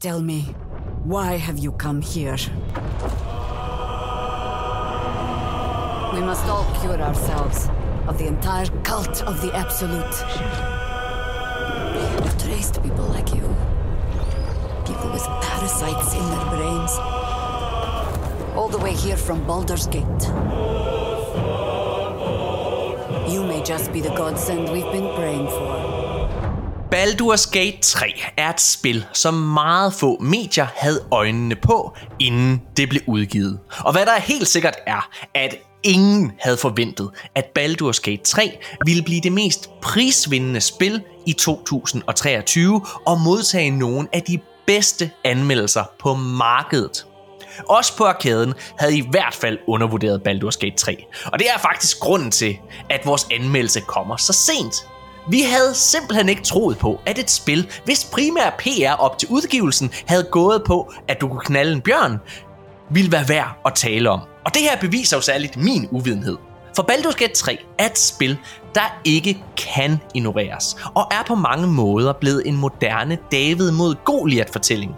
Tell me, why have you come here? We must all cure ourselves of the entire cult of the Absolute. I've traced people like you. People with parasites in their brains. All the way here from Baldur's Gate. You may just be the godsend we've been praying for. Baldur's Gate 3 er et spil, som meget få medier havde øjnene på, inden det blev udgivet. Og hvad der er helt sikkert er, at ingen havde forventet, at Baldur's Gate 3 ville blive det mest prisvindende spil i 2023 og modtage nogle af de bedste anmeldelser på markedet. Os på arkaden havde i hvert fald undervurderet Baldur's Gate 3. Og det er faktisk grunden til, at vores anmeldelse kommer så sent. Vi havde simpelthen ikke troet på, at et spil, hvis primære PR op til udgivelsen havde gået på, at du kunne knalde en bjørn, ville være værd at tale om. Og det her beviser jo særligt min uvidenhed. For Baldur's Gate 3 er et spil, der ikke kan ignoreres, og er på mange måder blevet en moderne David mod Goliath-fortælling.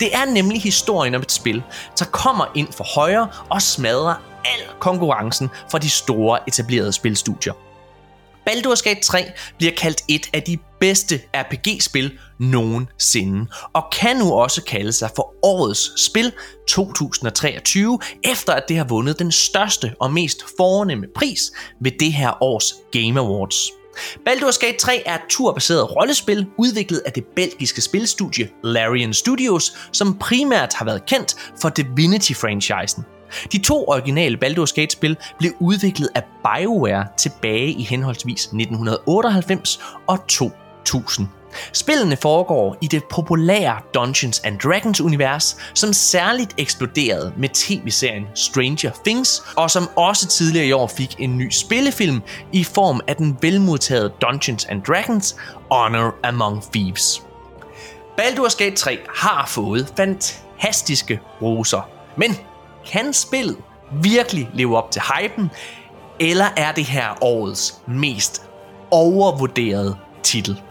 Det er nemlig historien om et spil, der kommer ind for højre og smadrer al konkurrencen fra de store etablerede spilstudier. Baldur's Gate 3 bliver kaldt et af de bedste RPG-spil nogensinde, og kan nu også kalde sig for årets spil 2023, efter at det har vundet den største og mest fornemme pris ved det her års Game Awards. Baldur's Gate 3 er et turbaseret rollespil, udviklet af det belgiske spilstudie Larian Studios, som primært har været kendt for Divinity-franchisen. De to originale Baldur's Gate-spil blev udviklet af BioWare tilbage i henholdsvis 1998 og 2000. Spillene foregår i det populære Dungeons and Dragons univers, som særligt eksploderede med tv-serien Stranger Things, og som også tidligere i år fik en ny spillefilm i form af den velmodtagede Dungeons and Dragons Honor Among Thieves. Baldur's Gate 3 har fået fantastiske roser, men kan spillet virkelig leve op til hypen, eller er det her årets mest overvurderede titel?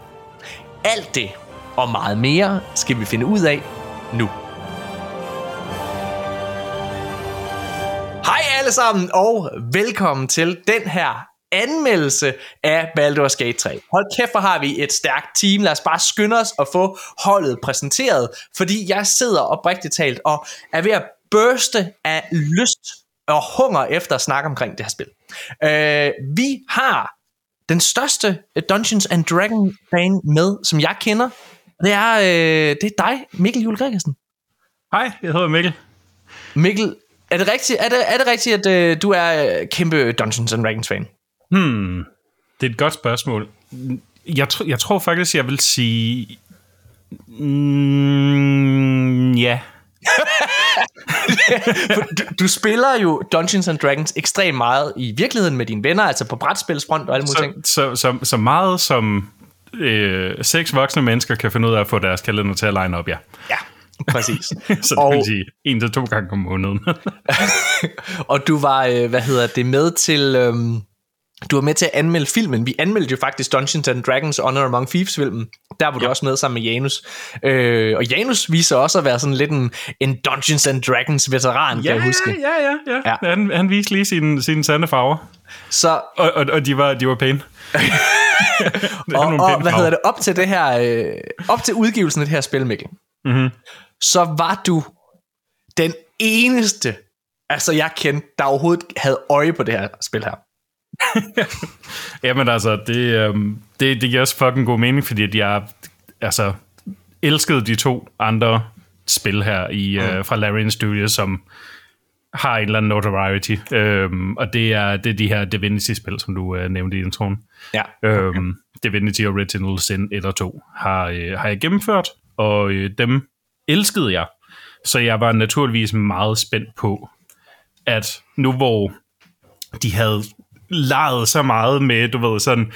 Alt det og meget mere skal vi finde ud af nu. Hej alle sammen, og velkommen til den her anmeldelse af Baldur's Gate 3. Hold kæft, hvor har vi et stærkt team. Lad os bare skynde os at få holdet præsenteret, fordi jeg sidder oprigtigt talt og er ved at børste af lyst og hunger efter at snakke omkring det her spil. Øh, vi har den største Dungeons and Dragon fan med, som jeg kender. Det er, øh, det er dig, Mikkel Jule Gregersen. Hej, jeg hedder Mikkel. Mikkel, er det rigtigt, er det, er det rigtigt at øh, du er kæmpe Dungeons and Dragons fan? Hmm, det er et godt spørgsmål. Jeg, tr- jeg tror faktisk, jeg vil sige... Mm, ja. Du, du spiller jo Dungeons and Dragons ekstremt meget i virkeligheden med dine venner, altså på brætspilsfront og alle mulige ting. Så, så, så meget som øh, seks voksne mennesker kan finde ud af at få deres kalender til at line op, ja. Ja, præcis. så det og, vil sige en til to gange om måneden. og du var, øh, hvad hedder det, med til... Øhm, du var med til at anmelde filmen. Vi anmeldte jo faktisk Dungeons and Dragons Honor Among Thieves-filmen. Der var du ja. også med sammen med Janus. Øh, og Janus viser også at være sådan lidt en, en Dungeons and Dragons veteran, ja, kan jeg huske. Ja, ja, ja. ja. ja. Han, han viste lige sine, sine sande farver. Så, og, og, og de var, de var pæne. og, og hvad hedder det, op til det her, øh, op til udgivelsen af det her spil, Mikkel, mm-hmm. så var du den eneste, altså jeg kendte, der overhovedet havde øje på det her spil her. Jamen altså, det, øhm, det, det giver også fucking god mening, fordi jeg altså, elskede de to andre spil her i, mm. øh, fra Larian Studios, som har en eller anden notoriety. Øhm, og det er, det er de her Divinity-spil, som du øh, nævnte i introen. Ja. Øhm, Divinity Original Sin 1 og 2 har, øh, har jeg gennemført, og øh, dem elskede jeg. Så jeg var naturligvis meget spændt på, at nu hvor de havde leget så meget med, du ved, sådan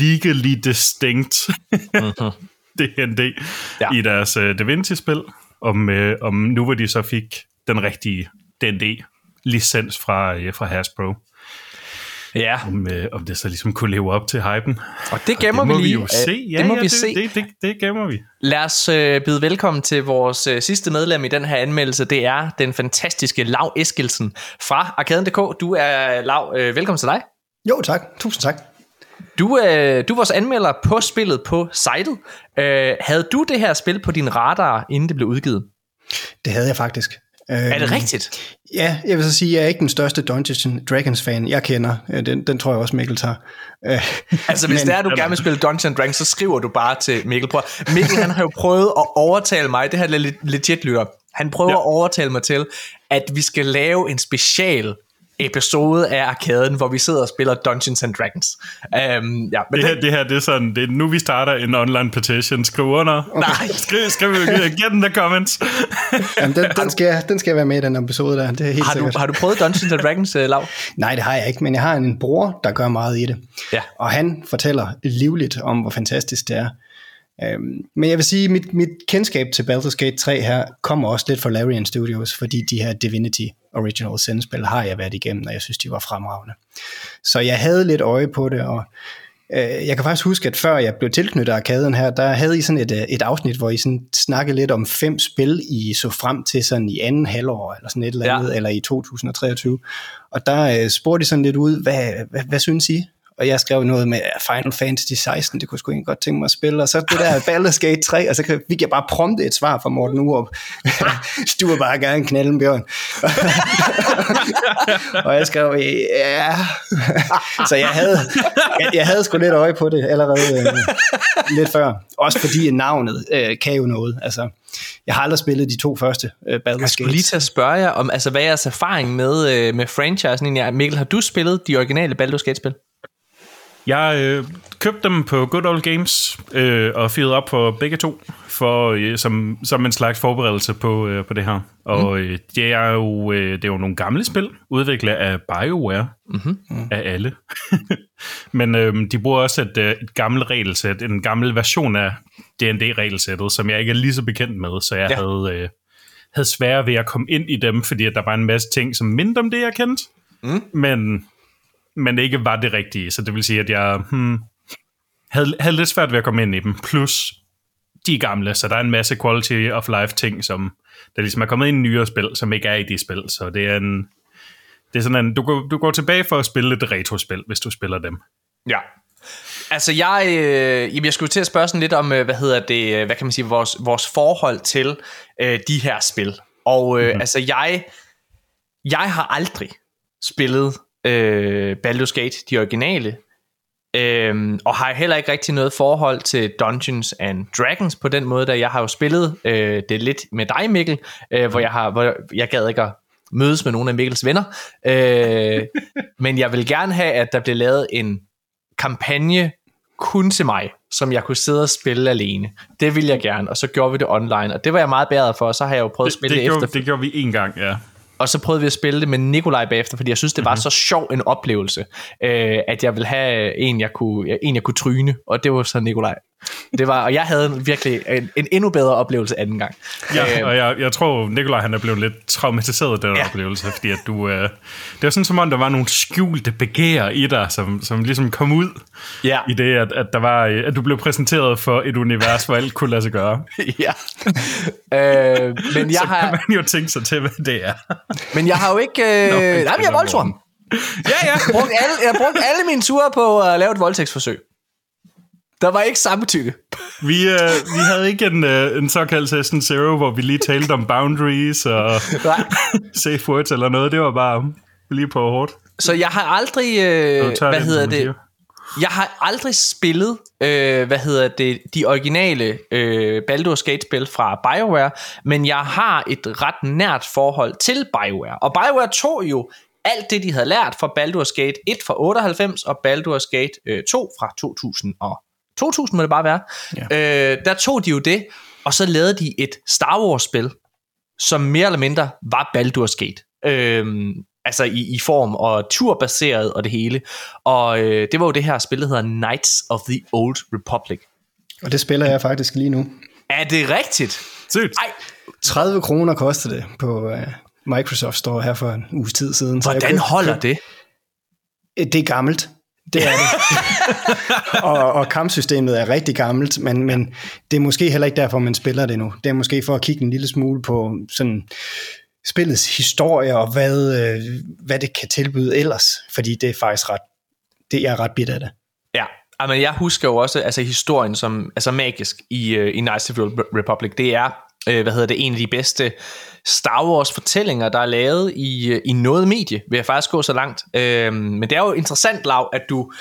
legally distinct mm-hmm. D&D ja. i deres uh, Da Vinci-spil, om, uh, om nu hvor de så fik den rigtige D&D licens fra, uh, fra Hasbro. Ja, om, øh, om det så ligesom kunne leve op til hypen. og det gemmer det må vi lige. vi jo se. Ja, det må ja, vi det, se. Det, det, det gemmer vi. Lad os øh, byde velkommen til vores øh, sidste medlem i den her anmeldelse. Det er den fantastiske Lav Eskilsen fra Arkaden.dk. Du er Lav. Øh, velkommen til dig. Jo, tak. Tusind tak. Du, øh, du er vores anmelder på spillet på sitet. Øh, havde du det her spil på din radar, inden det blev udgivet? Det havde jeg faktisk. Er det rigtigt? Ja, jeg vil så sige, at jeg er ikke den største Dungeons and Dragons fan, jeg kender. Øh, Den, den tror jeg også, Mikkel tager. Øh, Altså, hvis Men- det er, at du gerne vil spille Dungeons Dragons, så skriver du bare til Mikkel. Prøv. Mikkel, han har jo prøvet at overtale mig, det her er lidt legit lytter, han prøver. Ja. at overtale mig til, at vi skal lave en special episode af Arkaden, hvor vi sidder og spiller Dungeons and Dragons. Um, ja, men Det her, det her, det er sådan, det er nu vi starter en online petition. Skriv under. Nej. Skriv, skriv, get in the comments. Jamen, den, den, skal, jeg- den skal være med i den episode der, det er helt har, du, sikkert. har du prøvet Dungeons and Dragons, uh, Lav? Nej, det har jeg ikke, men jeg har en bror, der gør meget i det. Ja. Og han fortæller livligt om, hvor fantastisk det er. Øhm, men jeg vil sige, at mit, mit kendskab til Baldur's Gate 3 her kommer også lidt fra Larian Studios, fordi de her Divinity Original Sin-spil har jeg været igennem, og jeg synes, de var fremragende. Så jeg havde lidt øje på det, og øh, jeg kan faktisk huske, at før jeg blev tilknyttet arkaden her, der havde I sådan et, øh, et afsnit, hvor I sådan snakkede lidt om fem spil, I så frem til sådan i anden halvår, eller sådan et eller Ja. andet, eller i 2023. Og der øh, spurgte de sådan lidt ud, hvad, hvad, hvad synes I? Og jeg skrev noget med Final Fantasy 16, det kunne jeg sgu egentlig godt tænke mig at spille. Og så det der Baldur's Gate 3, og så fik jeg bare prompte et svar fra Morten Urup. du vil bare gerne knalde en bjørn. og jeg skrev, ja. så jeg havde, jeg, jeg havde sgu lidt øje på det allerede øh, lidt før. Også fordi navnet øh, kan jo noget. Altså, jeg har aldrig spillet de to første øh, Baldur's Jeg skulle Gate. lige til at spørge jer om, altså, hvad er jeres erfaring med, øh, med franchisen? egentlig er. Mikkel, har du spillet de originale Baldur's Gate-spil? Jeg øh, købte dem på Good Old Games øh, og fyrede op for begge to for, øh, som, som en slags forberedelse på, øh, på det her. Og øh, det, er jo, øh, det er jo nogle gamle spil, udviklet af BioWare, mm-hmm. af alle. Men øh, de bruger også et, øh, et gammelt regelsæt, en gammel version af D&D-regelsættet, som jeg ikke er lige så bekendt med, så jeg Ja. havde, øh, havde svære ved at komme ind i dem, fordi at der var en masse ting, som mindre om det, jeg kendte. Mm. Men men ikke var det rigtige. Så det vil sige, at jeg hmm, havde, havde lidt svært ved at komme ind i dem. Plus, de er gamle, så der er en masse quality of life ting, som der ligesom er kommet ind i nyere spil, som ikke er i de spil. Så det er en... Det er sådan en, du, går, du går tilbage for at spille et retrospil, hvis du spiller dem. Ja. Altså jeg, øh, jamen, jeg skulle til at spørge sådan lidt om, øh, hvad hedder det, øh, hvad kan man sige, vores, vores forhold til øh, de her spil. Og øh, mm-hmm. altså jeg, jeg har aldrig spillet øh, Baldur's Gate, de originale, øh, og har heller ikke rigtig noget forhold til Dungeons and Dragons på den måde, da jeg har jo spillet øh, det lidt med dig, Mikkel, øh, hvor jeg har, hvor jeg gad ikke at mødes med nogle af Mikkels venner, øh, men jeg vil gerne have, at der bliver lavet en kampagne kun til mig, som jeg kunne sidde og spille alene. Det ville jeg gerne, og så gjorde vi det online, og det var jeg meget bedre for, og så har jeg jo prøvet at Det, spille det, det, gjorde, efter, det gjorde vi en gang, ja. Og så prøvede vi at spille det med Nikolaj bagefter, fordi jeg synes, det var Mhm. så sjov en oplevelse, øh, at jeg ville have en, jeg kunne, en, jeg kunne tryne, og det var så Nikolaj. Det var, og jeg havde virkelig en, en endnu bedre oplevelse anden gang. Ja, Øh, og jeg, jeg tror, Nikolaj han er blevet lidt traumatiseret af den Ja. oplevelse, fordi at du, øh, det var sådan som om, der var nogle skjulte begær i dig, som, som ligesom kom ud Ja. i det, at, at, der var, at du blev præsenteret for et univers, hvor alt kunne lade sig gøre. ja. øh, men jeg Så har... kan man jo tænke sig til, hvad det er. Men jeg har jo ikke... Øh... Nå, Nej, jeg er voldsom. Ja, ja. Jeg brugte alle, jeg brugte alle mine ture på at lave et voldtægtsforsøg. Der var ikke samtykke. Vi, øh, vi havde ikke en, øh, en såkaldt Session Zero, hvor vi lige talte om boundaries og safe words eller noget. Det var bare lige på hårdt. Så jeg har aldrig... Øh, hvad den, hedder det? siger. Jeg har aldrig spillet, øh, hvad hedder det, de originale øh, Baldur's Gate-spil fra BioWare, men jeg har et ret nært forhold til BioWare. Og BioWare tog jo alt det, de havde lært fra Baldur's Gate 1 fra 98 og Baldur's Gate øh, 2 fra 2000 og 2000 må det bare være. Ja. Øh, der tog de jo det, og så lavede de et Star Wars-spil, som mere eller mindre var Baldur's Gate. Øhm, altså i, i form og turbaseret og det hele. Og øh, det var jo det her spil, der hedder Knights of the Old Republic. Og det spiller jeg faktisk lige nu. Er det rigtigt? Sygt. Ej, 30 kroner koster det på uh, Microsoft Store her for en uges tid siden. så jeg hvordan købte- holder det? Det er gammelt. Det er det. og, og kampsystemet er rigtig gammelt, men, men det er måske heller ikke derfor, man spiller det nu. Det er måske for at kigge en lille smule på sådan spillets historie og hvad, øh, hvad det kan tilbyde ellers, fordi det er faktisk ret, det er ret bidt af det. Ja, men jeg husker jo også altså historien som altså magisk i, uh, i Knights of the Republic. Det er, uh, hvad hedder det, en af de bedste Star Wars fortællinger, der er lavet i, uh, i noget medie, vil jeg faktisk gå så langt. Uh, men det er jo interessant, Lav, at du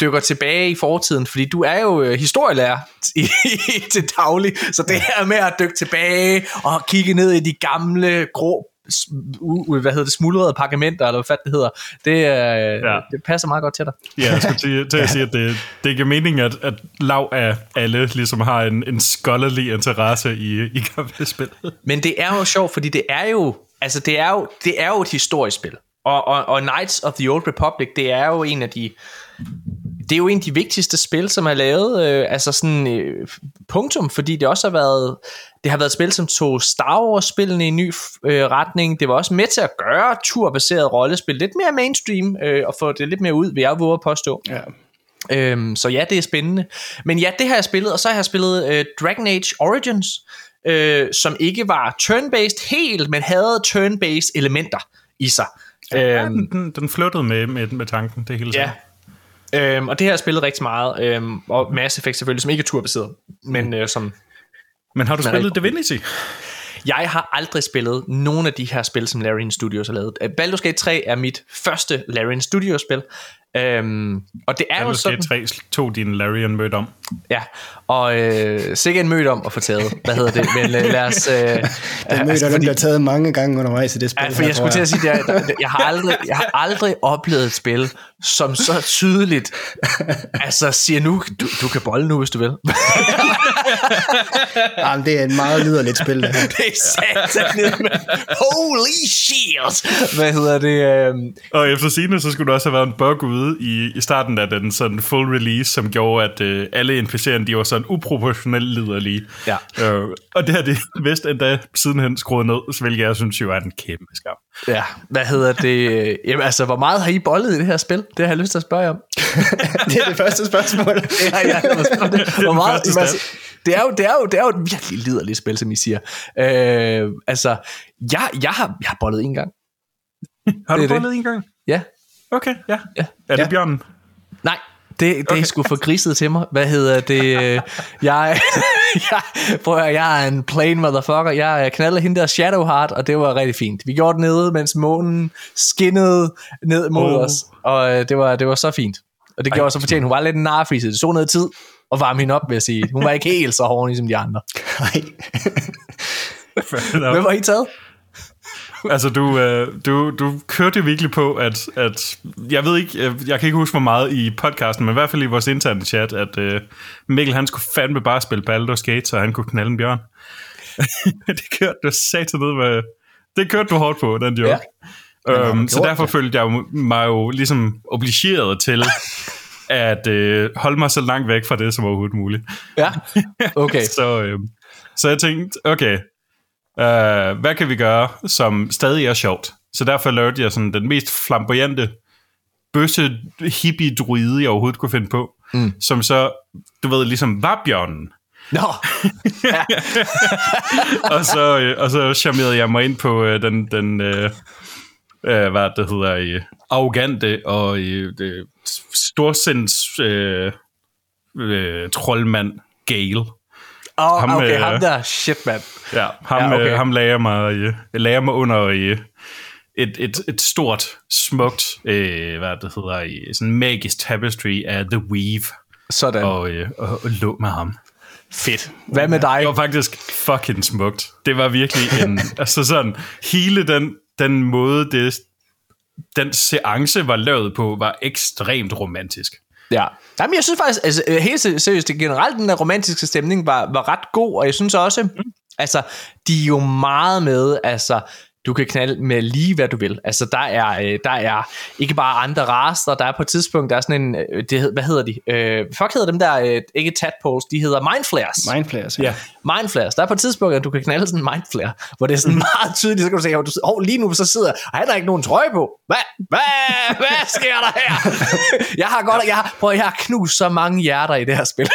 dykker tilbage i fortiden, fordi du er jo historielærer i, i, til daglig, så det her med at dykke tilbage og kigge ned i de gamle grå hvad hedder det, smuldrede parkamenter, eller hvad det hedder, det, øh, ja. det passer meget godt til dig. Ja, jeg skulle til, til at sige, at det, det ikke meningen, at, at lav af alle ligesom har en, en scholarly interesse i, i gamle spil. Men det er jo sjovt, fordi det er jo, altså det er jo, det er jo et historisk spil. Og, og, og Knights of the Old Republic, det er jo en af de det er jo en af de vigtigste spil, som er lavet, øh, altså sådan øh, punktum, fordi det også har været, det har været et spil, som tog Star Wars-spillene i en ny øh, retning. Det var også med til at gøre turbaseret rollespil lidt mere mainstream, øh, og få det lidt mere ud, vil jeg våge at påstå. Ja. Øhm, så ja, det er spændende. Men ja, det har jeg spillet, og så har jeg spillet øh, Dragon Age Origins, øh, som ikke var turn-based helt, men havde turn-based elementer i sig. Ja, øhm, den, den flyttede med, med, med tanken, det hele Ja, Øhm, og det har jeg spillet rigtig meget, øhm, og Mass Effect selvfølgelig, som ikke er turbaseret, men øh, som... Men har du spillet Divinity? Jeg har aldrig spillet nogen af de her spil, som Larian Studios har lavet. Baldur's Gate 3 er mit første Larian Studios spil, Øhm, og det er Baldur's jo sådan... 3 tog din Larian mødt om. Ja, og øh, sikkert en mødt om at få taget. Hvad hedder det? Men øh, lad os... Øh, den mødt altså, den bliver taget mange gange undervejs i det spil. Ja, for jeg, jeg skulle til at sige, det er, jeg, har aldrig, jeg har aldrig oplevet et spil, som så tydeligt altså siger nu, du, du kan bolle nu, hvis du vil. Jamen, det er en meget liderligt spil. Det, det er satan. Holy shit! Hvad hedder det? Øh... Og efter sine så skulle der også have været en bug ude i, i starten af den sådan full release, som gjorde, at øh, alle NPC'erne, de var sådan uproportionelt liderlige. Ja. Øh, og det har det vist endda sidenhen skruet ned, hvilket jeg synes jo er en kæmpe skam. Ja, hvad hedder det? Jamen altså, hvor meget har I bollet i det her spil? Det har jeg lyst til at spørge om. det er det første spørgsmål. ja, ja, hvor meget, altså, det er, jo, det, er jo, det er jo et virkelig liderligt spil, som I siger. Øh, altså, jeg, jeg, har, jeg har bollet en gang. Har du bollet en gang? Ja. Okay, ja. ja. Er det ja. bjørnen? Nej, det, det okay. er sgu for griset til mig. Hvad hedder det? jeg, jeg, prøv at, jeg er en plain motherfucker. Jeg knaldede hende der Shadowheart, og det var rigtig fint. Vi gjorde det nede, mens månen skinnede ned mod oh. os. Og øh, det var, det var så fint. Og det gjorde Ej, så fortjent. Hun var lidt en narfise. Det så noget tid og varme hende op, vil jeg sige. Hun var ikke helt så hård, som de andre. Nej. Hvem var I taget? altså, du, øh, du, du kørte virkelig på, at, at jeg ved ikke, jeg, jeg kan ikke huske, hvor meget i podcasten, men i hvert fald i vores interne chat, at øh, Mikkel, han skulle fandme bare spille Baldur's Gate, så han kunne knalde en bjørn. det kørte du sat ned med, det kørte du hårdt på, den joke. Ja. Øhm, så derfor det. følte jeg mig jo ligesom obligeret til at øh, holde mig så langt væk fra det som overhovedet muligt. Ja, okay. så, øh, så jeg tænkte, okay, Uh, hvad kan vi gøre, som stadig er sjovt? Så derfor lavede jeg sådan den mest flamboyante bøsse hippie druide, jeg overhovedet kunne finde på. Mm. Som så, du ved, ligesom var bjørnen. Nå! Og, så, øh, og så charmerede jeg mig ind på øh, den, den øh, øh, hvad det hedder, øh, arrogante og øh, storsinds øh, øh, troldmand Gale. Oh, ham, okay, øh, ham der, shit, mand. Ja, ham, ja, okay. øh, ham lagde mig, øh, lagde mig under øh, et, et, et stort, smukt, øh, hvad det hedder, i sådan magisk tapestry af The Weave. Sådan. Og, øh, og, og lå med ham. Fedt. Hvad med dig? Det var faktisk fucking smukt. Det var virkelig en, altså sådan, hele den, den måde, det, den seance var lavet på, var ekstremt romantisk. Ja. Jamen, jeg synes faktisk, altså, øh, helt seriøst, generelt den der romantiske stemning var, var ret god, og jeg synes også, mm. altså, de er jo meget med, altså, du kan knalde med lige hvad du vil. Altså der er, øh, der er ikke bare andre raster, der er på et tidspunkt, der er sådan en, øh, det, hed- hvad hedder de? Øh, fuck hedder dem der, øh, ikke tadpoles, de hedder mindflares. Mindflares. Ja. Mindflares. Der er på et tidspunkt, at du kan knalde sådan en mindflare, hvor det er sådan meget tydeligt, så kan du se, at du, oh, lige nu så sidder, og han har ikke nogen trøje på. Hvad? Hvad? Hvad sker der her? jeg har godt, jeg har, prøv, jeg har knust så mange hjerter i det her spil.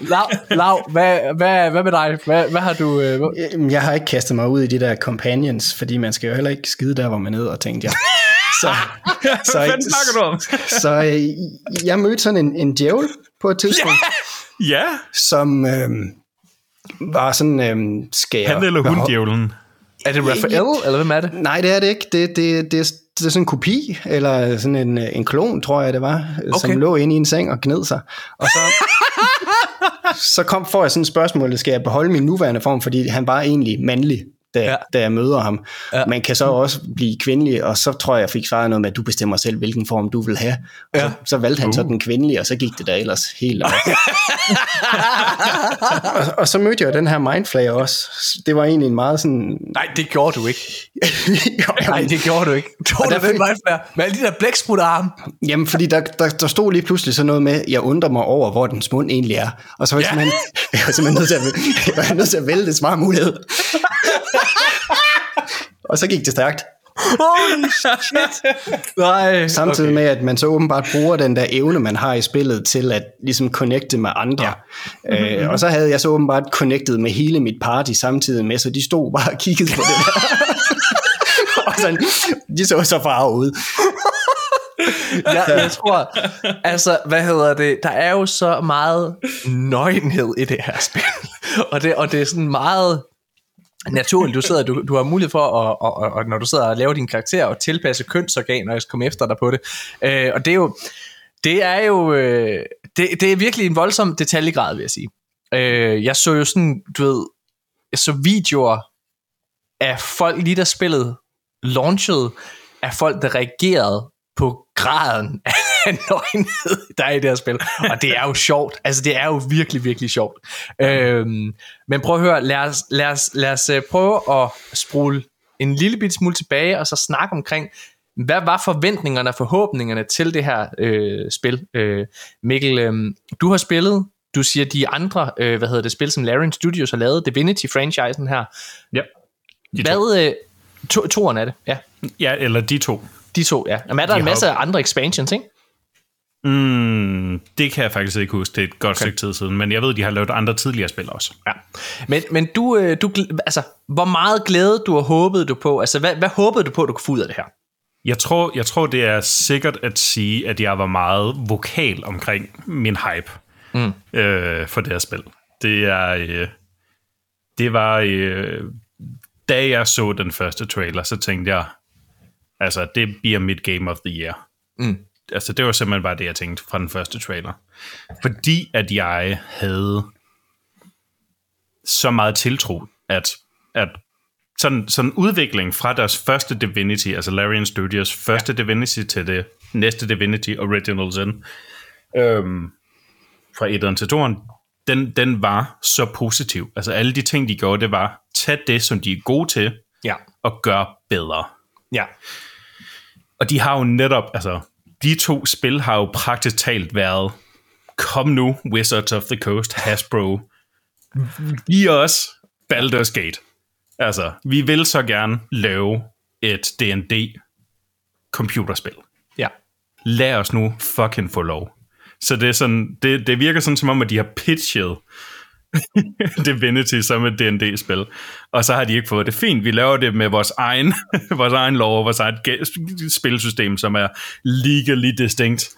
Lav, Lav hvad, hvad, hvad med dig? Hvad, hvad har du... Øh, hvad? Jeg har ikke kastet mig ud i de der companions, fordi man skal jo heller ikke skide der, hvor man er nede, og tænkte jeg. Så, så, Hvad fanden snakker du om? så øh, jeg mødte sådan en, en djævel på et tidspunkt, Ja, som øh, var sådan øh, skære. han eller hun, djævlen. Er det Raphael, eller hvem er det? Nej, det er det ikke. Det, det, det, er, det er sådan en kopi, eller sådan en, øh, en klon, tror jeg det var, okay. som lå inde i en seng og gned sig. Og så, så kom, får jeg sådan et spørgsmål, skal jeg beholde min nuværende form, fordi han var egentlig mandlig, da, Ja. da jeg møder ham. Ja. Man kan så også blive kvindelig, og så tror jeg, jeg fik svaret noget med, at du bestemmer selv, hvilken form du vil have. Og Ja. så, så valgte han så den kvindelige, og så gik det da ellers helt op. og, og så mødte jeg den her mindflayer også. Det var egentlig en meget sådan... Nej, det gjorde du ikke. Jo, Nej, det gjorde du ikke. Tog Og du der den fik- vejfærd med alle de der blæksprutarme? Jamen, fordi der, der, der stod lige pludselig sådan noget med, jeg undrer mig over, hvor dens mund egentlig er. Og så var jeg, Ja. simpelthen, jeg var simpelthen nødt til at, jeg var nødt til at vælge det smarte mulighed. Og så gik det stærkt. Holy shit. Nej. Samtidig okay. med, at man så åbenbart bruger den der evne, man har i spillet, til at ligesom connecte med andre. Ja. Øh, og så havde jeg så åbenbart connected med hele mit party samtidig med, så de stod bare og kiggede på det der. og sådan, de så så farve ud. jeg, jeg tror, altså, hvad hedder det, der er jo så meget nøgenhed i det her spil, og det, og det er sådan meget naturligt, du sidder, du, du har mulighed for, at, og, og, og, når du sidder og laver din karakter, og tilpasse kønsorganer, og jeg komme efter dig på det, øh, og det er jo, det er jo, øh, det, det er virkelig en voldsom detaljegrad, vil jeg sige. Øh, jeg så jo sådan, du ved, jeg så videoer af folk lige der spillet launchede, af folk, der reagerede på graden af nøgenhed, der er i det her spil. Og det er jo sjovt. Altså, det er jo virkelig, virkelig sjovt. Øhm, men prøv at høre, lad os, lad os, lad os øh, prøve at spole en lille bit smule tilbage, og så snakke omkring, hvad var forventningerne og forhåbningerne til det her øh, spil? Øh, Mikkel, øh, du har spillet, du siger de andre, øh, hvad hedder det, spil, som Larian Studios har lavet, Divinity-franchisen her. Ja. De to. Hvad, øh, to, toeren er det, ja. Ja, eller de to. De to, ja. Jamen, er der De en masse jo- andre expansions, ikke? Mm, det kan jeg faktisk ikke huske. Det er et godt okay. stykke tid siden. Men jeg ved, de har lavet andre tidligere spil også. Ja. Men, men du, øh, du, altså, hvor meget glæde du har håbet du på? Altså, hvad, hvad håbede du på, du kunne få ud af det her? Jeg tror, jeg tror, det er sikkert at sige, at jeg var meget vokal omkring min hype mm. øh, for det her spil. Det er... Øh, det var... Øh, da jeg så den første trailer, så tænkte jeg, altså, det bliver mit Game of the Year. Mm. Altså, det var simpelthen bare det, jeg tænkte fra den første trailer. Fordi at jeg havde så meget tiltro, at, at sådan, sådan udvikling fra deres første Divinity, altså Larian Studios første ja. Divinity til det næste Divinity Original Sin, øhm, fra 1'eren til 2'eren, den, den var så positiv. Altså alle de ting, de gjorde, det var, tag det, som de er gode til, Ja. og gør bedre. Ja. Og de har jo netop, altså, de to spil har jo praktisk talt været, kom nu, Wizards of the Coast, Hasbro, giv os Baldur's Gate. Altså, vi vil så gerne lave et D&D computerspil. Ja. Lad os nu fucking få lov. Så det, er sådan, det, det virker sådan som om, at de har pitchet Divinity som et D&D-spil. Og så har de ikke fået det fint. Vi laver det med vores egen, vores egen lov og vores eget ge- spilsystem, som er legally distinct.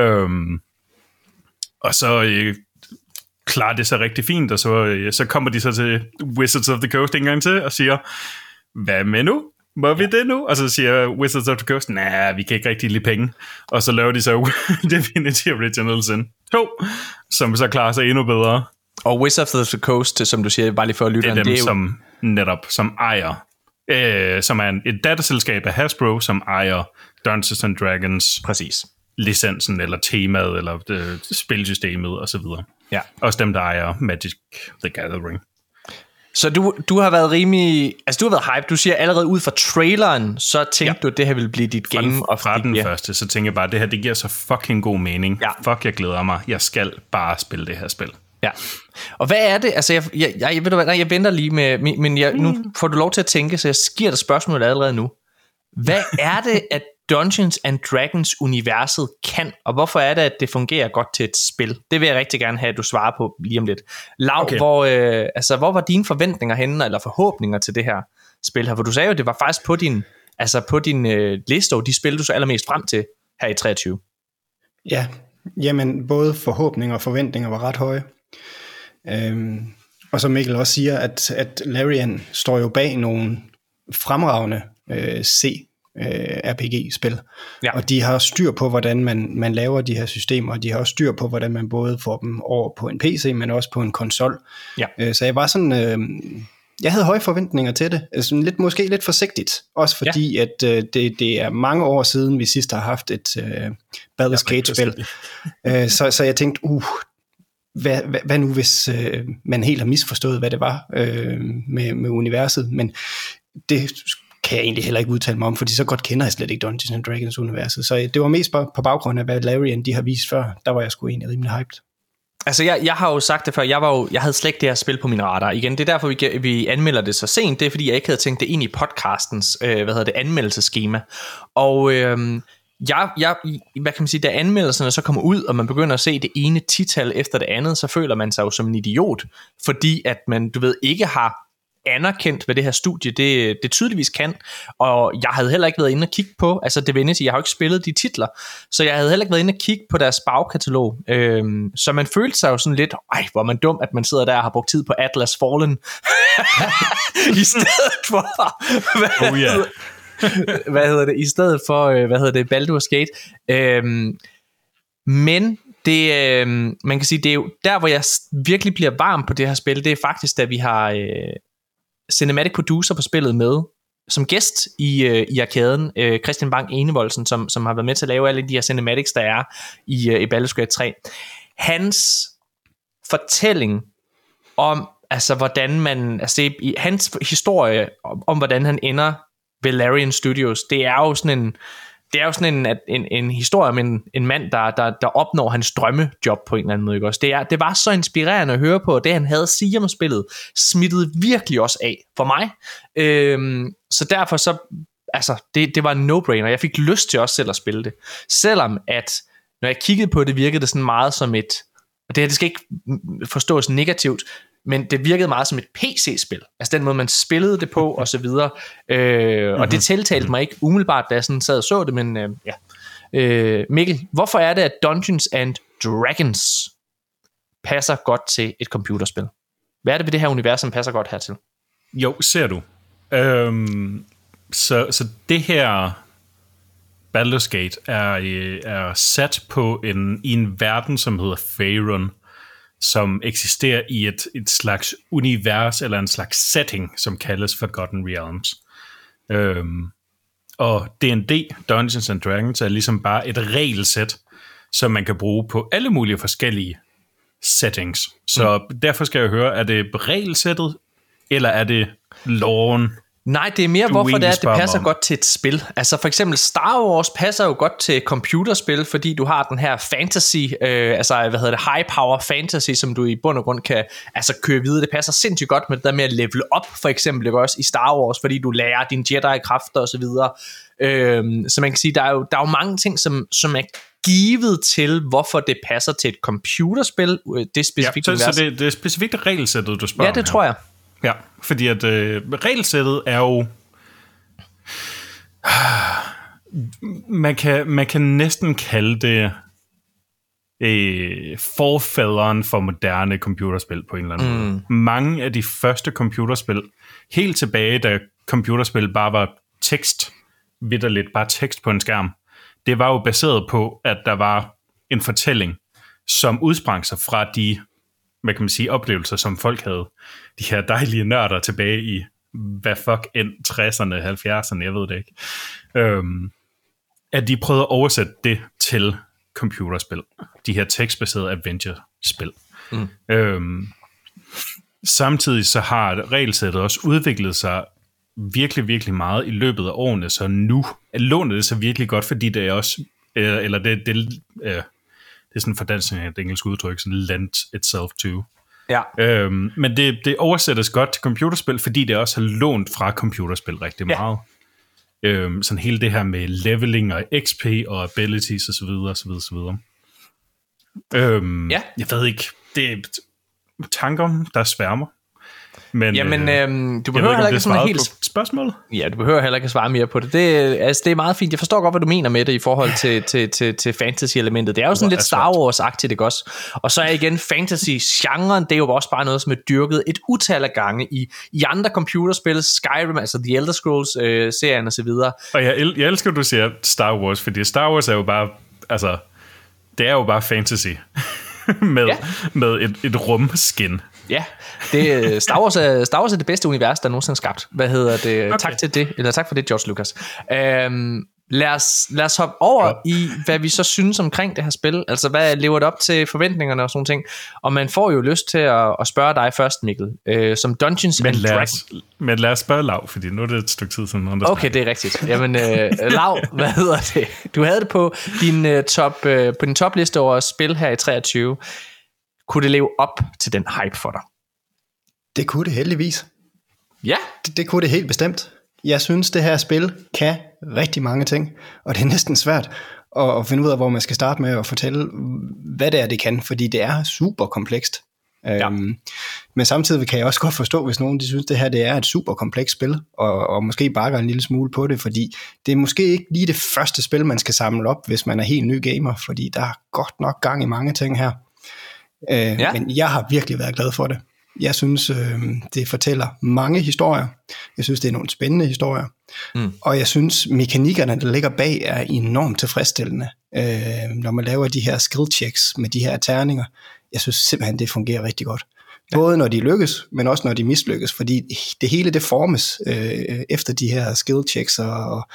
Um, og så øh, klarer det sig rigtig fint, og så, øh, så kommer de så til Wizards of the Coast en gang til og siger, hvad med nu? Må vi det nu? Og så siger Wizards of the Coast, nej, vi kan ikke rigtig lide penge. Og så laver de så Divinity Original Sin 2, som så klarer sig endnu bedre. Og Wizards of the Coast, som du siger, bare lige for at lytte, Det er dem, det er jo, som netop som ejer, øh, som er en, et datterselskab af Hasbro, som ejer Dungeons and Dragons præcis. licensen, eller temaet, eller det, spilsystemet osv. Ja. Også dem, der ejer Magic the Gathering. Så du, du har været rimelig... Altså, du har været hype. Du siger allerede ud fra traileren, så tænkte ja. du, at det her ville blive dit Fra game. den, of fra den year. første, så tænker jeg bare, at det her det giver så fucking god mening. Ja. Fuck, jeg glæder mig. Jeg skal bare spille det her spil. Ja. Og hvad er det? Altså, jeg, jeg, jeg, ved du hvad, nej, jeg venter lige med... Men jeg, nu får du lov til at tænke, så jeg giver dig spørgsmålet allerede nu. Hvad er det, at Dungeons and Dragons universet kan, og hvorfor er det, at det fungerer godt til et spil? Det vil jeg rigtig gerne have, at du svarer på lige om lidt. Lav. Okay. hvor, øh, altså, hvor var dine forventninger henne, eller forhåbninger til det her spil her? For du sagde jo, at det var faktisk på din, altså på din øh, liste over de spil, du så allermest frem til her i 23. Ja, jamen både forhåbninger og forventninger var ret høje. Øhm, og som Mikkel også siger, at, at Larian står jo bag nogle fremragende øh, C øh, RPG-spil. Ja. Og de har styr på, hvordan man, man laver de her systemer, og de har også styr på, hvordan man både får dem over på en PC, men også på en konsol. Ja. Øh, så jeg var sådan... Øh, jeg havde høje forventninger til det. Altså lidt, måske lidt forsigtigt. Også fordi, ja. at øh, det, det er mange år siden, vi sidst har haft et øh, Baldur's Gate-spil. øh, så, så jeg tænkte, uh, hvad, hvad, hvad nu hvis øh, man helt har misforstået, hvad det var øh, med, med universet. Men det kan jeg egentlig heller ikke udtale mig om, fordi så godt kender jeg slet ikke Dungeons and Dragons universet. Så øh, det var mest bare på baggrund af, hvad Larian de har vist før. Der var jeg sgu egentlig rimelig hyped. Altså, jeg, jeg har jo sagt det før, jeg, var jo, jeg havde slet ikke det her spil på min radar. Igen, det er derfor, vi, vi anmelder det så sent. Det er, fordi jeg ikke havde tænkt det ind i podcastens, øh, hvad hedder det, anmeldelseskema. Og øh, jeg, jeg, hvad kan man sige, da anmeldelserne så kommer ud, og man begynder at se det ene tital efter det andet, så føler man sig jo som en idiot, fordi at man, du ved, ikke har anerkendt, hvad det her studie det, det tydeligvis kan, og jeg havde heller ikke været inde og kigge på, altså Divinity, jeg har jo ikke spillet de titler, så jeg havde heller ikke været inde og kigge på deres bagkatalog, øhm, så man følte sig jo sådan lidt, ej, hvor man dum, at man sidder der og har brugt tid på Atlas Fallen, i stedet for, hvad, Oh ja. hvad hedder det, i stedet for, øh, hvad hedder det, Baldur's Gate, øhm, men det, øh, man kan sige, det er jo der, hvor jeg virkelig bliver varm på det her spil, det er faktisk, da vi har øh, cinematic producer på spillet med, som gæst i, øh, i arkaden, øh, Christian Bang Enevoldsen, som, som har været med til at lave alle de her cinematics, der er i, øh, i Baldur's Gate 3. Hans fortælling om, altså hvordan man, altså det, hans historie om, om, hvordan han ender Valerian Studios, det er jo sådan en, det er jo sådan en, en, en historie om en, en mand, der, der, der opnår hans drømmejob på en eller anden måde. Ikke også? Det, er, det var så inspirerende at høre på, og det han havde at sige om spillet, smittede virkelig også af for mig. Øhm, så derfor så, altså, det, det var en no-brainer. Jeg fik lyst til også selv at spille det. Selvom at, når jeg kiggede på det, virkede det sådan meget som et, og det her det skal ikke forstås negativt, men det virkede meget som et PC-spil. Altså den måde, man spillede det på, og så videre. Øh, og det tiltalte mig ikke umiddelbart, da jeg sådan sad og så det, men øh, ja. Øh, Mikkel, hvorfor er det, at Dungeons and Dragons passer godt til et computerspil? Hvad er det ved det her univers, som passer godt hertil? Jo, ser du. Øhm, så, så det her Baldur's Gate er, øh, er sat på en, i en verden, som hedder Faerun, som eksisterer i et, et slags univers, eller en slags setting, som kaldes Forgotten Realms. Øhm, og D&D, Dungeons and Dragons, er ligesom bare et regelsæt, som man kan bruge på alle mulige forskellige settings. Så mm. derfor skal jeg høre, er det regelsættet, eller er det loven? Nej, det er mere, Du hvorfor det er, at det passer om. godt til et spil. Altså for eksempel Star Wars passer jo godt til computerspil, fordi du har den her fantasy, øh, altså hvad hedder det, high power fantasy, som du i bund og grund kan altså, køre videre. Det passer sindssygt godt med det der med at level op, for eksempel ikke også i Star Wars, fordi du lærer dine Jedi-kræfter osv. Øh, så man kan sige, der er jo, der er jo mange ting, som, som er givet til, hvorfor det passer til et computerspil, øh, det Ja, specifikt så, univers. så det, det er specifikt regelsættet, du spørger ja, om det her. tror jeg. Ja, fordi at øh, regelsættet er jo... Man kan, man kan næsten kalde det øh, forfaderen for moderne computerspil på en eller anden mm. måde. Mange af de første computerspil, helt tilbage da computerspil bare var tekst, vidderligt bare tekst på en skærm, det var jo baseret på, at der var en fortælling, som udsprang sig fra de hvad kan man sige, oplevelser, som folk havde. De her dejlige nørder tilbage i, hvad fuck end 60'erne, 70'erne, jeg ved det ikke. Øhm, at de prøvede at oversætte det til computerspil. De her tekstbaserede adventure-spil. Mm. Øhm, samtidig så har regelsættet også udviklet sig virkelig, virkelig meget i løbet af årene, så nu låner det sig virkelig godt, fordi det er også, øh, eller det, det, øh, det er sådan for dansk et engelsk udtryk, sådan lent itself to. Ja. Øhm, men det, det oversættes godt til computerspil, fordi det også har lånt fra computerspil rigtig Ja. meget. Øhm, sådan hele det her med leveling og XP og abilities osv. osv., osv. Øhm, Ja. Jeg ved ikke, det er tanker, der sværmer. Men, Jamen, øh, øhm, du behøver ikke, heller ikke sådan helt... på spørgsmålet. Ja, du behøver heller ikke at svare mere på det. Det, altså, det er meget fint. Jeg forstår godt, hvad du mener med det i forhold til, til, til, til fantasy-elementet. Det er jo sådan Hvor lidt Star Wars-agtigt, ikke også? Og så er igen fantasy-genren, det er jo også bare noget, som er dyrket et utal af gange i, i andre computerspil, Skyrim, altså The Elder Scrolls-serien og så videre. Og jeg, el- jeg elsker, at du siger Star Wars, fordi Star Wars er jo bare, altså, det er jo bare fantasy. med, ja. med et, et rumskin. Ja, det, Star, Wars er, Star Wars er det bedste univers, der nogensinde er skabt. Hvad hedder det? Okay. Tak til det, eller tak for det, George Lucas. Øhm, lad, os, lad os hoppe over ja. i, hvad vi så synes omkring det her spil. Altså, hvad lever det op til forventningerne og sådan ting. Og man får jo lyst til at, at spørge dig først, Mikkel, øh, som Dungeons Men and Dragons. men lad os spørge Lav, fordi nu er det et stykke tid siden, Okay, det er rigtigt. Jamen, øh, Lav, hvad hedder det? Du havde det på din, øh, top, øh, på din topliste over spil her i 23. Kunne det leve op til den hype for dig? Det kunne det heldigvis. Ja, Det, det kunne det helt bestemt. Jeg synes, det her spil kan rigtig mange ting, og det er næsten svært at, at finde ud af, hvor man skal starte med at fortælle, hvad det er, det kan, fordi det er super komplekst. Ja. Øhm, men samtidig kan jeg også godt forstå, hvis nogen de synes, det her det er et super komplekst spil, og, og måske bakker en lille smule på det, fordi det er måske ikke lige det første spil, man skal samle op, hvis man er helt ny gamer, fordi der er godt nok gang i mange ting her. Øh, ja. Men jeg har virkelig været glad for det. Jeg synes, øh, det fortæller mange historier. Jeg synes, det er nogle spændende historier. Mm. Og jeg synes, mekanikkerne, der ligger bag, er enormt tilfredsstillende. Øh, når man laver de her skill checks med de her terninger, jeg synes simpelthen, det fungerer rigtig godt. Både når de lykkes, men også når de mislykkes, fordi det hele det formes øh, efter de her skill checks, og, og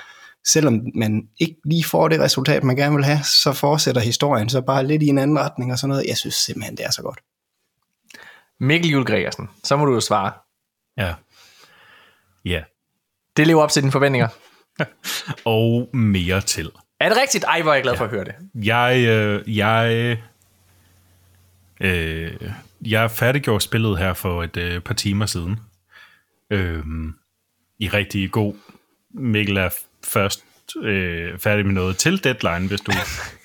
selvom man ikke lige får det resultat, man gerne vil have, så fortsætter historien så bare lidt i en anden retning og sådan noget. Jeg synes simpelthen, det er så godt. Mikkel Jule Gregersen, så må du jo svare. Ja. Ja. Det lever op til dine forventninger. Og mere til. Er det rigtigt? Ej, hvor er jeg glad ja. for at høre det. Jeg, øh, jeg, øh, jeg færdiggjorde spillet her for et øh, par timer siden. Øh, I rigtig god. Mikkel er først øh, færdig med noget til deadline, hvis du,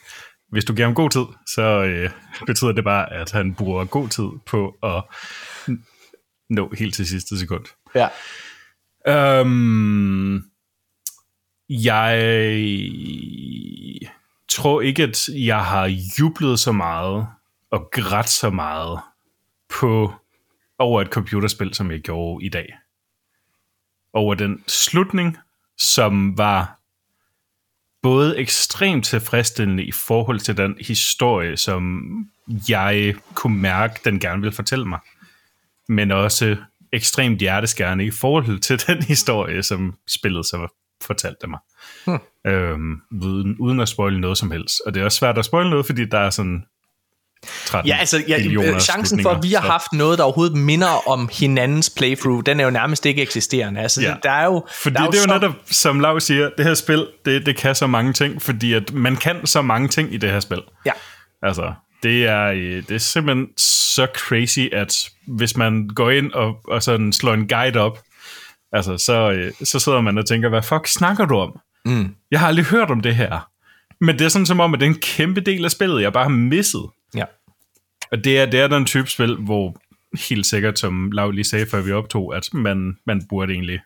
hvis du giver ham god tid, så øh, betyder det bare, at han bruger god tid på at nå helt til sidste sekund. Ja. Øhm, jeg tror ikke, at jeg har jublet så meget og grædt så meget på over et computerspil, som jeg gjorde i dag. Over den slutning, som var både ekstremt tilfredsstillende i forhold til den historie, som jeg kunne mærke, den gerne ville fortælle mig, men også ekstremt hjerteskærende i forhold til den historie, som spillet så fortalte mig. Hmm. Øhm, uden, uden at spoile noget som helst. Og det er også svært at spoile noget, fordi der er sådan 13 Ja, altså ja, øh, chancen for, at vi har så- haft noget, der overhovedet minder om hinandens playthrough, den er jo nærmest ikke eksisterende. Altså, Ja. der er jo, Fordi der er det er jo så- netop, som Lav siger, det her spil, det, det kan så mange ting, fordi at man kan så mange ting i det her spil. Ja. Altså, det er, øh, det er simpelthen så crazy, at hvis man går ind og, og sådan slår en guide op, altså, så, øh, så sidder man og tænker, hvad fuck snakker du om? Mm. Jeg har aldrig hørt om det her. Men det er sådan som om, at det er en kæmpe del af spillet, jeg bare har misset. Ja. Og det er, det er den type spil, hvor helt sikkert, som Lav lige sagde, før vi optog, at man, man burde egentlig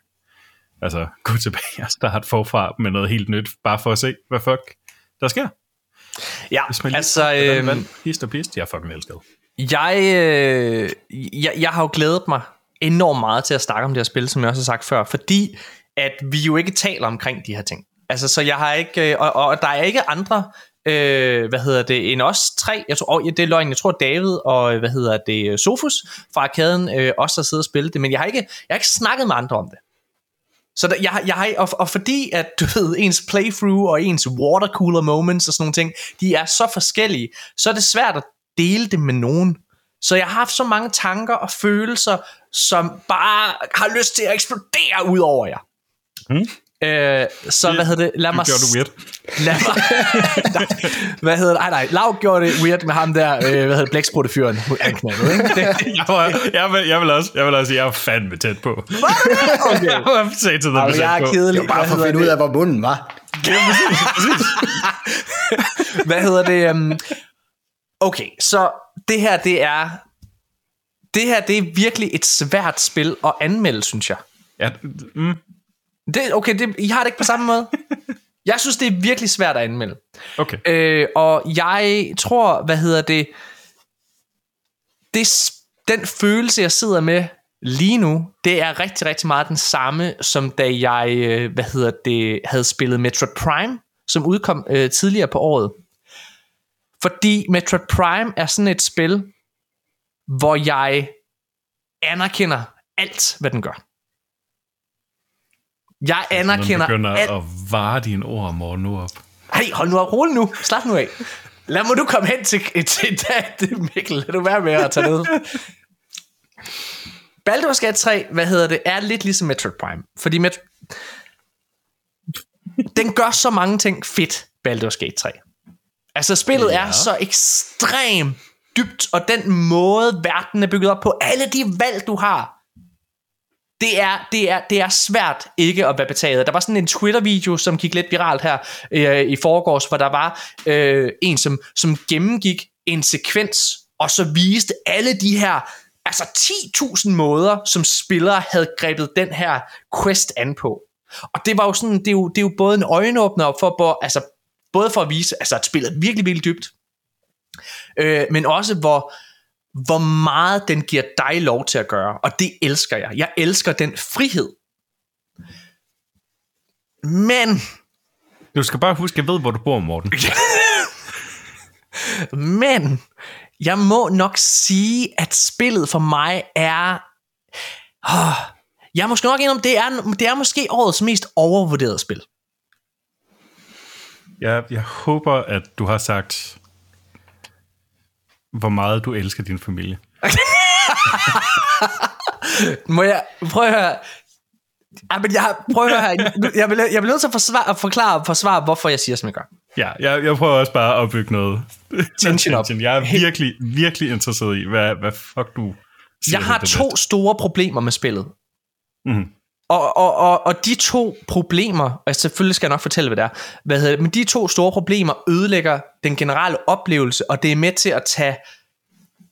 altså, gå tilbage og starte forfra med noget helt nyt, bare for at se, hvad fuck der sker. Ja, Hvis man lige altså, øhm, vandt hist og pist, jeg fucking elsket. Jeg, øh, jeg, jeg har jo glædet mig enormt meget til at snakke om det her spil, som jeg også har sagt før, fordi at vi jo ikke taler omkring de her ting. Altså, så jeg har ikke, øh, og, og der er ikke andre, øh, hvad hedder det, end os tre, jeg tror, og, ja, det er løgn, jeg tror David og, øh, hvad hedder det, Sofus fra arkaden øh, også har siddet og spillet det, men jeg har ikke, jeg har ikke snakket med andre om det. Så der, jeg, jeg og, og fordi at du ved, ens playthrough og ens watercooler moments og sådan nogle ting, de er så forskellige, så er det svært at dele det med nogen, Så jeg har haft så mange tanker og følelser, som bare har lyst til at eksplodere ud over jer. Mm. Øh, så hvad hedder det? Lad Du mig gjorde det weird. Lad mig... nej, hvad hedder det? Nej, nej. Lav gjorde det weird med ham der, øh, hvad hedder det, blækspruttefyren. Han knaldede, ikke? Det, Jeg, var, jeg, vil, jeg, vil også, jeg vil også sige, jeg er fandme tæt på. okay. Jeg var sagde til dem, Jamen, jeg er kedelig. Det var bare for at finde ud af, hvor bunden var. Hvad hedder det? Um... Okay, så det her, det er... Det her, det er virkelig et svært spil at anmelde, synes jeg. Ja, mm, Det, okay, det, I har det ikke på samme måde. Jeg synes, det er virkelig svært at anmelde. okay. Øh, og jeg tror, hvad hedder det, det, den følelse, jeg sidder med lige nu, det er rigtig, rigtig meget den samme, som da jeg, øh, hvad hedder det, havde spillet Metroid Prime, som udkom øh, tidligere på året. Fordi Metroid Prime er sådan et spil, hvor jeg anerkender alt, hvad den gør. Jeg anerkender Man begynder alt. at vare dine ord, morgen nu op. Hey, hold nu op, rolig nu. Slap nu af. Lad mig du komme hen til, til det, Mikkel. Lad du være med at tage ned. Baldur's Gate 3, hvad hedder det, er lidt ligesom Metroid Prime. Fordi Met... den gør så mange ting fedt, Baldur's Gate 3. Altså, spillet. Ja. er så ekstremt dybt, og den måde, verden er bygget op på, alle de valg, du har, det er, det, er, det er svært ikke at være betaget. Der var sådan en Twitter-video, som gik lidt viralt her øh, i forgårs, hvor der var øh, en, som, som gennemgik en sekvens, og så viste alle de her, altså 10.000 måder, som spillere havde grebet den her quest an på. Og det var jo sådan, det er jo, det er jo både en øjenåbner for, for altså, både for at vise, altså at spillet er virkelig, virkelig dybt, øh, men også hvor, hvor meget den giver dig lov til at gøre, og det elsker jeg. Jeg elsker den frihed. Men, Du skal bare huske, jeg ved, hvor du bor, Morten. men, jeg må nok sige, at spillet for mig er... Oh, jeg måske nok om, det er, det er måske årets mest overvurderede spil. Jeg, jeg håber, at du har sagt, hvor meget du elsker din familie. Må jeg prøve at høre... Ja, men jeg, prøv at høre Jeg vil, jeg vil nødt til at, forsvare, at forklare og forsvare, hvorfor jeg siger, som jeg gør. Ja, jeg, jeg prøver også bare at opbygge noget Tension op. Jeg er virkelig, virkelig interesseret i, hvad, hvad fuck du siger. Jeg har to store problemer med spillet. Mhm. Og, og, og, og de to problemer, og selvfølgelig skal jeg nok fortælle, hvad det er, hvad hedder det, men de to store problemer ødelægger den generelle oplevelse, og det er med til at tage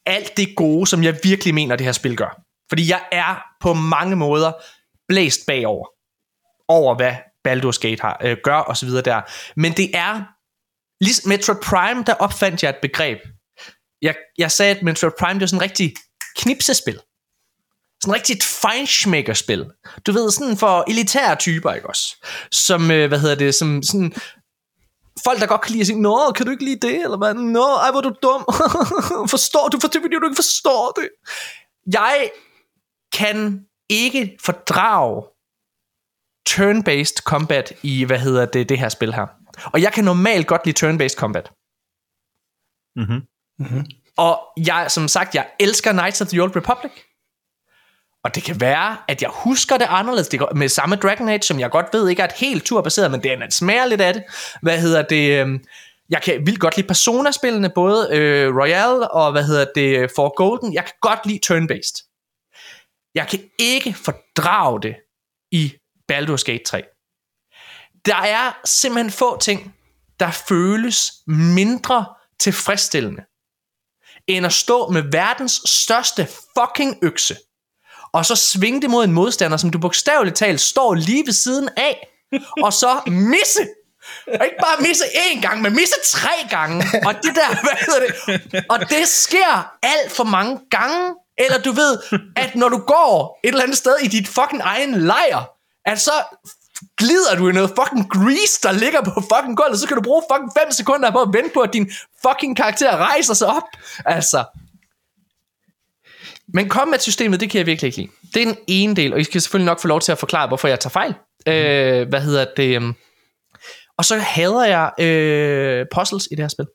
alt det gode, som jeg virkelig mener, det her spil gør. Fordi jeg er på mange måder blæst bagover, over hvad Baldur's Gate har, øh, gør og så videre der. Men det er, ligesom Metroid Prime, der opfandt jeg et begreb. Jeg, jeg sagde, at Metroid Prime, det er sådan en rigtig knipsespil. Sådan rigtig et feinschmecker-spil. Du ved, sådan for elitære typer, ikke også? Som, øh, hvad hedder det, som sådan... Folk, der godt kan lide at sige, Nå, kan du ikke lide det? Eller hvad? Nå, ej, hvor er du dum. forstår du, for det fordi du ikke forstår det. Jeg kan ikke fordrage turn-based combat i, hvad hedder det, det her spil her. Og jeg kan normalt godt lide turn-based combat. Mhm. Og jeg, som sagt, jeg elsker Knights of the Old Republic. Og det kan være, at jeg husker det anderledes. Det med samme Dragon Age, som jeg godt ved ikke er et helt turbaseret, men det er, en smager lidt af det. Hvad hedder det? Øhm, jeg kan vildt godt lide Persona-spillene, både øh, Royal og hvad hedder det, For Golden. Jeg kan godt lide turn-based. Jeg kan ikke fordrage det i Baldur's Gate 3. Der er simpelthen få ting, der føles mindre tilfredsstillende, end at stå med verdens største fucking økse, og så svinge det mod en modstander, som du bogstaveligt talt står lige ved siden af, og så misse. Og ikke bare misse én gang, men misse tre gange. Og det der, hvad hedder det? Og det sker alt for mange gange. Eller du ved, at når du går et eller andet sted i dit fucking egen lejr, at så glider du i noget fucking grease, der ligger på fucking gulvet, så kan du bruge fucking 5 sekunder på at vente på, at din fucking karakter rejser sig op. Altså. Men combat-systemet, det kan jeg virkelig ikke lide. Det er den ene del, og I skal selvfølgelig nok få lov til at forklare, hvorfor jeg tager fejl. Mm. Øh, hvad hedder det? øhm. Og så hader jeg øh, puzzles i det her spil.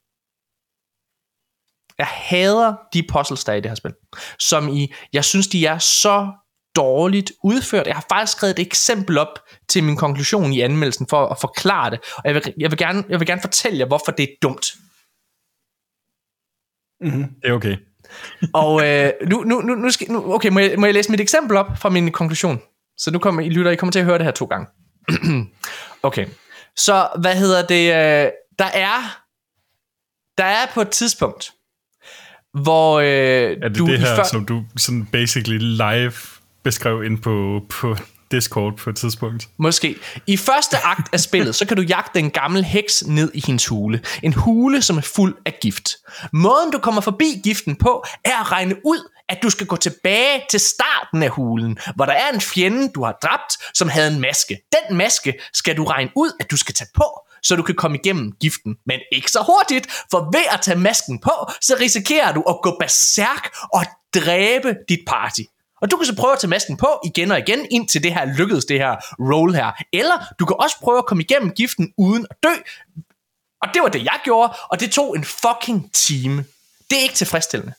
Jeg hader de puzzles, der er i det her spil. Som i, jeg synes, de er så dårligt udført. Jeg har faktisk skrevet et eksempel op til min konklusion i anmeldelsen for at forklare det. Og jeg vil, jeg vil, gerne, jeg vil gerne fortælle jer, hvorfor det er dumt. Det er okay. Og øh, nu, nu, nu, nu, skal, nu, okay, må jeg, må jeg læse mit eksempel op fra min konklusion? Så nu kommer I lytter, I kommer til at høre det her to gange. okay, så hvad hedder det? Øh, der er, der er på et tidspunkt, hvor øh, Er det du det her, før- som du sådan basically live beskrev ind på, på Discord på et tidspunkt? Måske. I første akt af spillet, så kan du jagte en gammel heks ned i hendes hule. En hule, som er fuld af gift. Måden du kommer forbi giften på, er at regne ud, at du skal gå tilbage til starten af hulen, hvor der er en fjende, du har dræbt, som havde en maske. Den maske skal du regne ud, at du skal tage på, så du kan komme igennem giften. Men ikke så hurtigt, for ved at tage masken på, så risikerer du at gå berserk og dræbe dit party. Og du kan så prøve at tage masken på igen og igen, indtil det her lykkedes, det her roll her. Eller du kan også prøve at komme igennem giften uden at dø. Og det var det, jeg gjorde, og det tog en fucking time. Det er ikke tilfredsstillende.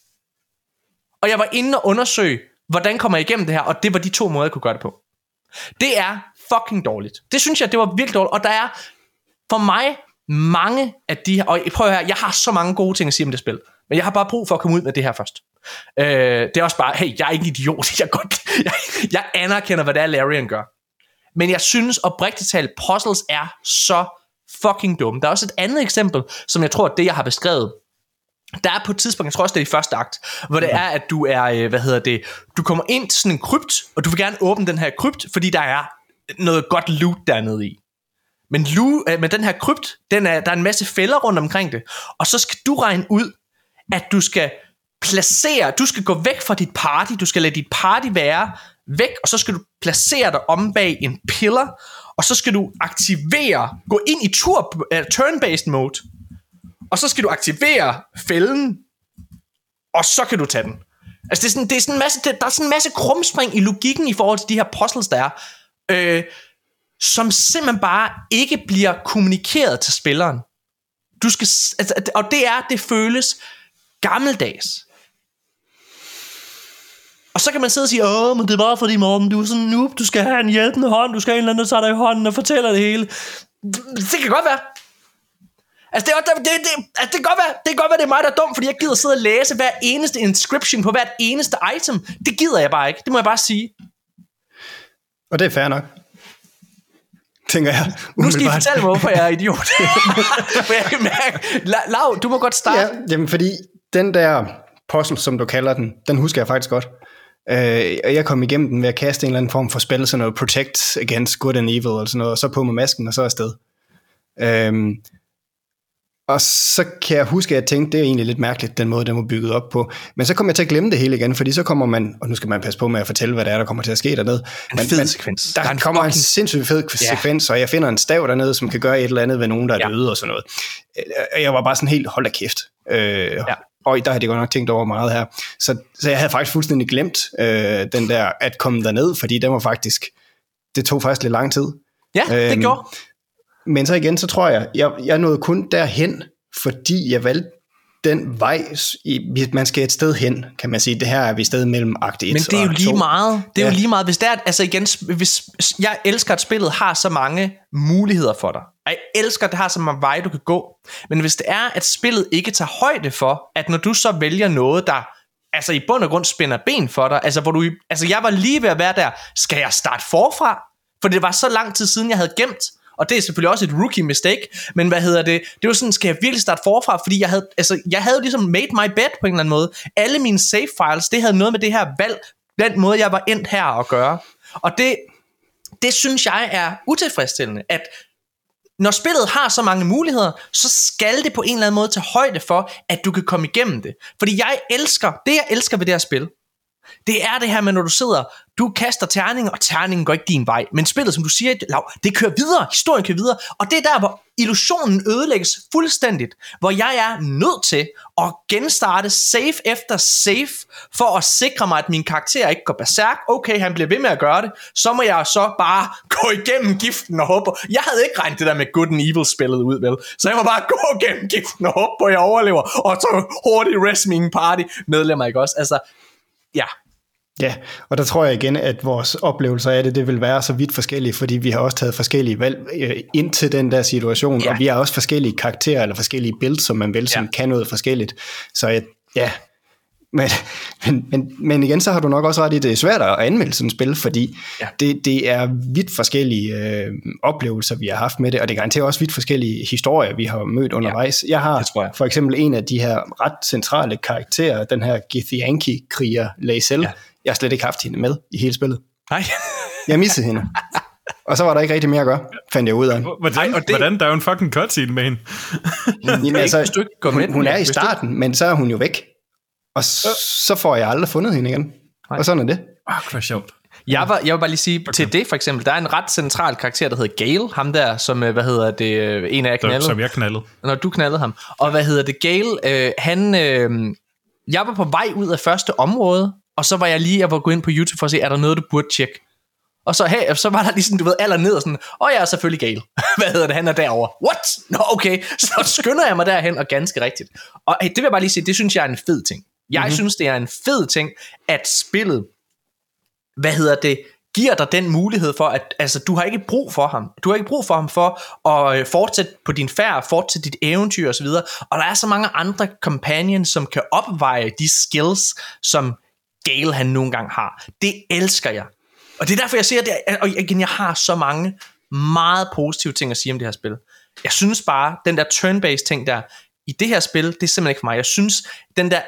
Og jeg var inde og undersøge, hvordan kommer jeg igennem det her, og det var de to måder, jeg kunne gøre det på. Det er fucking dårligt. Det synes jeg, det var virkelig dårligt. Og der er for mig mange af de her, og prøv at høre, jeg har så mange gode ting at sige om det spil, men jeg har bare brug for at komme ud med det her først. Øh, det er også bare, hey, jeg er ikke en idiot, jeg, godt, jeg, jeg anerkender, hvad det er, Larian gør. Men jeg synes oprigtigt talt, puzzles er så fucking dumme. Der er også et andet eksempel, som jeg tror, det, jeg har beskrevet, der er på et tidspunkt, jeg tror også, det er i første akt, hvor det er, at du er, øh, hvad hedder det, du kommer ind til sådan en krypt, og du vil gerne åbne den her krypt, fordi der er noget godt loot dernede i. Men, lu, øh, men den her krypt, den er, der er en masse fælder rundt omkring det, og så skal du regne ud, at du skal placere, du skal gå væk fra dit party, du skal lade dit party være væk, og så skal du placere dig om bag en pillar, og så skal du aktivere, gå ind i tur, uh, turn-based mode, og så skal du aktivere fælden, og så kan du tage den. Altså det er sådan, det er sådan en masse, det, der er sådan en masse krumspring i logikken i forhold til de her puzzles, der er, øh, som simpelthen bare ikke bliver kommunikeret til spilleren. Du skal, altså, og det er, det føles gammeldags. Og så kan man sidde og sige, åh, men det er bare fordi, Morten, du er sådan en noob, du skal have en hjælpende hånd, du skal have en eller anden, der tager dig i hånden og fortæller det hele. Det kan godt være. Altså, det, er, det, det, altså, det, kan godt være, det kan godt være, det er mig, der er dum, fordi jeg gider sidde og læse hver eneste inscription på hvert eneste item. Det gider jeg bare ikke. Det må jeg bare sige. Og det er fair nok. Tænker jeg. Nu skal I fortælle mig, hvorfor jeg er idiot. For jeg kan mærke, La- Lav, du må godt starte. Ja, jamen fordi den der puzzle, som du kalder den, den husker jeg faktisk godt. Øh, og jeg kom igennem den ved at kaste en eller anden form for spil, sådan noget Protect Against Good and Evil, eller sådan noget, og så på med masken, og så afsted. Øhm, og så kan jeg huske, at jeg tænkte, det er egentlig lidt mærkeligt, den måde, den var bygget op på. Men så kom jeg til at glemme det hele igen, fordi så kommer man, og nu skal man passe på med at fortælle, hvad der er, der kommer til at ske dernede. En fed sekvens. Der, Der er en kommer en fucking- sindssygt fed Ja. sekvens, og jeg finder en stav dernede, som kan gøre et eller andet ved nogen, der er Ja. døde og sådan noget. Øh, Jeg var bare sådan helt, hold da kæft. Øh, ja. Og der havde jeg godt nok tænkt over meget her. Så, så jeg havde faktisk fuldstændig glemt øh, den der, at komme derned, fordi den var faktisk, det tog faktisk lidt lang tid. Ja, det Øhm, gjorde. Men så igen, så tror jeg, jeg, jeg nåede kun derhen, fordi jeg valgte den vej, man skal et sted hen, kan man sige. Det her er vi et sted mellem akt 1 Men det er jo lige 2. meget. Det er Ja. jo lige meget. Hvis det er, altså igen, hvis, jeg elsker, at spillet har så mange muligheder for dig. Og jeg elsker, at det har så mange veje, du kan gå. Men hvis det er, at spillet ikke tager højde for, at når du så vælger noget, der altså i bund og grund spænder ben for dig, altså hvor du, altså jeg var lige ved at være der, skal jeg starte forfra? For det var så lang tid siden, jeg havde gemt, og det er selvfølgelig også et rookie mistake, men hvad hedder det? Det var sådan, skal jeg virkelig starte forfra? Fordi jeg havde, altså, jeg havde ligesom made my bed på en eller anden måde. Alle mine save files, det havde noget med det her valg, den måde, jeg var endt her at gøre. Og det, det synes jeg er utilfredsstillende, at når spillet har så mange muligheder, så skal det på en eller anden måde tage højde for, at du kan komme igennem det. Fordi jeg elsker, det jeg elsker ved det her spil, det er det her med, når du sidder, du kaster terningen, og terningen går ikke din vej. Men spillet, som du siger, Lav, det kører videre, historien kører videre, og det er der, hvor illusionen ødelægges fuldstændigt, hvor jeg er nødt til at genstarte save efter save, for at sikre mig, at min karakter ikke går berserk. Okay, han bliver ved med at gøre det, så må jeg så bare gå igennem giften og håbe. Jeg havde ikke regnet det der med good and evil spillet ud, vel? Så jeg må bare gå igennem giften og håbe på, at jeg overlever, og så hurtigt rest min party medlemmer, ikke også? Altså, ja, Ja, og der tror jeg igen, at vores oplevelser af det, det vil være så vidt forskellige, fordi vi har også taget forskellige valg øh, ind til den der situation, ja. og vi har også forskellige karakterer eller forskellige builds, som man vel, som ja. kan noget forskelligt. Så ja, men, men, men, men igen, så har du nok også ret i, det er svært at anmelde sådan et spil, fordi ja. det, det er vidt forskellige øh, oplevelser, vi har haft med det, og det garanterer også vidt forskellige historier, vi har mødt undervejs. Ja, jeg har jeg. for eksempel en af de her ret centrale karakterer, den her Githyanki-kriger, Lae'zel, ja jeg har slet ikke haft hende med i hele spillet. Nej. jeg missede hende. Og så var der ikke rigtig mere at gøre, fandt jeg ud af. Hvordan, Ej, det... hvordan der er jo en fucking cutscene med hende? Jamen, altså, hun, hun er i starten, men så er hun jo væk. Og så får jeg aldrig fundet hende igen. Og sådan er det. Åh, oh, det sjovt. Jeg, var, jeg vil bare lige sige, okay. til det for eksempel, der er en ret central karakter, der hedder Gale, ham der, som, øh, hvad hedder det, øh, en af jer knaldede. Som jeg knaldede. Når du knaldede ham. Og hvad hedder det, Gale, øh, han, øh, jeg var på vej ud af første område, og så var jeg lige, jeg var gået ind på YouTube for at se, er der noget, du burde tjekke? Og så, hey, så var der lige sådan, du ved, aller ned og sådan, åh, oh, jeg er selvfølgelig gal. Hvad hedder det, han er derovre. What? Nå, no, okay. Så skynder jeg mig derhen, og ganske rigtigt. Og hey, det vil jeg bare lige sige, det synes jeg er en fed ting. Jeg mm-hmm. synes, det er en fed ting, at spillet, hvad hedder det, giver dig den mulighed for, at altså, du har ikke brug for ham. Du har ikke brug for ham for at øh, fortsætte på din færd, fortsætte dit eventyr osv. Og der er så mange andre companions, som kan opveje de skills, som Gale han nogle gange har. Det elsker jeg. Og det er derfor, jeg siger, det, og igen, jeg har så mange meget positive ting at sige om det her spil. Jeg synes bare, den der turn-based ting der, i det her spil, det er simpelthen ikke for mig. Jeg synes, den der,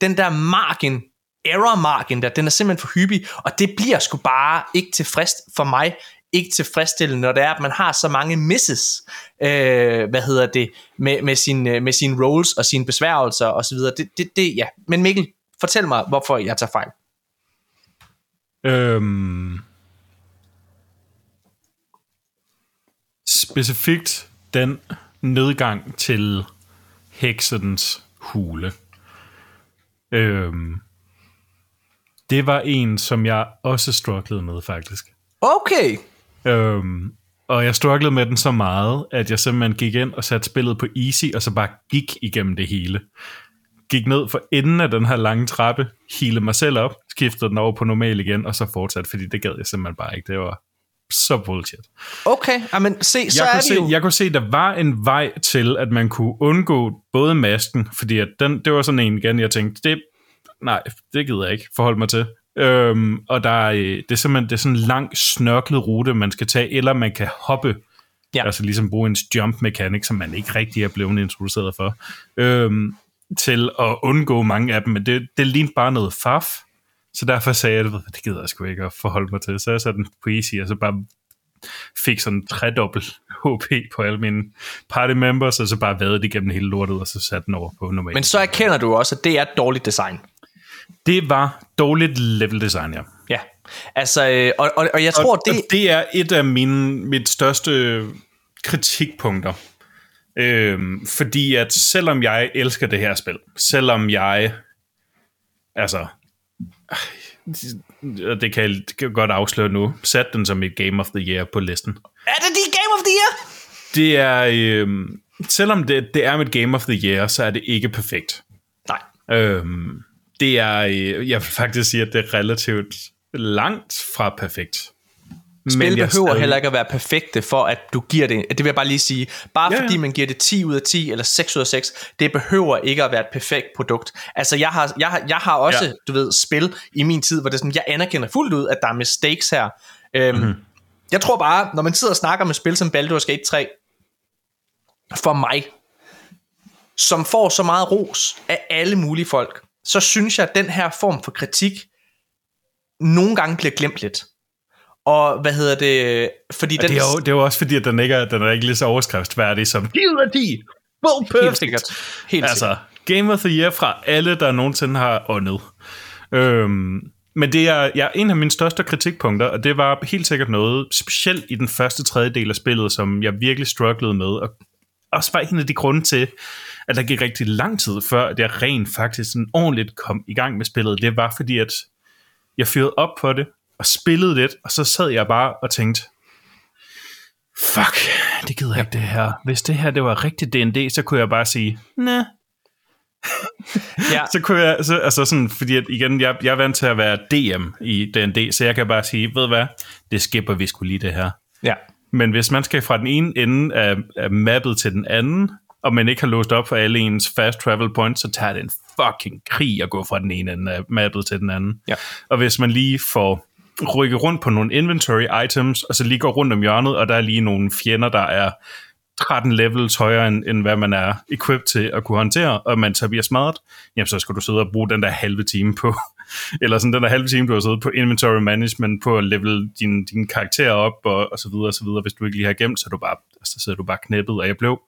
den der margin, error margin der, den er simpelthen for hyppig, og det bliver sgu bare ikke tilfreds for mig, ikke tilfredsstillende, når det er, at man har så mange misses, øh, hvad hedder det, med, med, sin, øh, med sine roles og sine besværgelser og så videre. Det, det, det, ja. Men Mikkel, Fortæl mig, hvorfor jeg tager fejl. Øhm, specifikt den nedgang til heksens hule. Øhm, det var en, som jeg også strugglede med, faktisk. Okay. Øhm, og jeg strugglede med den så meget, at jeg simpelthen gik ind og satte spillet på easy, og så bare gik igennem det hele gik ned for enden af den her lange trappe, hilede mig selv op, skiftede den over på normal igen, og så fortsatte, fordi det gad jeg simpelthen bare ikke. Det var så bullshit. Okay, men se, så jeg er kunne det se, jo... Jeg kunne se, der var en vej til, at man kunne undgå både masken, fordi at den, det var sådan en igen, jeg tænkte, det, nej, det gider jeg ikke forholde mig til. Øhm, og der er, det er simpelthen det er sådan en lang, snørklet rute, man skal tage, eller man kan hoppe Ja. Altså ligesom bruge en jump mechanic, som man ikke rigtig er blevet introduceret for. Øhm, til at undgå mange af dem, men det, det lignede bare noget faf, så derfor sagde jeg, at det gider jeg sgu ikke at forholde mig til. Så jeg satte den på easy, og så bare fik sådan tredobbelt HP på alle mine party members, og så bare vadede det igennem hele lortet, og så satte den over på normal. Men så erkender du også, at det er dårligt design. Det var dårligt level design, ja. Ja, altså, øh, og, og, og jeg tror, og, det... Og det er et af mine, mit største kritikpunkter Øhm, fordi at selvom jeg elsker det her spil, selvom jeg, altså, det kan jeg, det kan jeg godt afsløre nu, sat den som et Game of the Year på listen. Er det dit Game of the Year? Det er, øhm, selvom det, det er mit Game of the Year, så er det ikke perfekt. Nej. Øhm, det er, øh, jeg vil faktisk sige, at det er relativt langt fra perfekt. Spil behøver stadig... heller ikke at være perfekte for, at du giver det, det vil jeg bare lige sige, bare ja, fordi man giver det 10 ud af 10 eller 6 ud af 6, det behøver ikke at være et perfekt produkt. Altså jeg har, jeg har, jeg har også, ja. du ved, spil i min tid, hvor det er sådan, jeg anerkender fuldt ud, at der er mistakes her. Øhm, mm-hmm. Jeg tror bare, når man sidder og snakker med spil som Baldur's Gate 3, for mig, som får så meget ros af alle mulige folk, så synes jeg, at den her form for kritik nogle gange bliver glemt lidt. Og hvad hedder det? Fordi den... det, er jo, det er jo også fordi, at den ikke er, den er ikke lige så overskriftsværdig som 10 ud af 10. Well, perfect. Helt sikkert. Helt altså, sikkert. Game of the Year fra alle, der nogensinde har åndet. Øhm, Men det er ja, en af mine største kritikpunkter, og det var helt sikkert noget, specielt i den første tredjedel af spillet, som jeg virkelig strugglede med, og også var en af de grunde til, at der gik rigtig lang tid før, at jeg rent faktisk sådan ordentligt kom i gang med spillet. Det var fordi, at jeg fyrede op på det, og spillede lidt, og så sad jeg bare og tænkte, fuck, det gider jeg ikke det her. Hvis det her det var rigtig D&D, så kunne jeg bare sige, nej. ja. så kunne jeg, så, altså sådan, fordi at igen, jeg, jeg er vant til at være DM i D&D, så jeg kan bare sige, ved hvad, det skipper vi skulle lige det her. Ja. Men hvis man skal fra den ene ende af, af mappet til den anden, og man ikke har låst op for alle ens fast travel points, så tager det en fucking krig at gå fra den ene ende af mappet til den anden. Ja. Og hvis man lige får rykket rundt på nogle inventory items, og så lige går rundt om hjørnet, og der er lige nogle fjender, der er 13 levels højere, end, end hvad man er equipped til at kunne håndtere, og man så bliver smadret, jamen så skal du sidde og bruge den der halve time på, eller sådan den der halve time, du har siddet på inventory management, på at level din, din karakter op, og, og så videre, og så videre. Hvis du ikke lige har gemt, så, er du bare, så sidder du bare knæppet, og jeg blev,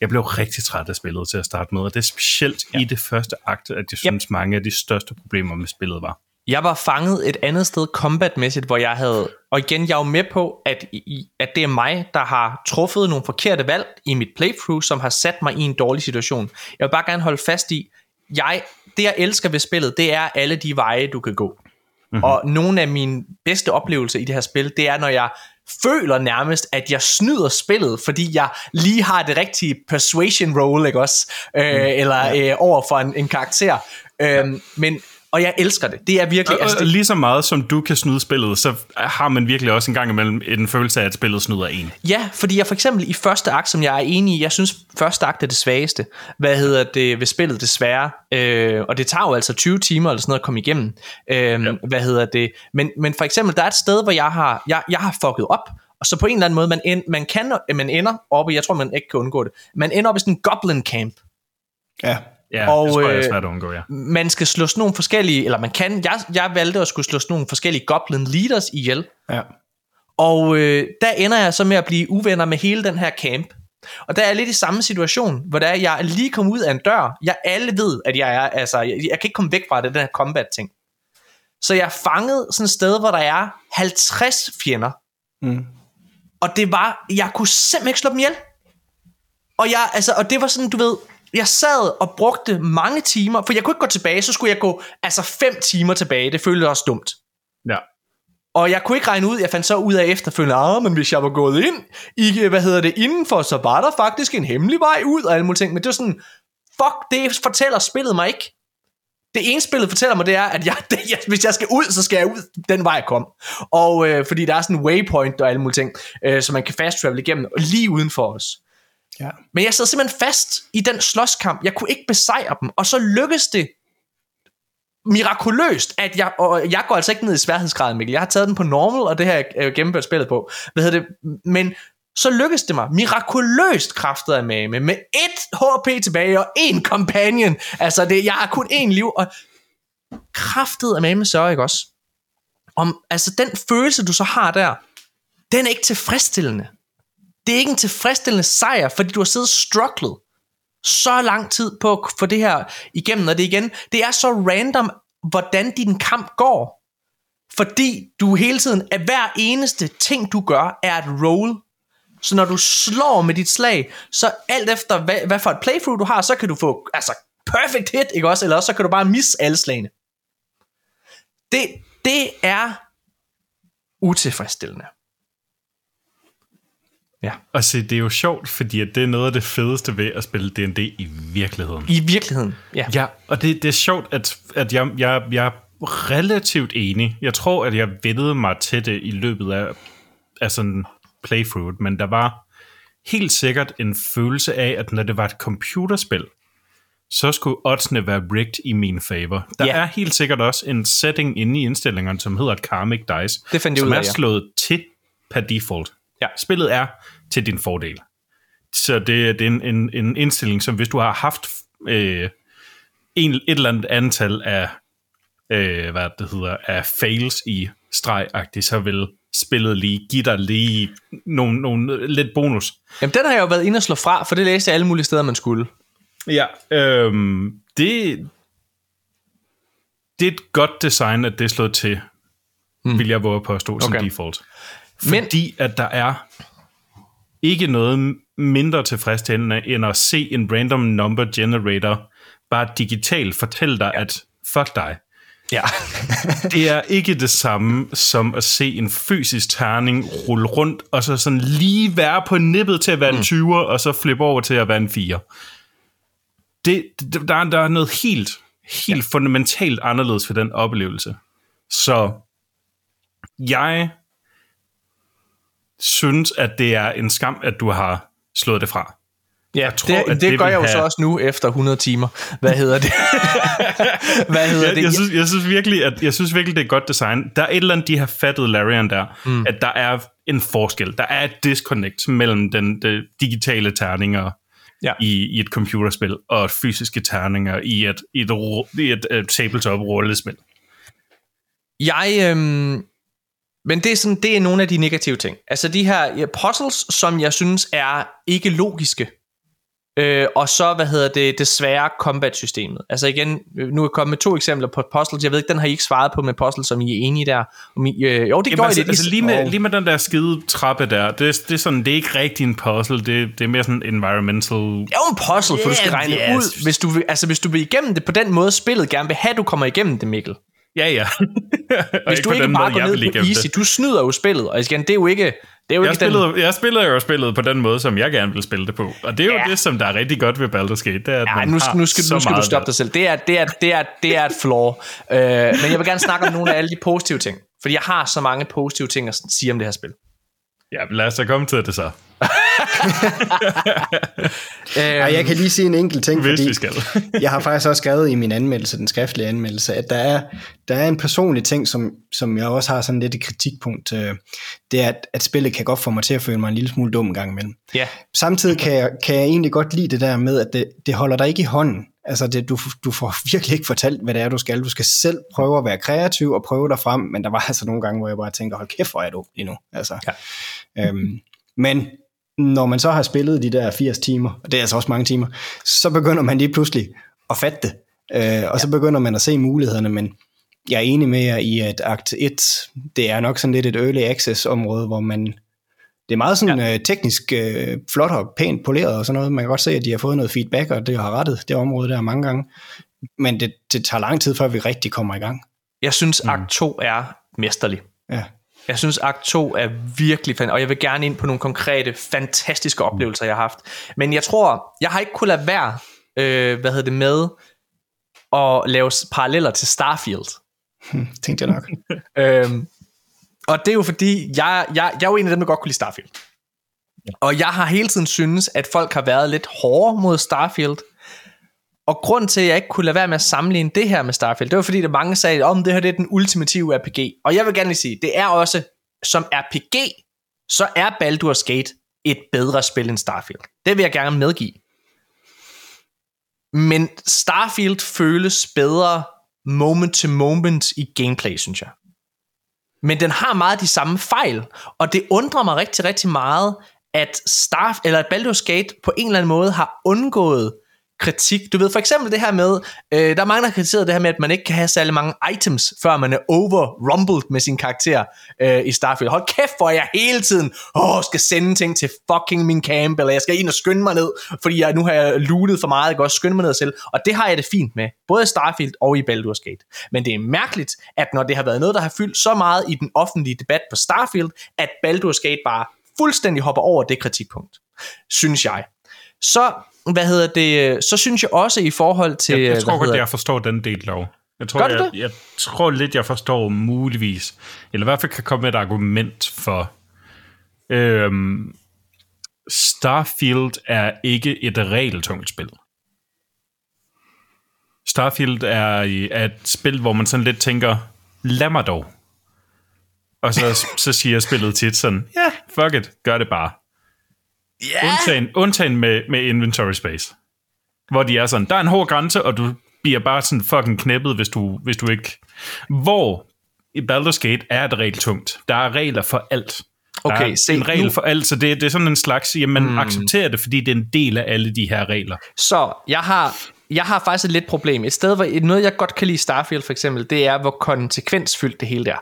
jeg blev rigtig træt af spillet til at starte med, og det er specielt ja. i det første akt, at jeg synes, yep. mange af de største problemer med spillet var. Jeg var fanget et andet sted combatmæssigt, hvor jeg havde... Og igen, jeg er jo med på, at, at det er mig, der har truffet nogle forkerte valg i mit playthrough, som har sat mig i en dårlig situation. Jeg vil bare gerne holde fast i, jeg, det jeg elsker ved spillet, det er alle de veje, du kan gå. Mm-hmm. Og nogle af mine bedste oplevelser i det her spil, det er, når jeg føler nærmest, at jeg snyder spillet, fordi jeg lige har det rigtige persuasion roll, ikke også? Øh, mm. Eller øh, over for en, en karakter. Øh, men og jeg elsker det. Det er virkelig... Og, altså, det... Lige så meget som du kan snyde spillet, så har man virkelig også en gang imellem en følelse af, at spillet snyder en. Ja, fordi jeg for eksempel i første akt, som jeg er enig i, jeg synes første akt er det svageste. Hvad hedder det ved spillet desværre? Øh, og det tager jo altså 20 timer eller sådan noget at komme igennem. Øh, ja. Hvad hedder det? Men, men for eksempel, der er et sted, hvor jeg har, jeg, jeg har fucket op, og så på en eller anden måde, man, end, man, kan, man ender oppe, jeg tror, man ikke kan undgå det, man ender op i sådan en goblin camp. Ja. Ja, og, det tror jeg er svært at undgå, ja. Man skal slå sådan nogle forskellige, eller man kan, jeg, jeg valgte at skulle slå sådan nogle forskellige goblin leaders ihjel. Ja. Og øh, der ender jeg så med at blive uvenner med hele den her camp. Og der er lidt i samme situation, hvor der er, jeg lige kommet ud af en dør. Jeg alle ved, at jeg er, altså, jeg, jeg kan ikke komme væk fra det, den her combat ting. Så jeg er fanget sådan et sted, hvor der er 50 fjender. Mm. Og det var, jeg kunne simpelthen ikke slå dem ihjel. Og, jeg, altså, og det var sådan, du ved, jeg sad og brugte mange timer, for jeg kunne ikke gå tilbage, så skulle jeg gå altså fem timer tilbage. Det føltes også dumt. Ja. Og jeg kunne ikke regne ud, jeg fandt så ud af efterfølgende, ah, men hvis jeg var gået ind i, hvad hedder det, indenfor, så var der faktisk en hemmelig vej ud og alle mulige ting. Men det var sådan, fuck, det fortæller spillet mig ikke. Det ene spillet fortæller mig, det er, at jeg, det, jeg, hvis jeg skal ud, så skal jeg ud den vej, jeg kom. Og øh, fordi der er sådan en waypoint og alle mulige ting, øh, så man kan fast travel igennem, lige uden for os. Ja. Men jeg sad simpelthen fast i den slåskamp. Jeg kunne ikke besejre dem. Og så lykkedes det mirakuløst, at jeg, og jeg går altså ikke ned i sværhedsgraden, Mikkel. Jeg har taget den på normal, og det her er gennemført spillet på. Hvad hedder det? Men så lykkedes det mig mirakuløst kraftet af med, med et HP tilbage og en companion. Altså, det, jeg har kun én liv, og kraftet af med så, ikke også? Om, altså, den følelse, du så har der, den er ikke tilfredsstillende det er ikke en tilfredsstillende sejr, fordi du har siddet strugglet så lang tid på at få det her igennem, og det igen, det er så random, hvordan din kamp går. Fordi du hele tiden, at hver eneste ting du gør, er et roll. Så når du slår med dit slag, så alt efter hvad, hvad for et playthrough du har, så kan du få altså perfect hit, ikke også? Eller også så kan du bare misse alle slagene. Det, det er utilfredsstillende. Ja. Og se, det er jo sjovt, fordi at det er noget af det fedeste ved at spille D&D i virkeligheden. I virkeligheden, ja. Ja, og det, det er sjovt, at, at jeg, jeg, jeg er relativt enig. Jeg tror, at jeg vendede mig til det i løbet af, af sådan playthrough, men der var helt sikkert en følelse af, at når det var et computerspil, så skulle oddsene være rigged i min favor. Der ja. er helt sikkert også en setting inde i indstillingerne, som hedder Karmic Dice, det fandt som ud af, er slået ja. til per default. Ja. Spillet er til din fordel. Så det, det er en, en, en indstilling, som hvis du har haft øh, en, et eller andet antal af, øh, hvad det hedder, af fails i streg så vil spillet lige give dig lige nogle, nogle lidt bonus. Jamen, den har jeg jo været inde og slå fra, for det læste jeg alle mulige steder, man skulle. Ja, øhm, det, det er et godt design, at det er slået til, mm. vil jeg våge på at stå okay. Som default. Fordi at der er ikke noget mindre tilfredsstillende, end at se en random number generator bare digitalt fortælle dig, at fuck dig. Ja. Det er ikke det samme som at se en fysisk terning rulle rundt, og så sådan lige være på nippet til at være en 20'er, og så flippe over til at være en 4. Det, der, er, der er noget helt, helt ja. fundamentalt anderledes for den oplevelse. Så jeg synes, at det er en skam, at du har slået det fra. Ja, Jeg tror, det, det, det gør jeg jo have- så også nu efter 100 timer. Hvad hedder det? Hvad hedder Jeg, det? jeg, synes, jeg, synes virkelig, at, jeg synes virkelig, det er godt design. Der er et eller andet, de har fattet Larian der, mm. at der er en forskel. Der er et disconnect mellem den, de digitale terninger Ja. i, i et computerspil og fysiske terninger i et, i et, i et, et tabletop-rollespil. Jeg, øhm, men det er, sådan, det er nogle af de negative ting. Altså de her ja, puzzles, som jeg synes er ikke logiske. Øh, og så, hvad hedder det, det svære combat-systemet. Altså igen, øh, nu er jeg kommet med to eksempler på puzzles. Jeg ved ikke, den har I ikke svaret på med puzzles, som I er enige der. Om I, øh, jo, det Jamen, gjorde altså, I det. altså, lige, med, Åh. lige med den der skide trappe der, det, det, er sådan, det er ikke rigtig en puzzle, det, det er mere sådan environmental... Er jo en puzzle, for du skal Yeah, regne yes. ud, hvis du, vil, altså, hvis du vil igennem det på den måde, spillet gerne vil have, du kommer igennem det, Mikkel. Ja, ja. Hvis du ikke bare går ned på easy, du snyder jo spillet, og igen, det er jo ikke, det er jo Jeg ikke den, spillede, jeg spillede jo spillet på den måde, som jeg gerne vil spille det på. Og det er jo Ja. det, som der er rigtig godt ved Baldur's Gate. Det er, at Ja, man nu, har nu skal, nu skal du stoppe dig selv. Det er, det, er, det, er, det er et flaw. Øh, men jeg vil gerne snakke om nogle af alle de positive ting. Fordi jeg har så mange positive ting at sige om det her spil. Ja, lad os da komme til det så, Ej, jeg kan lige sige en enkelt ting, hvis fordi vi skal. jeg har faktisk også skrevet i min anmeldelse, den skriftlige anmeldelse, at der er, der er en personlig ting, som, som jeg også har sådan lidt et kritikpunkt. øh, Det er, at, at spillet kan godt få mig til at føle mig en lille smule dum en gang imellem. Ja. Samtidig kan jeg, kan jeg egentlig godt lide det der med, at det, det holder dig ikke i hånden. Altså, det, du, du får virkelig ikke fortalt, hvad det er, du skal. Du skal selv prøve at være kreativ og prøve dig frem, men der var altså nogle gange, hvor jeg bare tænker, hold kæft, hvor er du lige nu. Altså, ja. øhm, men når man så har spillet de der 80 timer, og det er altså også mange timer, så begynder man lige pludselig at fatte det. Øh, og så begynder man at se mulighederne, men jeg er enig med jer i, at Akt 1, det er nok sådan lidt et early access område, hvor man, det er meget sådan ja. øh, teknisk øh, flot og pænt poleret og sådan noget. Man kan godt se, at de har fået noget feedback, og det har rettet det område der mange gange. Men det, det tager lang tid, før vi rigtig kommer i gang. Jeg synes, akt 2 er mesterlig. Ja. Jeg synes, akt 2 er virkelig fan, og jeg vil gerne ind på nogle konkrete, fantastiske oplevelser, jeg har haft. Men jeg tror, jeg har ikke kunnet lade være, øh, hvad hedder det, med at lave paralleller til Starfield. Tænkte jeg nok. Øhm, og det er jo fordi, jeg, jeg, jeg er jo en af dem, der godt kunne lide Starfield. Og jeg har hele tiden synes, at folk har været lidt hårde mod Starfield. Og grund til, at jeg ikke kunne lade være med at sammenligne det her med Starfield, det var fordi, der mange sagde, om det her det er den ultimative RPG. Og jeg vil gerne lige sige, det er også, som RPG, så er Baldur's Gate et bedre spil end Starfield. Det vil jeg gerne medgive. Men Starfield føles bedre moment to moment i gameplay, synes jeg. Men den har meget de samme fejl, og det undrer mig rigtig, rigtig meget, at Starf eller at Baldur's Gate på en eller anden måde har undgået kritik. Du ved for eksempel det her med, øh, der er mange, der har kritiseret det her med, at man ikke kan have særlig mange items, før man er overrumbled med sin karakter øh, i Starfield. Hold kæft, hvor jeg hele tiden åh, skal sende ting til fucking min camp, eller jeg skal ind og skynde mig ned, fordi jeg, nu har jeg lootet for meget, jeg kan også skynde mig ned selv. Og det har jeg det fint med, både i Starfield og i Baldur's Gate. Men det er mærkeligt, at når det har været noget, der har fyldt så meget i den offentlige debat på Starfield, at Baldur's Gate bare fuldstændig hopper over det kritikpunkt, synes jeg. Så, hvad hedder det, så synes jeg også i forhold til... Jeg, jeg hvad tror godt, jeg forstår den del dog. Jeg tror, jeg, det? jeg tror lidt, jeg forstår muligvis, eller i hvert fald kan komme med et argument for, øhm, Starfield er ikke et regeltungt spil. Starfield er, er et spil, hvor man sådan lidt tænker, lad mig dog. Og så, så siger spillet tit sådan, ja, yeah, fuck it, gør det bare. Ja, Undtagen, undtagen med, med inventory space. Hvor de er sådan, der er en hård grænse, og du bliver bare sådan fucking knæppet, hvis du, hvis du ikke... Hvor i Baldur's Gate er det regeltungt. Der er regler for alt. Der Okay, er se, en regel nu- for alt, så det, det er sådan en slags, jamen man mm. accepterer det, fordi det er en del af alle de her regler. Så jeg har, jeg har faktisk et lidt problem. Et sted, hvor noget jeg godt kan lide i Starfield for eksempel, det er, hvor konsekvensfyldt det hele der.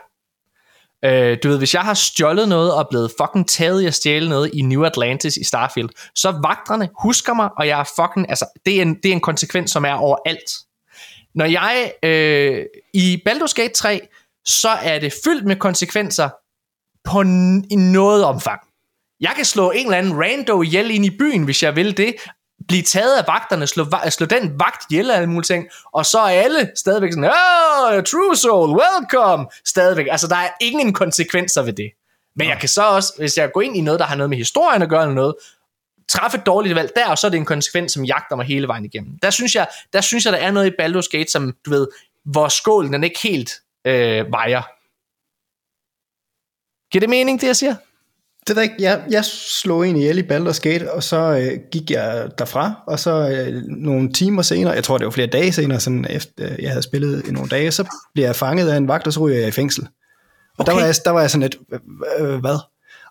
Øh, du ved, hvis jeg har stjålet noget og blevet fucking taget i at stjæle noget i New Atlantis i Starfield, så vagterne husker mig, og jeg er fucking, altså, det er en, det er en konsekvens, som er overalt. Når jeg, øh, i Baldur's Gate 3, så er det fyldt med konsekvenser på n- i noget omfang. Jeg kan slå en eller anden rando ihjel ind i byen, hvis jeg vil det, blive taget af vagterne, slå, slå den vagt ihjel og alle mulige ting, og så er alle stadigvæk sådan, oh, true soul, welcome, stadigvæk. Altså, der er ingen konsekvenser ved det. Men jeg kan så også, hvis jeg går ind i noget, der har noget med historien at gøre eller noget, træffe et dårligt valg der, og så er det en konsekvens, som jagter mig hele vejen igennem. Der synes jeg, der, synes jeg, der er noget i Baldur's Gate, som, du ved, hvor skålen den ikke helt øh, vejer. Giver det mening, det jeg siger? Det ved jeg ikke. Jeg, jeg slog en ihjel i Baldur's Gate, og så øh, gik jeg derfra, og så øh, nogle timer senere, jeg tror det var flere dage senere, sådan efter øh, jeg havde spillet i nogle dage, så blev jeg fanget af en vagt, og så ryger jeg i fængsel. Og okay. der, var jeg, der var jeg sådan lidt, øh, øh, hvad?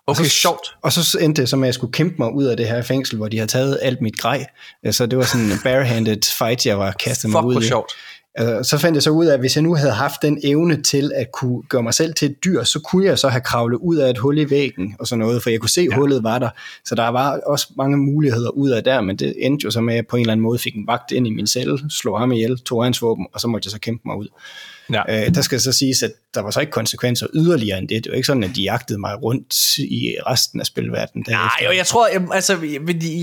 Okay, og så, sjovt. Og så endte det som, at jeg skulle kæmpe mig ud af det her fængsel, hvor de havde taget alt mit grej. Så det var sådan en barehanded fight, jeg var kastet mig Fuck, ud i. sjovt. Altså, så fandt jeg så ud af, at hvis jeg nu havde haft den evne til at kunne gøre mig selv til et dyr, så kunne jeg så have kravlet ud af et hul i væggen og sådan noget, for jeg kunne se, at ja. hullet var der. Så der var også mange muligheder ud af der, men det endte jo så med, at jeg på en eller anden måde fik en vagt ind i min celle, slog ham ihjel, tog hans våben, og så måtte jeg så kæmpe mig ud. Ja. Øh, der skal så siges, at der var så ikke konsekvenser yderligere end det. Det var ikke sådan, at de jagtede mig rundt i resten af spilverdenen. Nej, og jeg tror, jeg, altså,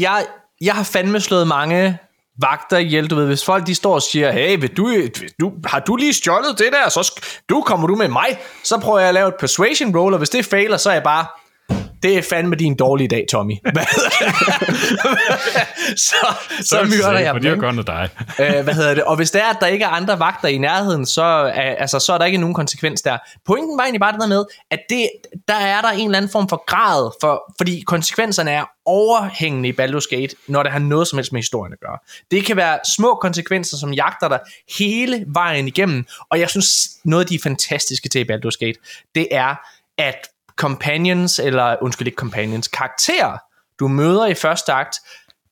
jeg, jeg har fandme slået mange vagter ihjel, du ved, hvis folk de står og siger, hey, vil du, vil du, har du lige stjålet det der, så sk- du kommer du med mig, så prøver jeg at lave et persuasion roll, og hvis det fejler, så er jeg bare, det er fandme din dårlige dag, Tommy. Så, så, så myrder jeg dem. Det er godt med dig. øh, hvad hedder det? Og hvis det er, at der ikke er andre vagter i nærheden, så altså, så er der ikke nogen konsekvens der. Pointen var egentlig bare det der med, at det, der er der en eller anden form for grad, for, fordi konsekvenserne er overhængende i Baldur's Gate, når det har noget som helst med historien at gøre. Det kan være små konsekvenser, som jagter dig hele vejen igennem, og jeg synes, noget af de fantastiske til i Baldur's Gate, det er, at companions, eller undskyld ikke companions, karakterer, du møder i første akt,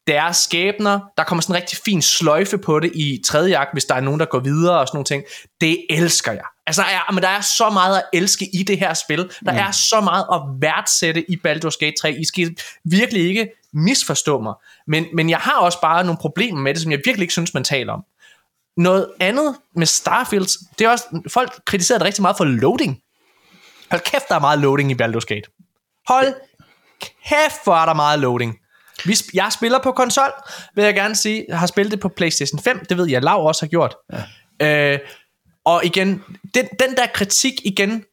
deres skæbner, der kommer sådan en rigtig fin sløjfe på det i tredje akt, hvis der er nogen, der går videre og sådan nogle ting. Det elsker jeg. Altså, er, men der er så meget at elske i det her spil. Der mm. er så meget at værdsætte i Baldur's Gate 3. I skal virkelig ikke misforstå mig. Men, men jeg har også bare nogle problemer med det, som jeg virkelig ikke synes, man taler om. Noget andet med Starfield, det er også, folk kritiserer det rigtig meget for loading. Hold kæft, der er meget loading i Baldur's Gate. Hold kæft, hvor er der meget loading. Vi, jeg spiller på konsol, vil jeg gerne sige. Jeg har spillet det på PlayStation 5, det ved jeg, Lav også har gjort. Ja. Øh, og igen, den, den der kritik igen,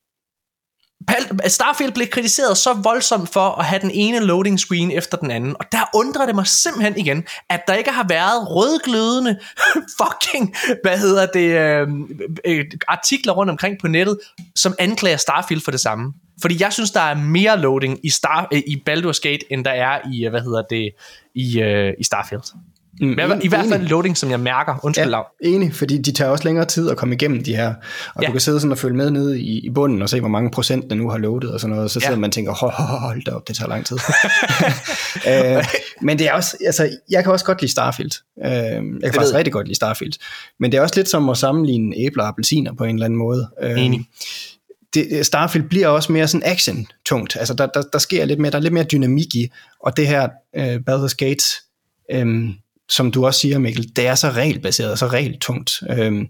Starfield blev kritiseret så voldsomt for at have den ene loading screen efter den anden, og der undrer det mig simpelthen igen, at der ikke har været rødglødende fucking, hvad hedder det, øh, øh, artikler rundt omkring på nettet, som anklager Starfield for det samme. Fordi jeg synes, der er mere loading i, Star, øh, i Baldur's Gate, end der er i, øh, hvad hedder det, i, øh, i Starfield. Mm, Men i hvert fald loading, som jeg mærker. Undskyld, ja, enig, fordi de tager også længere tid at komme igennem de her. Og ja. du kan sidde sådan og følge med nede i, i bunden og se, hvor mange procent der nu har loadet og sådan noget. Og så sidder ja. man og tænker, hold, hold da op, det tager lang tid. øh, men det er også, altså, jeg kan også godt lide Starfield. Øh, jeg kan det faktisk rigtig godt lide Starfield. Men det er også lidt som at sammenligne æbler og appelsiner på en eller anden måde. Øh, enig det, Starfield bliver også mere sådan action-tungt. Altså der, der, der sker lidt mere, der er lidt mere dynamik i, og det her uh, Baldur's Gate, um, som du også siger, Mikkel, det er så regelbaseret, så regeltungt. Um,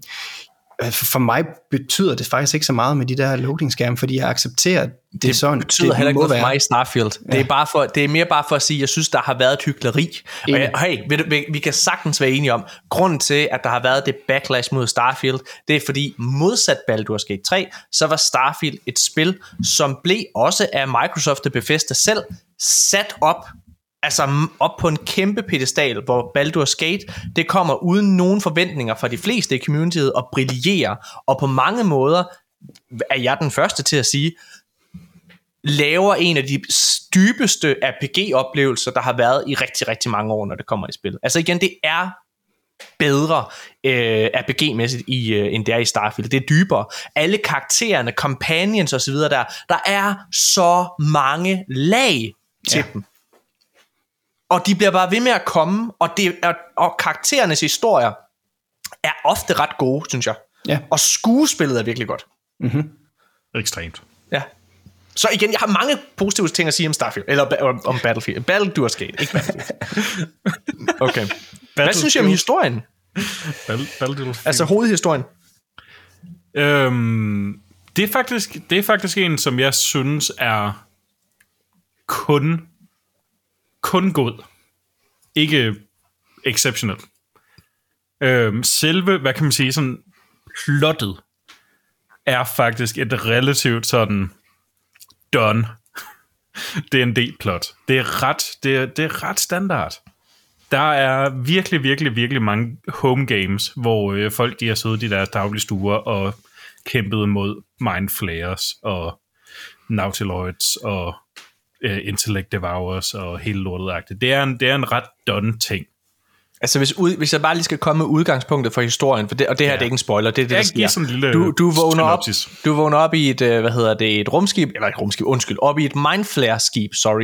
for mig betyder det faktisk ikke så meget med de der loading-skærme, fordi jeg accepterer det, det sådan. Det betyder heller ikke noget for mig i Starfield. Ja. Det, er bare for, det er mere bare for at sige, at jeg synes, der har været et hyggeleri. Og jeg, hey, vi, vi kan sagtens være enige om, grunden til, at der har været det backlash mod Starfield, det er fordi, modsat Baldur's Gate 3, så var Starfield et spil, som blev også af Microsoft og Bethesda selv sat op altså op på en kæmpe pedestal, hvor Baldur's Gate, det kommer uden nogen forventninger fra de fleste i communityet og brillerer, og på mange måder er jeg den første til at sige, laver en af de dybeste RPG-oplevelser, der har været i rigtig, rigtig mange år, når det kommer i spil. Altså igen, det er bedre øh, RPG-mæssigt, i, øh, end det er i Starfield. Det er dybere. Alle karaktererne, companions osv., der, der er så mange lag til ja. dem. Og de bliver bare ved med at komme, og, det er, og karakterernes historier, er ofte ret gode, synes jeg. Ja. Og skuespillet er virkelig godt. Ekstremt. Ja. Så igen, jeg har mange positive ting at sige om Starfield, eller om, om Battlefield. Baldur's Gate, ikke Battlefield. Okay. Hvad synes I om historien? Battlefield. Altså hovedhistorien? Øhm, det, er faktisk, det er faktisk en, som jeg synes er kun, kun god. Ikke exceptionel. Øhm, selve, hvad kan man sige, sådan plottet er faktisk et relativt sådan done D&D-plot. Det er ret, det er, det er ret standard. Der er virkelig, virkelig, virkelig mange home games, hvor øh, folk de har siddet i deres daglige stuer og kæmpet mod Mindflayers og Nautiloids og øh, Intellect Devours og hele lortet det er, en, det er en ret done ting. Altså hvis, ud, hvis jeg bare lige skal komme med udgangspunktet for historien, for det, og det her Ja. det er ikke en spoiler, det er det, der Jeg sker. sådan en lille du, du, vågner op, du vågner op i et, øh, hvad hedder det, et rumskib, eller et rumskib, undskyld, op i et mindflare-skib, sorry.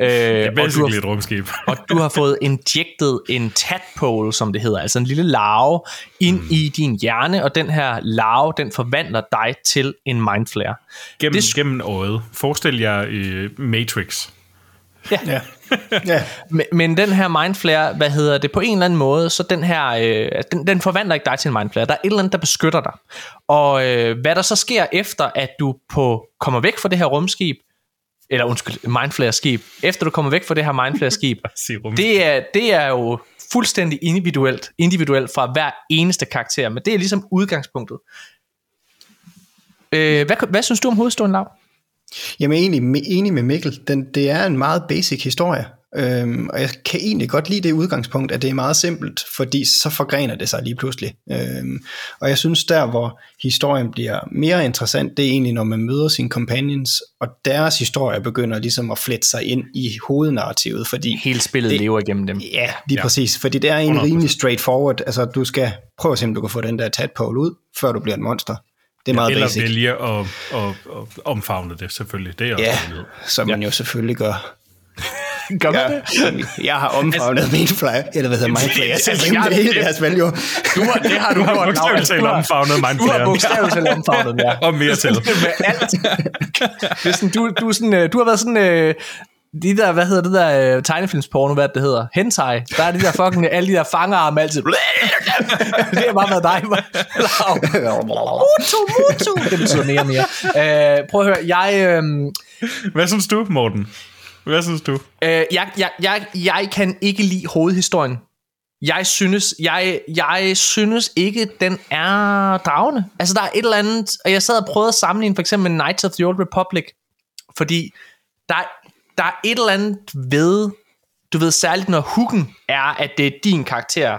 Øh, Det er og, du har, et rumskib. og du har fået injected en tadpole, som det hedder, altså en lille larve, ind mm. i din hjerne, og den her larve, den forvandler dig til en mindflare. Gennem, Det- gennem øjet. Forestil jer øh, Matrix. Ja. ja. Men, men den her mindflare, hvad hedder det, på en eller anden måde, så den her, øh, den, den forvandler ikke dig til en mindflare. Der er et eller andet, der beskytter dig. Og øh, hvad der så sker efter, at du på, kommer væk fra det her rumskib, eller undskyld, mindflare-skib, efter du kommer væk fra det her mindflare-skib, det er, det er jo fuldstændig individuelt, individuelt fra hver eneste karakter, men det er ligesom udgangspunktet. Øh, hvad, hvad synes du om hovedhistorien, Lav? Jamen jeg er egentlig enig med Mikkel. Den, det er en meget basic historie. Øhm, og jeg kan egentlig godt lide det udgangspunkt, at det er meget simpelt, fordi så forgrener det sig lige pludselig. Øhm, og jeg synes der, hvor historien bliver mere interessant, det er egentlig, når man møder sine companions, og deres historie begynder ligesom at flette sig ind i hovednarrativet, fordi Hele spillet Det- lever igennem dem. Ja, lige. Ja. præcis. Fordi det er en 100%. rimelig straightforward. Altså, du skal prøve at se, om du kan få den der tadpole ud, før du bliver et monster. Det er meget Eller basic. vælge at, at, at omfavne det, selvfølgelig. Det er også Ja, mulighed. som man jo selvfølgelig gør. Gør man Ja, det? jeg har omfavnet min fly, eller hvad hedder Mindflayer, Altså, altså, jeg- det hele det her spil jo. Du har, det har du, Du har gjort, bogstaveligt talt Du har- omfavnet Du har Mindflayer. bogstaveligt talt omfavnet, ja. Og mere til. med alt. Det er sådan, du, du, er sådan, øh, du har været sådan... De der, hvad hedder det der øh, tegnefilmsporno, hvad det hedder? Hentai. Der er de der fucking, alle de der fangerarme altid. det har bare været dig. Mutu, mutu. Det betyder mere og mere. Øh, prøv at høre, jeg, øh, Hvad synes du, Morten? Hvad synes du? øh, jeg, jeg, jeg, jeg kan ikke lide hovedhistorien. Jeg synes, jeg, jeg synes ikke, den er dragende. Altså, der er et eller andet, og jeg sad og prøvede at sammenligne for eksempel med Knights of the Old Republic, fordi der, er- der er et eller andet ved, du ved særligt når hooken er, at det er din karakter,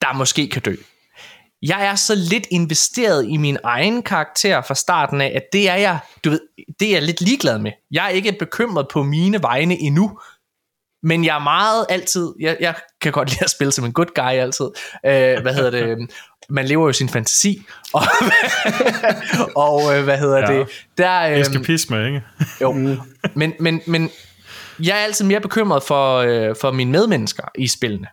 der måske kan dø. Jeg er så lidt investeret i min egen karakter fra starten af, at det er jeg, du ved, det er jeg lidt ligeglad med. Jeg er ikke bekymret på mine vegne endnu, men jeg er meget altid, jeg, jeg kan godt lide at spille som en good guy altid. Øh, hvad hedder det? Man lever jo sin fantasi. Og, og øh, hvad hedder Ja. det? Der, øh, Eskapisme, ikke? jo. Men, men, men jeg er altid mere bekymret for, øh, for mine medmennesker i spillene.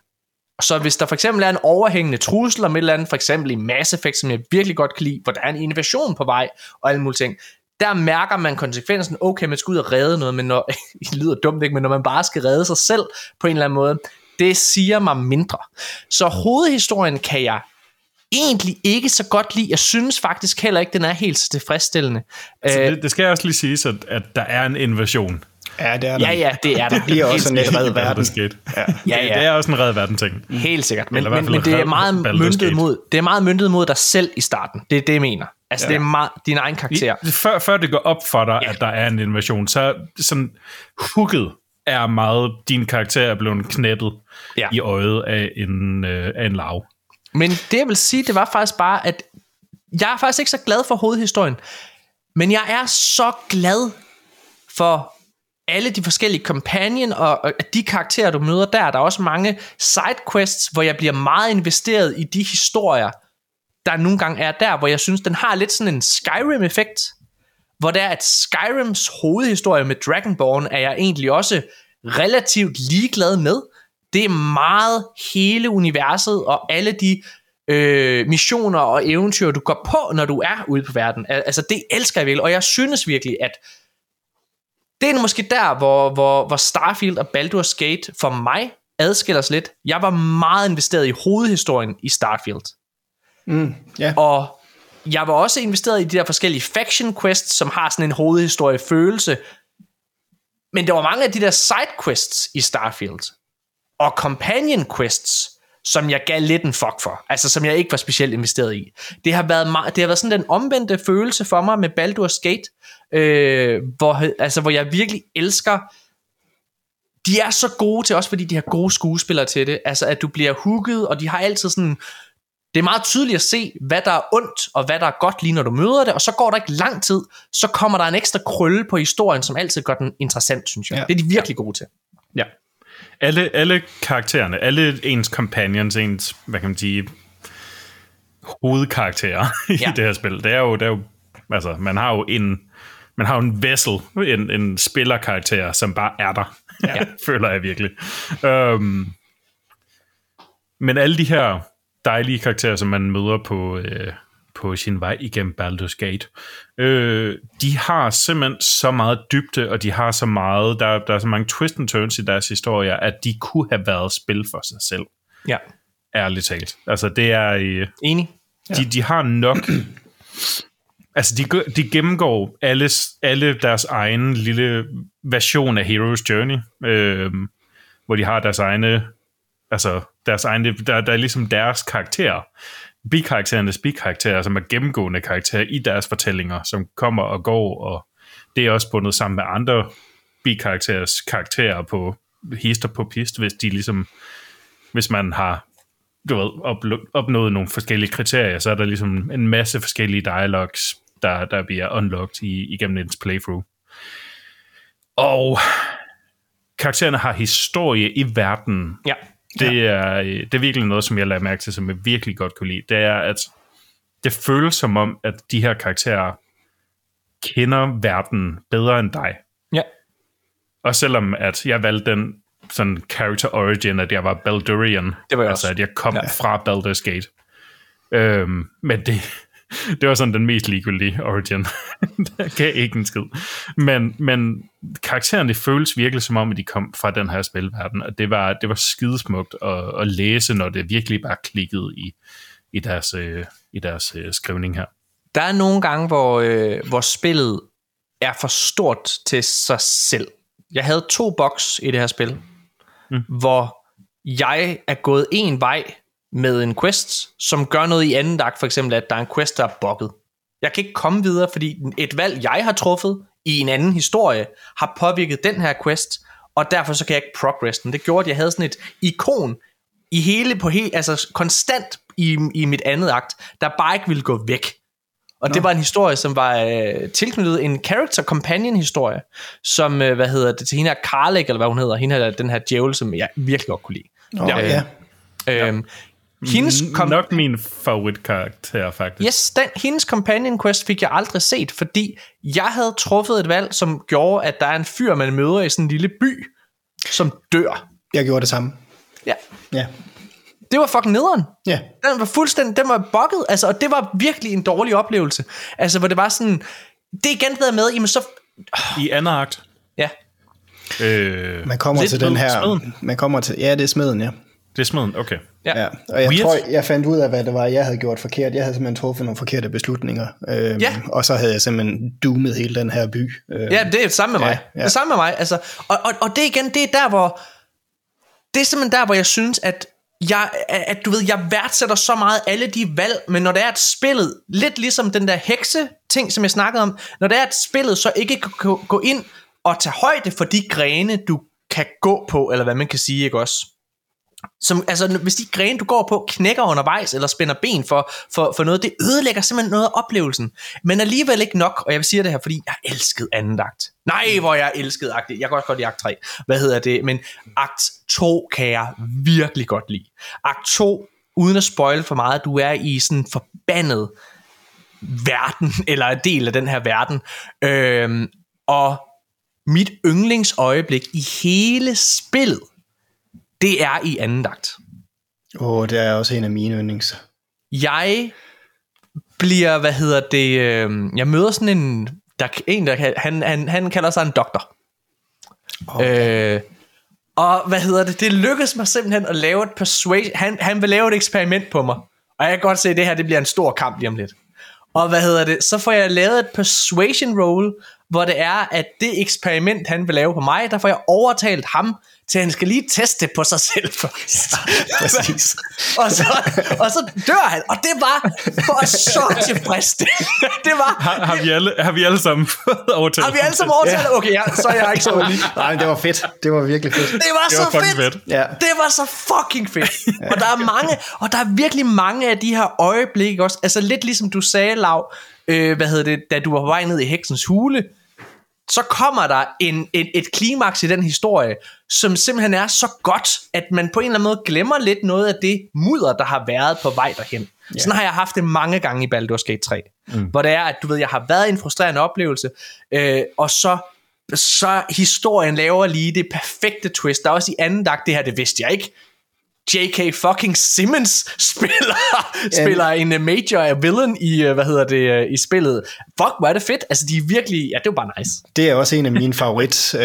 Så hvis der for eksempel er en overhængende trussel om et eller andet, for eksempel i Mass Effect, som jeg virkelig godt kan lide, hvor der er en innovation på vej og alle mulige ting, der mærker man konsekvensen, okay, man skal ud og redde noget, men når, det lyder dumt ikke, men når man bare skal redde sig selv på en eller anden måde, det siger mig mindre. Så hovedhistorien kan jeg egentlig ikke så godt lide. Jeg synes faktisk heller ikke, den er helt så tilfredsstillende. Så Øh, det, det skal også lige siges, at, at der er en invasion. Ja, det er der. Ja, ja, det er der. bliver også sådan lidt red verden. Ja. Ja, ja. Det er også en red verden ting. Helt sikkert. Men, men, men det er meget myndet mod, det er meget myndet mod dig selv i starten. Det er det, jeg mener. Altså, ja. det er meget din egen karakter. Før, før det går op for dig, ja. at der er en invasion, så sådan hooket er meget, din karakter er blevet knæppet ja. i øjet af en, øh, af en lav. Men det, jeg vil sige, det var faktisk bare, at jeg er faktisk ikke så glad for hovedhistorien. Men jeg er så glad for alle de forskellige companion og, og de karakterer, du møder der. Der er også mange sidequests, hvor jeg bliver meget investeret i de historier, der nogle gange er der, hvor jeg synes, den har lidt sådan en Skyrim-effekt, hvor det er, at Skyrims hovedhistorie med Dragonborn er jeg egentlig også relativt ligeglad med. Det er meget hele universet og alle de øh, missioner og eventyr, du går på, når du er ude på verden. Al- Altså, det elsker jeg virkelig, og jeg synes virkelig, at det er måske der, hvor, hvor, hvor Starfield og Baldur's Gate for mig adskiller sig lidt. Jeg var meget investeret i hovedhistorien i Starfield. Mm, ja. Og jeg var også investeret i de der forskellige faction quests, som har sådan en hovedhistorie følelse. Men der var mange af de der side quests i Starfield. Og companion quests, som jeg gav lidt en fuck for. Altså som jeg ikke var specielt investeret i. Det har været, meget, det har været sådan den omvendte følelse for mig med Baldur's Gate. Øh, hvor, altså, hvor jeg virkelig elsker de er så gode til, også fordi de har gode skuespillere til det, altså at du bliver hooket, og de har altid sådan, det er meget tydeligt at se, hvad der er ondt, og hvad der er godt lige når du møder det, og så går der ikke lang tid, så kommer der en ekstra krølle på historien, som altid gør den interessant, synes jeg. Ja. Det er de virkelig gode til. Ja. Alle, alle karaktererne, alle ens companions, ens, hvad kan man sige, hovedkarakterer i Ja. det her spil, det er jo, det er jo altså, man har jo en, man har jo en vessel, en, en spillerkarakter, som bare er der, ja. føler jeg virkelig. Um, men alle de her dejlige karakterer, som man møder på, øh, på sin vej igennem Baldur's Gate, øh, de har simpelthen så meget dybde, og de har så meget, der, der er så mange twist and turns i deres historier, at de kunne have været spil for sig selv, Ja, ærligt talt. Altså det er, øh, enig. de, de har nok, altså de, de gennemgår alles, alle deres egen lille version af Hero's Journey, øh, hvor de har deres egne, altså deres egne, der, der er ligesom deres karakterer, bikarakterernes bikarakterer, som er gennemgående karakterer i deres fortællinger, som kommer og går, og det er også bundet sammen med andre bikarakterers karakterer på hister på pist, hvis de ligesom, hvis man har du ved, oplo- opnået nogle forskellige kriterier, så er der ligesom en masse forskellige dialogs, der, der bliver unlocked i, igennem ens playthrough. Og karaktererne har historie i verden. Ja, Det er, øh, det er virkelig noget, som jeg lader mærke til, som jeg virkelig godt kunne lide. Det er, at det føles som om, at de her karakterer kender verden bedre end dig. ja, Og selvom at jeg valgte den sådan character origin, at jeg var Baldurian. Det var jeg altså, også. at jeg kom Ja. fra Baldur's Gate. Øhm, men det, det var sådan den mest ligegyldige origin. der gav ikke en skid. Men, men karaktererne føles virkelig som om, at de kom fra den her spilverden, og det var, det var skidesmukt at, at læse, når det virkelig bare klikkede i, i deres, øh, i deres øh, skrivning her. Der er nogle gange, hvor, øh, hvor spillet er for stort til sig selv. Jeg havde to boks i det her spil, mm. hvor jeg er gået en vej med en quest, som gør noget i anden akt, for eksempel at der er en quest, der er bugget. Jeg kan ikke komme videre, fordi et valg, jeg har truffet i en anden historie, har påvirket den her quest, og derfor så kan jeg ikke progress den. Det gjorde, at jeg havde sådan et ikon i hele, på hele, altså konstant i, i mit andet akt, der bare ikke ville gå væk. Og Nå. det var en historie, som var øh, tilknyttet en character companion historie, som, øh, hvad hedder det, til hende her Karlik, eller hvad hun hedder, hende her, den her djævel, som jeg virkelig godt kunne lide. Nå, ja. ja. Øhm, hendes, kom, Nok min favoritkarakter, faktisk. yes, den, hendes companion quest fik jeg aldrig set, fordi jeg havde truffet et valg, som gjorde, at der er en fyr, man møder i sådan en lille by, som dør. Jeg gjorde det samme. Ja. Ja. Det var fucking nederen. Ja. Den var fuldstændig, den var bugget, altså, og det var virkelig en dårlig oplevelse. Altså, hvor det var sådan, det er igen været med, jamen så, I anden akt. ja, Øh, Man kommer til den her... smeden. Man kommer til... Ja, det er smeden, ja. det er smeden, okay. ja. Ja, og jeg Weird. tror, jeg fandt ud af, hvad det var, jeg havde gjort forkert. Jeg havde simpelthen truffet nogle forkerte beslutninger. Øhm, Ja. Og så havde jeg simpelthen doomet hele den her by. Øhm, Ja, det er det samme med mig. Ja. ja. Det er samme med mig. Altså, og, og, og det igen, det er der, hvor... Det er simpelthen der, hvor jeg synes, at jeg, at du ved, jeg værdsætter så meget alle de valg, men når det er et spillet, lidt ligesom den der hekse ting, som jeg snakkede om, når det er et spillet, så ikke kan gå- gå ind og tage højde for de grene, du kan gå på, eller hvad man kan sige, ikke også? Som, altså, hvis de grene, du går på, knækker undervejs, eller spænder ben for, for, for noget, det ødelægger simpelthen noget af oplevelsen. Men alligevel ikke nok, og jeg vil sige det her, fordi jeg elskede anden akt. Nej, hvor jeg elskede akt. Jeg kan også godt lide akt 3. Hvad hedder det? Men akt 2 kan jeg virkelig godt lide. Akt 2, uden at spoil for meget, du er i sådan forbandet verden, eller en del af den her verden. Øhm, og mit yndlingsøjeblik i hele spillet, det er i anden akt. Åh, det er også en af mine yndlings. jeg bliver, hvad hedder det, øh, jeg møder sådan en, der, en der, han, han, han kalder sig en doktor. Okay. Øh, og hvad hedder det, det lykkedes mig simpelthen at lave et persuasion, han, han vil lave et eksperiment på mig. Og jeg kan godt se, at det her det bliver en stor kamp lige om lidt. Og hvad hedder det, så får jeg lavet et persuasion roll, hvor det er, at det eksperiment, han vil lave på mig, der får jeg overtalt ham til, at han skal lige teste på sig selv først. præcis. og, så, og så dør han, og det var for så tilfredsstillende. det var, Har, har, vi alle, har vi alle sammen fået overtalt? har vi alle sammen overtalt? Okay, ja, så er jeg ikke så ulig. Nej, men det var fedt. Det var virkelig fedt. Det var, Det så var fucking fedt. fedt. Ja. Det var så fucking fedt. og der er mange, og der er virkelig mange af de her øjeblikke også. Altså lidt ligesom du sagde, Lav, øh, hvad hedder det, da du var på vej ned i heksens hule, så kommer der en, et, et klimaks i den historie, som simpelthen er så godt, at man på en eller anden måde glemmer lidt noget af det mudder, der har været på vej derhen. Yeah. Sådan har jeg haft det mange gange i Baldur's Gate 3, mm. hvor det er, at du ved, jeg har været i en frustrerende oplevelse, øh, og så så historien laver lige det perfekte twist. Der er også i anden dag, det her, det vidste jeg ikke. J.K. fucking Simmons spiller, spiller en uh, major villain i, uh, hvad hedder det, i spillet. Fuck, hvor er det fedt. Altså, de er virkelig, ja, det jo bare nice. Det er også en af mine favorit øh,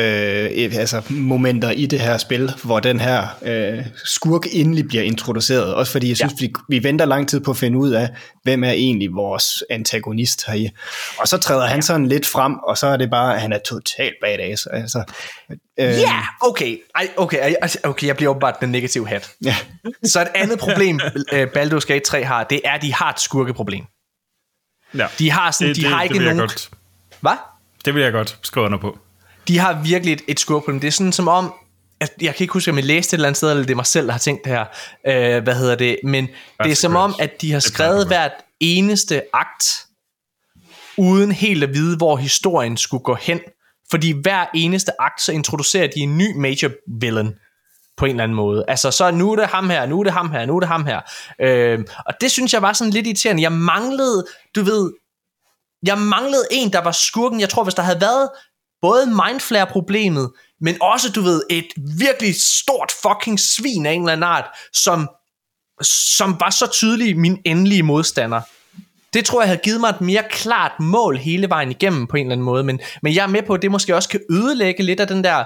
altså, momenter i det her spil, hvor den her øh, skurk endelig bliver introduceret. Også fordi jeg synes, ja. vi, vi venter lang tid på at finde ud af, hvem er egentlig vores antagonist heri. Og så træder han sådan lidt frem, og så er det bare, at han er totalt badass. Altså, øh, Ja, yeah, okay. Ej, okay, ej, ej, okay, jeg bliver åbenbart den negative hat. ja. Så et andet problem, uh, Baldur's Gate 3 har, det er, at de har et skurkeproblem. Ja. De har sådan, det, de det, har det ikke vil jeg nogen... Godt, Hvad? det vil jeg godt skrive under på. de har virkelig et, et skurproblem. Det er sådan som om, at jeg kan ikke huske, om jeg læste et eller andet sted, eller det er mig selv, der har tænkt det her. Øh, hvad hedder det? Men det er som great. om, at de har Det skrevet hvert eneste akt, uden helt at vide, hvor historien skulle gå hen. Fordi hver eneste akt, så introducerer de en ny major villain på en eller anden måde. Altså, så nu er det ham her, nu er det ham her, nu er det ham her. Øh, og det synes jeg var sådan lidt irriterende. Jeg manglede, du ved, jeg manglede en, der var skurken. Jeg tror, hvis der havde været både mindflare-problemet, men også, du ved, et virkelig stort fucking svin af en eller anden art, som, som var så tydelig min endelige modstander. Det tror jeg havde givet mig et mere klart mål hele vejen igennem på en eller anden måde, men, men jeg er med på, at det måske også kan ødelægge lidt af den der,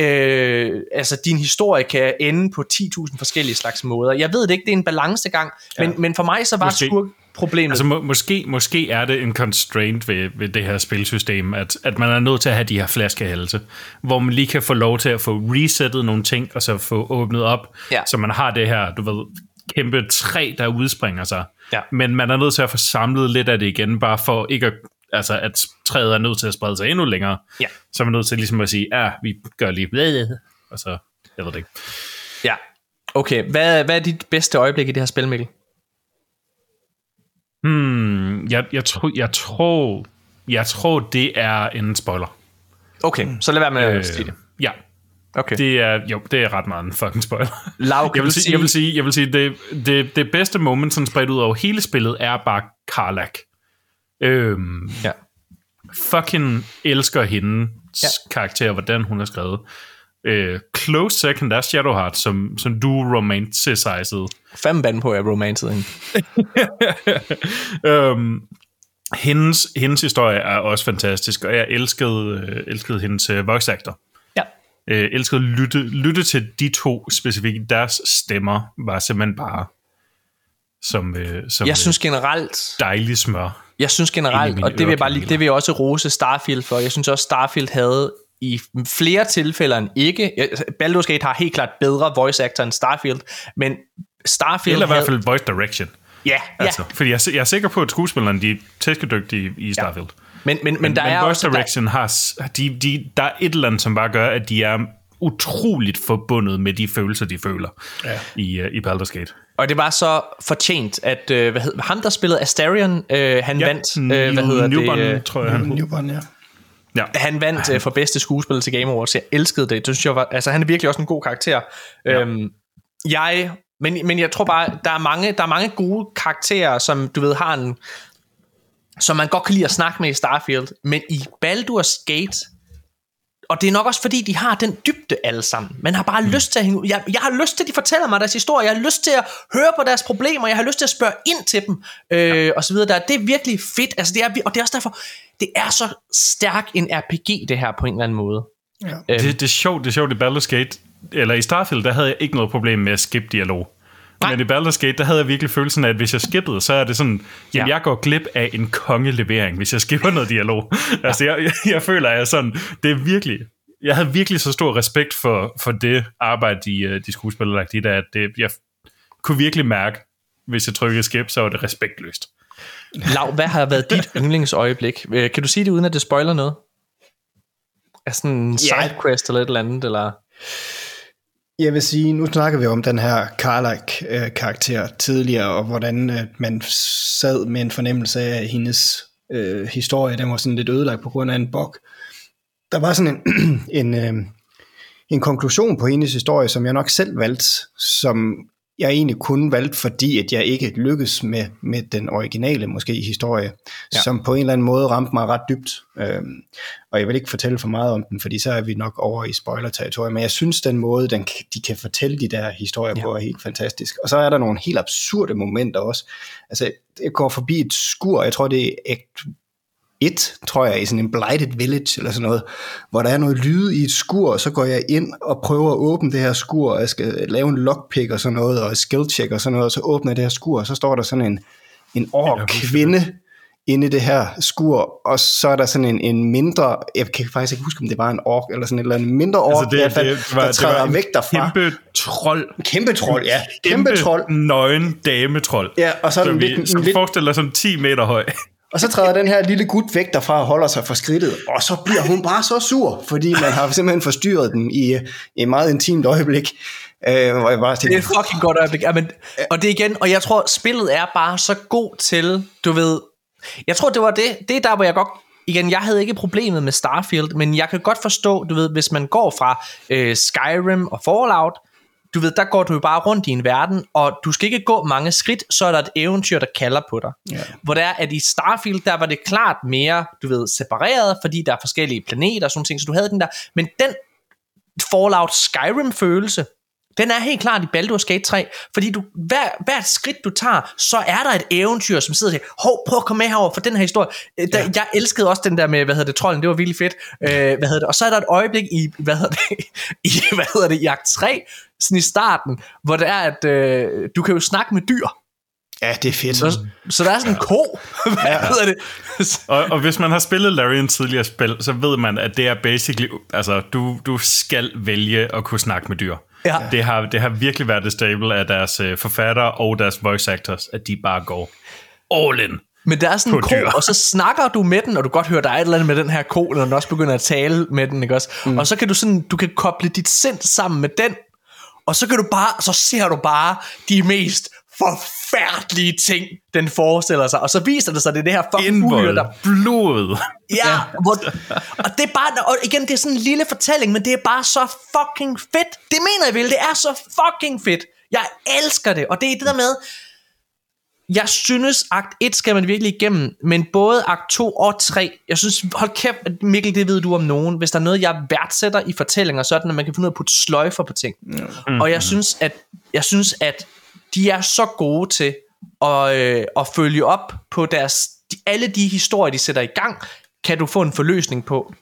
øh, altså din historie kan ende på 10.000 forskellige slags måder. Jeg ved det ikke, det er en balancegang, ja. men, men for mig så var Måske. skurk problemet. Altså må, måske, måske er det en constraint ved, ved det her spilsystem, at, at man er nødt til at have de her flaskehalse, hvor man lige kan få lov til at få resettet nogle ting, og så få åbnet op, Ja. så man har det her, du ved, kæmpe træ, der udspringer sig. Ja. Men man er nødt til at få samlet lidt af det igen, bare for ikke at, altså at træet er nødt til at sprede sig endnu længere. Ja. Så er man nødt til ligesom at sige, ja, vi gør lige og så, jeg ved det ikke. Ja. Okay, hvad, hvad er dit bedste øjeblik i det her spil, Mikkel? Hmm, jeg, jeg, tror, jeg, tror, jeg tror, det er en spoiler. Okay, så lad være med at Øh, sige det. ja, Okay. det er, jo, det er ret meget en fucking spoiler. Kan jeg, vil du sige, jeg vil sige, jeg vil sige det, det, det bedste moment, sådan spredt ud over hele spillet, er bare Karlak. Øhm, Ja. fucking elsker hendes Ja. karakter, hvordan hun er skrevet. Øh, close second er Shadowheart, som, som du romanticized. Fem band på, at jeg romancede hende. øhm, hendes, hendes historie er også fantastisk, og jeg elskede, øh, elskede hendes øh, voice actor. Ja. Øh, elskede at lytte, lytte til de to specifikt. Deres stemmer var simpelthen bare som, øh, som Jeg synes generelt, dejlig smør. jeg synes generelt, og det vil jeg bare lige, det vil jeg også rose Starfield for. Jeg synes også, Starfield havde i flere tilfælde end ikke. Baldur's Gate har helt klart bedre voice actor end Starfield, men Starfield Eller i havde, hvert fald voice direction. Ja, ja. Altså, fordi jeg, er jeg er sikker på, at skuespillerne de er tæskedygtige i Starfield. Men, men, men, men der men er også... Der, direction har, de, de, der er et eller andet, som bare gør, at de er utroligt forbundet med de følelser, de føler ja. i, uh, i Baldur's Gate. og det var så fortjent, at øh, hvad hed, ham, der spillede Astarion, øh, han Ja, vandt... Øh, hvad hedder Newborn, det? Øh, tror jeg, han hed. Newborn, ja. Ja. han vandt øh, for bedste skuespiller til Game Awards. Jeg elskede det. det synes jeg var, altså, han er virkelig også en god karakter. Ja. Øhm, jeg, men, men jeg tror bare, der er, mange, der er mange gode karakterer, som du ved har en, som man godt kan lide at snakke med i Starfield, men i Baldur's Gate, og det er nok også fordi, de har den dybde alle sammen. Man har bare mm. lyst til at hænge ud. Jeg, jeg har lyst til, at de fortæller mig deres historie. Jeg har lyst til at høre på deres problemer. Jeg har lyst til at spørge ind til dem. Øh, og så videre. Der. Det er virkelig fedt. Altså, det er, og det er også derfor, det er så stærk en RPG, det her på en eller anden måde. Ja. Øhm. Det, det, er sjovt, det er sjovt i Baldur's Gate, eller i Starfield, der havde jeg ikke noget problem med at skippe dialog. Nej. Men i Baldur's Gate, der havde jeg virkelig følelsen af, at hvis jeg skippede, så er det sådan, jamen ja. jeg går glip af en kongelevering, hvis jeg skipper noget dialog. Ja. altså jeg, jeg, føler, at jeg sådan, det er virkelig, jeg havde virkelig så stor respekt for, for det arbejde, de, øh, de skuespillere lagt i det, at det, jeg kunne virkelig mærke, hvis jeg trykkede skip, så var det respektløst. Lav, hvad har været dit yndlingsøjeblik? Øh, kan du sige det, uden at det spoiler noget? Er sådan en sidequest eller et eller andet, eller... Jeg vil sige, nu snakker vi om den her Karlak-karakter øh, tidligere, og hvordan øh, man sad med en fornemmelse af, at hendes øh, historie, den var sådan lidt ødelagt på grund af en bog. Der var sådan en, en, øh, en konklusion på hendes historie, som jeg nok selv valgte, som jeg egentlig kun valgt, fordi at jeg ikke lykkedes med, med den originale måske historie, ja. som på en eller anden måde ramte mig ret dybt. Øhm, og jeg vil ikke fortælle for meget om den, fordi så er vi nok over i spoiler-territoriet, men jeg synes, den måde, den, de kan fortælle de der historier ja. på, er helt fantastisk. Og så er der nogle helt absurde momenter også. Altså, jeg går forbi et skur, jeg tror, det er et, tror jeg, i sådan en blighted village eller sådan noget, hvor der er noget lyd i et skur, og så går jeg ind og prøver at åbne det her skur, og jeg skal lave en lockpick og sådan noget, og skill check og sådan noget, og så åbner jeg det her skur, og så står der sådan en, en ork kvinde inde i det her skur, og så er der sådan en, en mindre, jeg kan faktisk ikke huske, om det var en ork, eller sådan et eller andet mindre ork, altså det, hvert fald, det var, der træder det var væk derfra. Kæmpe trold. Kæmpe trold, ja. Kæmpe, kæmpe trold. nøgen dametrold. Ja, og så er den lidt, lidt... forestiller sådan 10 meter høj. Og så træder den her lille gut væk derfra og holder sig for skridtet, og så bliver hun bare så sur, fordi man har simpelthen forstyrret dem i, i et meget intimt øjeblik. Øh, hvor jeg bare tænker, det er et fucking godt øjeblik. Ja, men, og det igen, og jeg tror, spillet er bare så god til, du ved, jeg tror, det var det, det er der, hvor jeg godt igen, jeg havde ikke problemet med Starfield, men jeg kan godt forstå, du ved, hvis man går fra øh, Skyrim og Fallout, du ved, der går du jo bare rundt i en verden, og du skal ikke gå mange skridt, så er der et eventyr, der kalder på dig. Ja. Hvor det er, at i Starfield, der var det klart mere, du ved, separeret, fordi der er forskellige planeter og sådan ting, så du havde den der, men den Fallout Skyrim følelse, den er helt klart i Baldur's Gate 3, fordi du, hver, hvert skridt du tager, så er der et eventyr, som sidder og siger, hov, prøv at komme med herover for den her historie. Øh, ja. jeg elskede også den der med, hvad hedder det, trolden, det var virkelig fedt. Øh, hvad hedder det? Og så er der et øjeblik i, hvad hedder det, i, hvad hedder det, i akt 3, sådan i starten, hvor det er, at øh, du kan jo snakke med dyr. Ja, det er fedt. Så, så der er sådan en ko. Hvad ja. hedder det? og, og hvis man har spillet Larian tidligere spil, så ved man, at det er basically, altså du, du skal vælge at kunne snakke med dyr. Ja. Det, har, det har virkelig været det stable af deres øh, forfattere og deres voice actors, at de bare går all in. Men der er sådan en ko, dyr. og så snakker du med den, og du godt høre, der er et eller andet med den her ko, når den også begynder at tale med den, ikke også? Mm. Og så kan du sådan, du kan koble dit sind sammen med den, og så kan du bare, så ser du bare de mest forfærdelige ting, den forestiller sig. Og så viser det sig, det er det her fucking uhyre, der... blod. Ja, ja. Hvor, og det er bare, og igen, det er sådan en lille fortælling, men det er bare så fucking fedt. Det mener jeg vel, det er så fucking fedt. Jeg elsker det, og det er det der med, jeg synes, akt 1 skal man virkelig igennem, men både akt 2 og 3, jeg synes, hold kæft, Mikkel, det ved du om nogen, hvis der er noget, jeg værdsætter i fortællinger, så er det, at man kan finde ud af at putte sløjfer på ting. Mm. Og jeg synes, at, jeg synes, at de er så gode til at, øh, at følge op på deres, de, alle de historier, de sætter i gang, kan du få en forløsning på.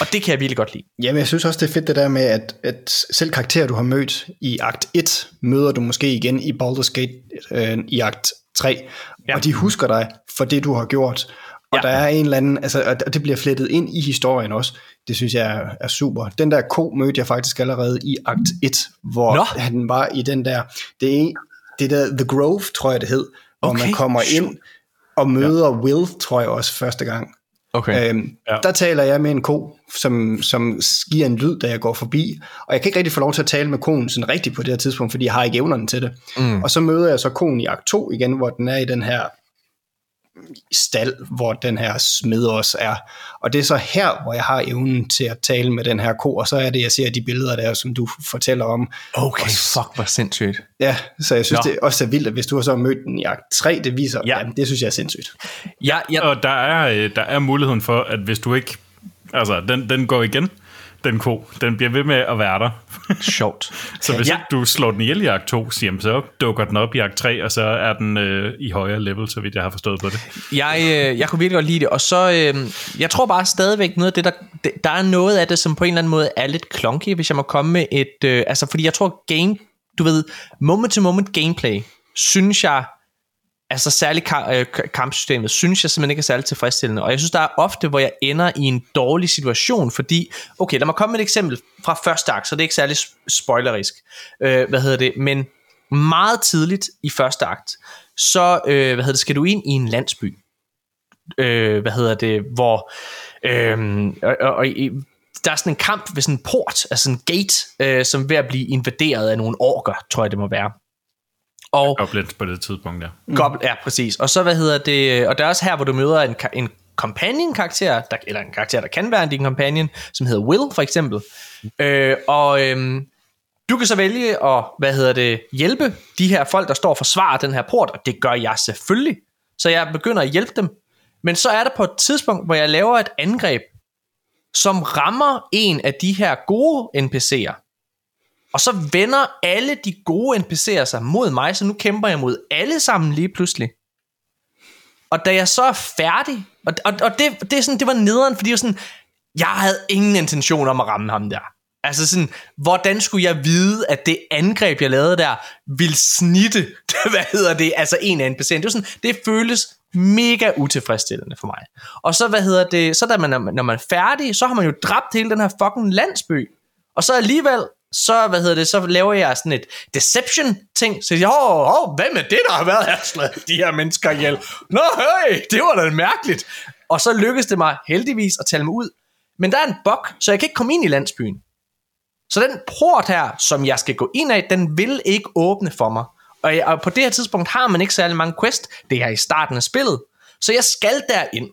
Og det kan jeg virkelig godt lide. Jamen, jeg synes også, det er fedt det der med, at, at selv karakterer, du har mødt i akt 1, møder du måske igen i Baldur's Gate øh, i akt 3. Ja. Og de husker dig for det, du har gjort. Og ja. der er en eller anden, altså, og det bliver flettet ind i historien også. Det synes jeg er, er super. Den der ko mødte jeg faktisk allerede i akt 1, hvor Nå. han var i den der, det er det der The Grove, tror jeg det hed, hvor okay. man kommer ind og møder ja. Will, tror jeg også første gang. Okay. Øhm, ja. Der taler jeg med en ko, som, som giver en lyd, da jeg går forbi, og jeg kan ikke rigtig få lov til at tale med konen sådan rigtigt på det her tidspunkt, fordi jeg har ikke evnerne til det. Mm. Og så møder jeg så konen i akt 2 igen, hvor den er i den her stald, hvor den her smed også er. Og det er så her, hvor jeg har evnen til at tale med den her ko, og så er det, jeg ser de billeder der, som du fortæller om. Okay, og, fuck, hvor sindssygt. Ja, så jeg synes, Nå. det også er vildt, at hvis du har så mødt den i akt 3, det viser, ja. jamen, det synes jeg er sindssygt. Ja, ja. Og der er, øh, der er muligheden for, at hvis du ikke, altså den, den går igen, den ko. Den bliver ved med at være der. Sjovt. Så hvis Ja. du slår den ihjel i akt 2, jamen, så dukker den op i akt 3, og så er den øh, i højere level, så vidt jeg har forstået på det. Jeg, øh, jeg kunne virkelig godt lide det, og så, øh, jeg tror bare stadigvæk noget af det, der, det, der er noget af det, som på en eller anden måde er lidt clunky, hvis jeg må komme med et, øh, altså fordi jeg tror game, du ved, moment-to-moment gameplay, synes jeg, altså særligt ka- øh, kampsystemet, synes jeg simpelthen ikke er særlig tilfredsstillende, og jeg synes, der er ofte, hvor jeg ender i en dårlig situation, fordi, okay, lad mig komme med et eksempel fra første akt, så det er ikke særlig spoilerisk, øh, hvad hedder det, men meget tidligt i første akt, så øh, hvad hedder det, skal du ind i en landsby, øh, hvad hedder det, hvor øh, og, og, og, i- der er sådan en kamp ved sådan en port, altså en gate, øh, som er ved at blive invaderet af nogle orker, tror jeg det må være. Og Goblins på det tidspunkt der. mm. Goblin, ja, præcis. Og så, hvad hedder det, og der er også her, hvor du møder en, en companion-karakter, der, eller en karakter, der kan være en din companion, som hedder Will, for eksempel. Øh, og øhm, du kan så vælge at, hvad hedder det, hjælpe de her folk, der står og forsvarer den her port, og det gør jeg selvfølgelig. Så jeg begynder at hjælpe dem. Men så er der på et tidspunkt, hvor jeg laver et angreb, som rammer en af de her gode NPC'er. Og så vender alle de gode NPC'er sig mod mig, så nu kæmper jeg mod alle sammen lige pludselig. Og da jeg så er færdig, og, og, og det, det, er sådan, det var nederen, fordi jeg, sådan, jeg havde ingen intention om at ramme ham der. Altså sådan, hvordan skulle jeg vide, at det angreb, jeg lavede der, ville snitte, hvad hedder det, altså en af patient. Det, var sådan, det føles mega utilfredsstillende for mig. Og så, hvad hedder det, så da man, når man- når man er færdig, så har man jo dræbt hele den her fucking landsby. Og så alligevel, så, hvad hedder det, så laver jeg sådan et deception-ting, så jeg, åh, åh, hvem er det, der har været her, slået de her mennesker ihjel? Nå, hey, det var da mærkeligt. Og så lykkedes det mig heldigvis at tale mig ud. Men der er en bug, så jeg kan ikke komme ind i landsbyen. Så den port her, som jeg skal gå ind af, den vil ikke åbne for mig. Og, jeg, og på det her tidspunkt har man ikke særlig mange quest. Det er i starten af spillet. Så jeg skal derind.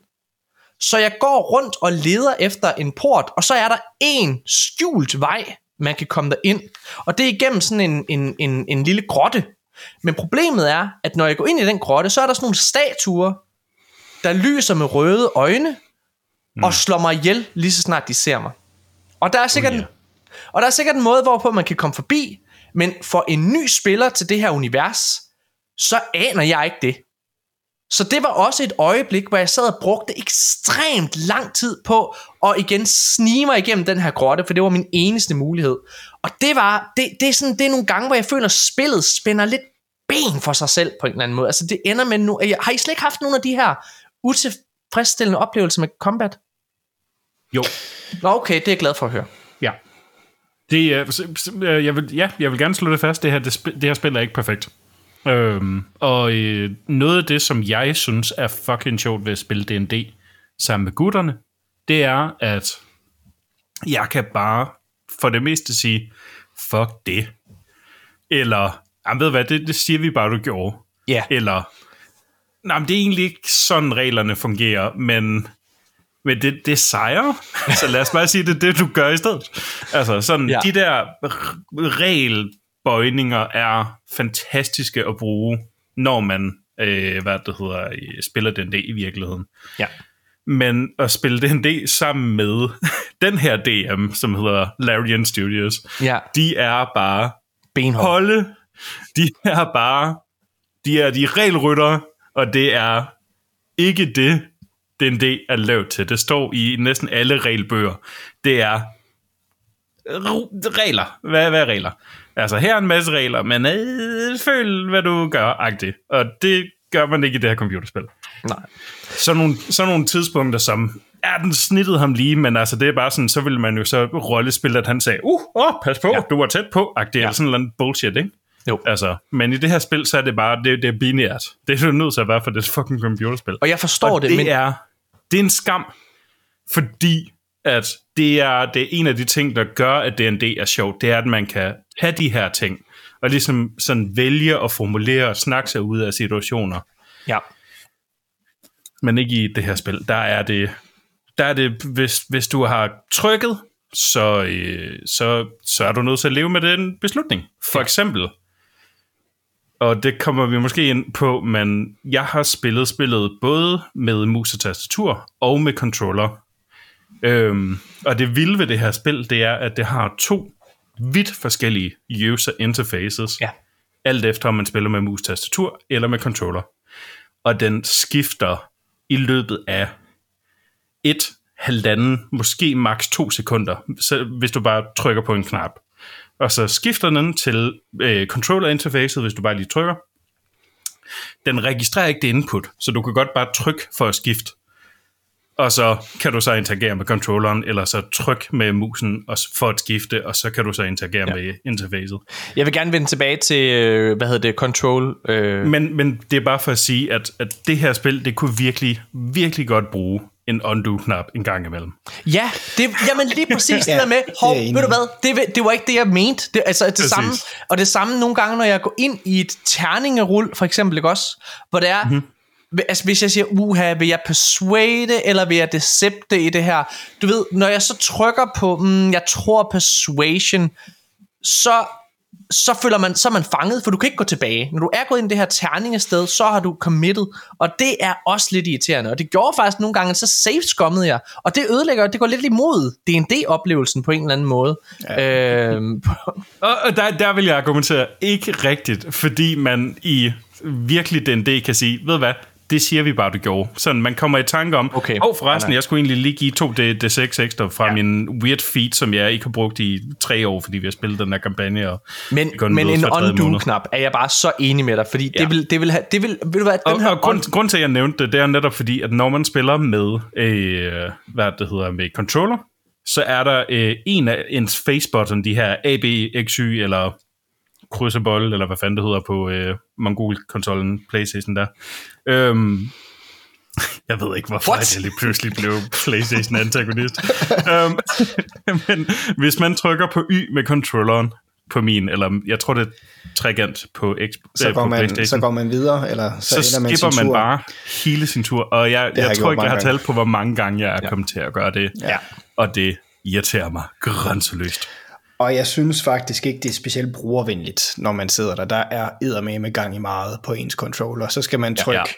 Så jeg går rundt og leder efter en port, og så er der en skjult vej, man kan komme derind. Og det er igennem sådan en, en, en, en lille grotte. Men problemet er, at når jeg går ind i den grotte, så er der sådan nogle statuer, der lyser med røde øjne, mm. og slår mig ihjel, lige så snart de ser mig. Og der er sikkert, ja. en, og der er sikkert en måde, hvorpå man kan komme forbi, men for en ny spiller til det her univers, så aner jeg ikke det. Så det var også et øjeblik, hvor jeg sad og brugte ekstremt lang tid på at igen snige mig igennem den her grotte, for det var min eneste mulighed. Og det var, det, det er sådan, det er nogle gange, hvor jeg føler, at spillet spænder lidt ben for sig selv på en eller anden måde. Altså det ender med nu, har I slet ikke haft nogle af de her utilfredsstillende oplevelser med combat? Jo. Nå okay, det er jeg glad for at høre. Ja. Det, er- s- øh, jeg vil, ja, jeg vil gerne slå det fast. Det her, det, det her spil er ikke perfekt. Øhm, og øh, noget af det, som jeg synes er fucking sjovt ved at spille D&D sammen med gutterne, det er, at jeg kan bare for det meste sige, fuck det. Eller, jamen ved hvad, det, det siger vi bare, du gjorde. Ja. Eller, nej, men det er egentlig ikke sådan reglerne fungerer, men, men det, det sejrer. Så lad os bare sige, det er det, du gør i stedet. Altså, sådan, Ja. de der r- regelbøjninger er fantastiske at bruge, når man, øh, hvad det hedder, øh, spiller den i virkeligheden. Ja. Men at spille D&D sammen med den her DM, som hedder Larian Studios, Ja. de er bare Benhård. Holde, de er bare, de er de regelrytter, og det er ikke det, den D er lavet til. Det står i næsten alle regelbøger. Det er regler. Hvad, hvad er regler? Altså, her er en masse regler, men øh, føl, hvad du gør, agtigt. Og det gør man ikke i det her computerspil. Nej. Sådan nogle, sådan nogle tidspunkter, som er den snittet ham lige, men altså det er bare sådan, så ville man jo så rollespille, at han sagde, uh, åh, pas på, Ja. ja. du var tæt på, agtigt, Ja. ja. eller sådan noget bullshit, ikke? Jo. Altså, men i det her spil, så er det bare, det, det er binært. Det er du nødt til at være, for det et fucking computerspil. Og jeg forstår og det, det men... er, det er en skam, fordi at det er, det er en af de ting, der gør, at D&D er sjovt, det er, at man kan have de her ting, og ligesom sådan vælge at formulere og snakke sig ud af situationer Ja. men ikke i det her spil. Der er det, der er det hvis, hvis du har trykket, så, øh, så, så er du nødt til at leve med den beslutning. For eksempel, og det kommer vi måske ind på, men jeg har spillet spillet både med mus og tastatur og med controller. Øhm, og det vilde ved det her spil, det er, at det har to vidt forskellige user interfaces. Ja. Alt efter, om man spiller med mus-tastatur eller med controller. Og den skifter i løbet af et, halvanden, måske maks to sekunder, så hvis du bare trykker på en knap. Og så skifter den til øh, controller interfacet, hvis du bare lige trykker. Den registrerer ikke det input, så du kan godt bare trykke for at skifte. Og så kan du så interagere med controlleren, eller så tryk med musen og for at skifte, og så kan du så interagere ja. med interfacet. Jeg vil gerne vende tilbage til, øh, hvad hedder det, Control. Øh. Men, men det er bare for at sige, at, at det her spil, det kunne virkelig, virkelig godt bruge en undo-knap en gang imellem. Ja, det, jamen lige præcis det der med, det hov, ved du hvad, det, det var ikke det, jeg mente. Det, altså det Præcis. samme, og det samme nogle gange, når jeg går ind i et terningerul, for eksempel, ikke også? Hvor det er, Mhm. mm-hmm. Altså hvis jeg siger, uha, vil jeg persuade, eller vil jeg decepte i det her? Du ved, når jeg så trykker på, mm, jeg tror persuasion, så så føler man, så er man fanget, for du kan ikke gå tilbage. Når du er gået ind i det her terningested, så har du committed, og det er også lidt irriterende. Og det gjorde faktisk nogle gange, så safe skummede jeg, og det ødelægger, det går lidt imod D&D-oplevelsen på en eller anden måde. Ja. Øhm, Og der, der vil jeg argumentere ikke rigtigt, fordi man i virkelig den D kan sige, ved hvad, det siger vi bare, du gjorde. Sådan, man kommer i tanke om, Okay. og forresten, jeg skulle egentlig lige give to D, D6 ekstra fra ja. min weird feed, som jeg ikke har brugt i tre år, fordi vi har spillet den her kampagne. Og men, men en undo-knap er jeg bare så enig med dig, fordi ja. Det vil, det vil have, det vil, ved du hvad, den Og, her og grund, grund til, at jeg nævnte det, det er netop fordi, at når man spiller med, øh, hvad det hedder, med controller, så er der øh, en af ens face button, de her A, B, X, Y, eller krydsebold, eller hvad fanden det hedder på øh, Mongol-konsollen, Playstation der. Øhm, jeg ved ikke, hvorfor What? Jeg lige pludselig blev Playstation antagonist. øhm, men hvis man trykker på Y med controlleren på min, eller jeg tror det er trekant på, X, Så øh, går, på man, så går man videre, eller så, så man skipper man tur. bare hele sin tur. Og jeg, jeg jeg tror ikke, jeg har talt på, hvor mange gange jeg er ja. kommet til at gøre det. Ja. Og det irriterer mig grænseløst. Og jeg synes faktisk ikke, det er specielt brugervenligt, når man sidder der. Der er eddermame gang i meget på ens controller. Så skal man trykke,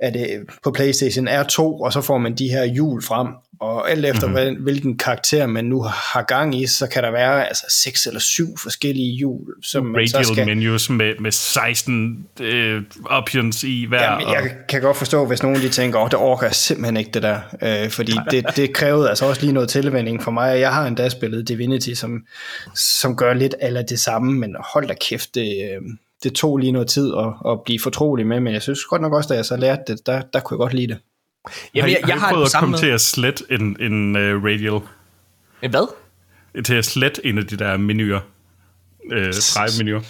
ja. at det på Playstation R2, og så får man de her hjul frem. Og alt efter mm-hmm. hvilken karakter man nu har gang i, så kan der være altså seks eller syv forskellige hjul, som man så Radial skal... menus med, med 16 øh, options i hver. Jamen, og, jeg kan godt forstå, hvis nogen de tænker, åh, det orker jeg simpelthen ikke det der, øh, fordi det, det krævede altså også lige noget tilvænding for mig. Jeg har endda spillet Divinity, som, som gør lidt eller det samme, men hold da kæft, det, øh, det tog lige noget tid at, at blive fortrolig med, men jeg synes godt nok også, da jeg så lærte det, der, der kunne jeg godt lide det. Jamen, jeg, har, jeg har prøvet på at komme måde. til at slette en, en uh, radial? Øh, Hvad? Til at slette en af de der menuer? Øh, menuer.